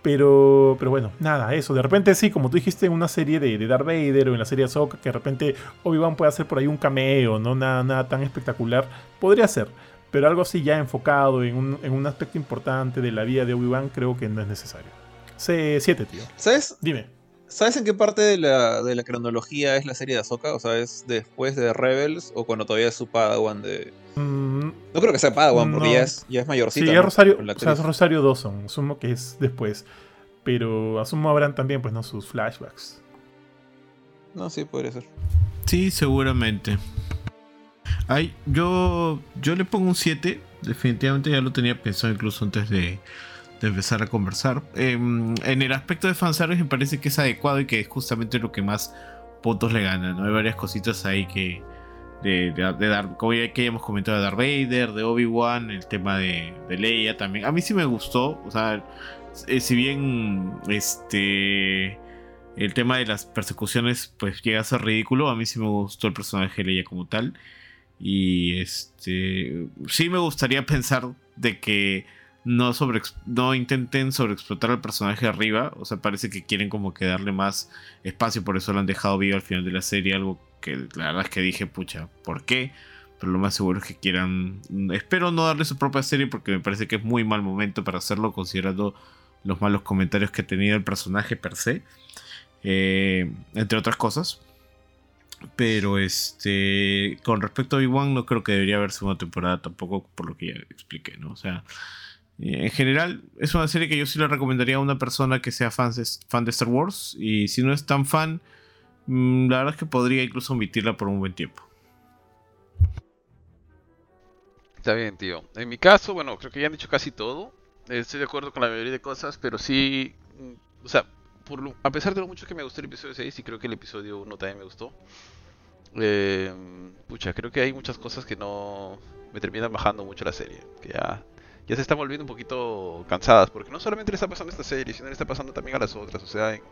Pero, pero bueno, nada, eso. De repente sí, como tú dijiste en una serie de, de Darth Vader o en la serie Ahsoka, que de repente Obi-Wan puede hacer por ahí un cameo, no nada, nada tan espectacular. Podría ser, pero algo así ya enfocado en un, en un aspecto importante de la vida de Obi-Wan creo que no es necesario. C7, tío. ¿Sabes? Dime. ¿Sabes en qué parte de la, de la cronología es la serie de Ahsoka? O sea, ¿es después de Rebels o cuando todavía es su Padawan de, Mm, no creo que sea Padawan, porque ya, es, ya es mayorcita. Sí, es Rosario, o sea, es Rosario Dawson. Asumo que es después. Pero asumo habrán también, pues, ¿no? Sus flashbacks. No, sí, podría ser. Sí, seguramente. Ay, yo, yo le pongo un 7. Definitivamente ya lo tenía pensado incluso antes de, empezar a conversar. Em, en el aspecto de fanservice me parece que es adecuado y que es justamente lo que más puntos le gana. ¿no? Hay varias cositas ahí que, de, de, como ya que hemos comentado de Darth Vader, de Obi-Wan, el tema de, de, Leia también. A mí sí me gustó, o sea, eh, si bien este el tema de las persecuciones pues llega a ser ridículo, a mí sí me gustó el personaje de Leia como tal. Y este sí me gustaría pensar de que no sobre no intenten sobreexplotar al personaje arriba, o sea, parece que quieren como que darle más espacio, por eso lo han dejado vivo al final de la serie, algo que la verdad es que dije, pucha, ¿por qué? Pero lo más seguro es que quieran. Espero no darle su propia serie porque me parece que es muy mal momento para hacerlo, considerando los malos comentarios que ha tenido el personaje per se. Eh, entre otras cosas. Pero este. Con respecto a Obi-Wan, no creo que debería haber segunda temporada tampoco, por lo que ya expliqué, ¿no? O sea. En general, es una serie que yo sí le recomendaría a una persona que sea fan fan de Star Wars. Y si no es tan fan, Mm, la verdad es que podría incluso omitirla por un buen tiempo. Está bien, tío. En mi caso, bueno, creo que ya han dicho casi todo. Estoy de acuerdo con la mayoría de cosas, pero sí, mm, o sea, a pesar de lo mucho que me gustó el episodio 6, y creo que el episodio 1 también me gustó, Eh, pucha, creo que hay muchas cosas que no me terminan bajando mucho la serie. Que ya, ya se están volviendo un poquito cansadas. Porque no solamente le está pasando esta serie, sino le está pasando también a las otras. O sea, en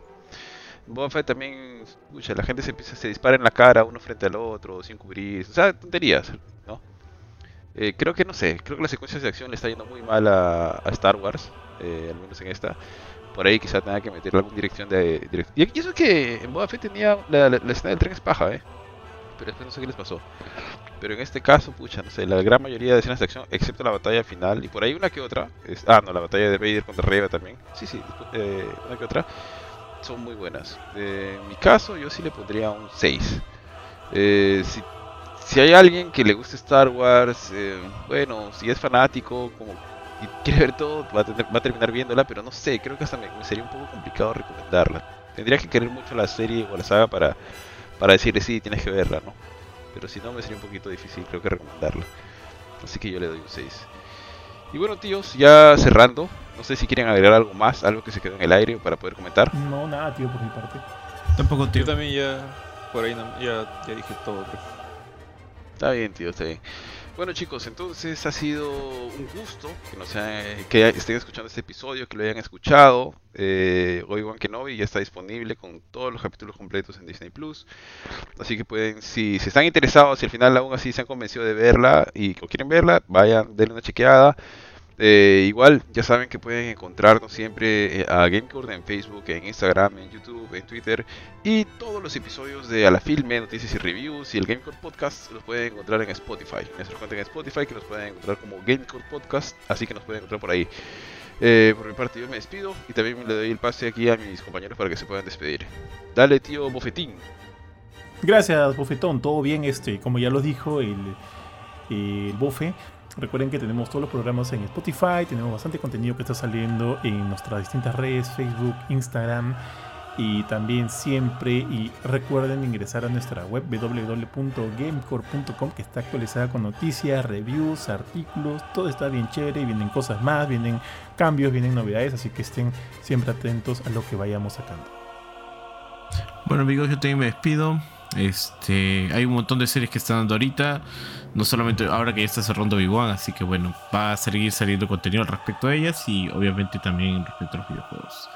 Boba también, pucha, la gente se, empieza, se dispara en la cara uno frente al otro, sin cubrir. O sea, tonterías, ¿no? Eh, creo que no sé, creo que las secuencias de acción le está yendo muy mal a, Star Wars, eh, al menos en esta. Por ahí quizá tenga que meterle alguna dirección de... direct- Y eso que en Boba Fett tenía la, la escena del tren es paja, ¿eh? Pero después no sé qué les pasó. Pero en este caso, pucha, no sé, la gran mayoría de escenas de acción, excepto la batalla final, y por ahí una que otra, ah, no, la batalla de Vader contra Reva también, sí, sí, eh, una que otra, son muy buenas. En mi caso, yo sí le pondría un 6. Eh, si, si hay alguien que le guste Star Wars, eh, bueno, si es fanático como, y quiere ver todo, va a, tener- va a terminar viéndola, pero no sé, creo que hasta me sería un poco complicado recomendarla. Tendría que querer mucho la serie o la saga para, para decirle sí, tienes que verla, ¿no? Pero si no, me sería un poquito difícil, creo que recomendarla. Así que yo le doy un 6. Y bueno, tíos, ya cerrando, no sé si quieren agregar algo más, algo que se quedó en el aire para poder comentar. No, nada, tío, por mi parte. Tampoco, tío. Yo también ya, por ahí no- ya, ya dije todo. creo. Está bien, tío, está bien. Bueno, chicos, entonces ha sido un gusto que, nos ha- que estén escuchando este episodio, que lo hayan escuchado. Eh, Obi-Wan Kenobi ya está disponible con todos los capítulos completos en Disney Plus. Así que pueden, si, si están interesados, si al final aún así se han convencido de verla y quieren verla, vayan, denle una chequeada. Eh, igual, ya saben que pueden encontrarnos siempre eh, a Gamecore en Facebook, en Instagram, en YouTube, en Twitter y todos los episodios de A la Filme, Noticias y Reviews y el Gamecore Podcast los pueden encontrar en Spotify. Nuestra cuenta en Spotify que nos pueden encontrar como Gamecore Podcast, así que nos pueden encontrar por ahí. Eh, por mi parte yo me despido y también le doy el pase aquí a mis compañeros para que se puedan despedir. Dale tío Bofetín. Gracias, Bofetón. Todo bien, este, como ya lo dijo el, el Bofe. Recuerden que tenemos todos los programas en Spotify, tenemos bastante contenido que está saliendo en nuestras distintas redes, Facebook, Instagram y también siempre y recuerden ingresar a nuestra web www.gamecore.com que está actualizada con noticias, reviews, artículos, todo está bien chévere, y vienen cosas más, vienen cambios, vienen novedades, así que estén siempre atentos a lo que vayamos sacando. Bueno amigos, yo también me despido. Este, hay un montón de series que están dando ahorita, no solamente ahora que ya está cerrando Big One, así que bueno, va a seguir saliendo contenido al respecto de ellas y obviamente también respecto a los videojuegos.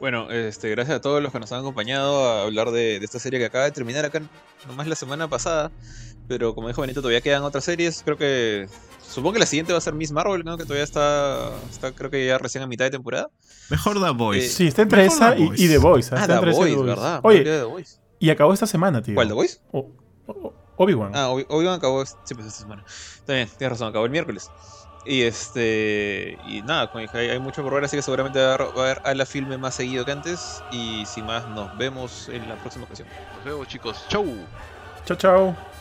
Bueno, este, gracias a todos los que nos han acompañado a hablar de, de esta serie que acaba de terminar acá nomás la semana pasada. Pero como dijo Benito, todavía quedan otras series. Creo que. Supongo que la siguiente va a ser Miss Marvel, ¿no? Que todavía está. está creo que ya recién a mitad de temporada. Mejor The Voice. Eh, Sí, está entre esa y, Voice. y The Voice. ¿ah? Ah, Está The entre esa y Voice, The ¿verdad? Oye, The Voice. y acabó esta semana, tío. ¿Cuál, The Voice? O- o- Obi-Wan. Ah, Obi- Obi-Wan acabó. Sí, pues esta semana. Está bien, tienes razón, acabó el miércoles. Y este. Y nada, como dije, hay, hay mucho por ver, así que seguramente va a haber- a la filme más seguido que antes. Y sin más, nos vemos en la próxima ocasión. Nos vemos chicos. Chau. Chao, chao.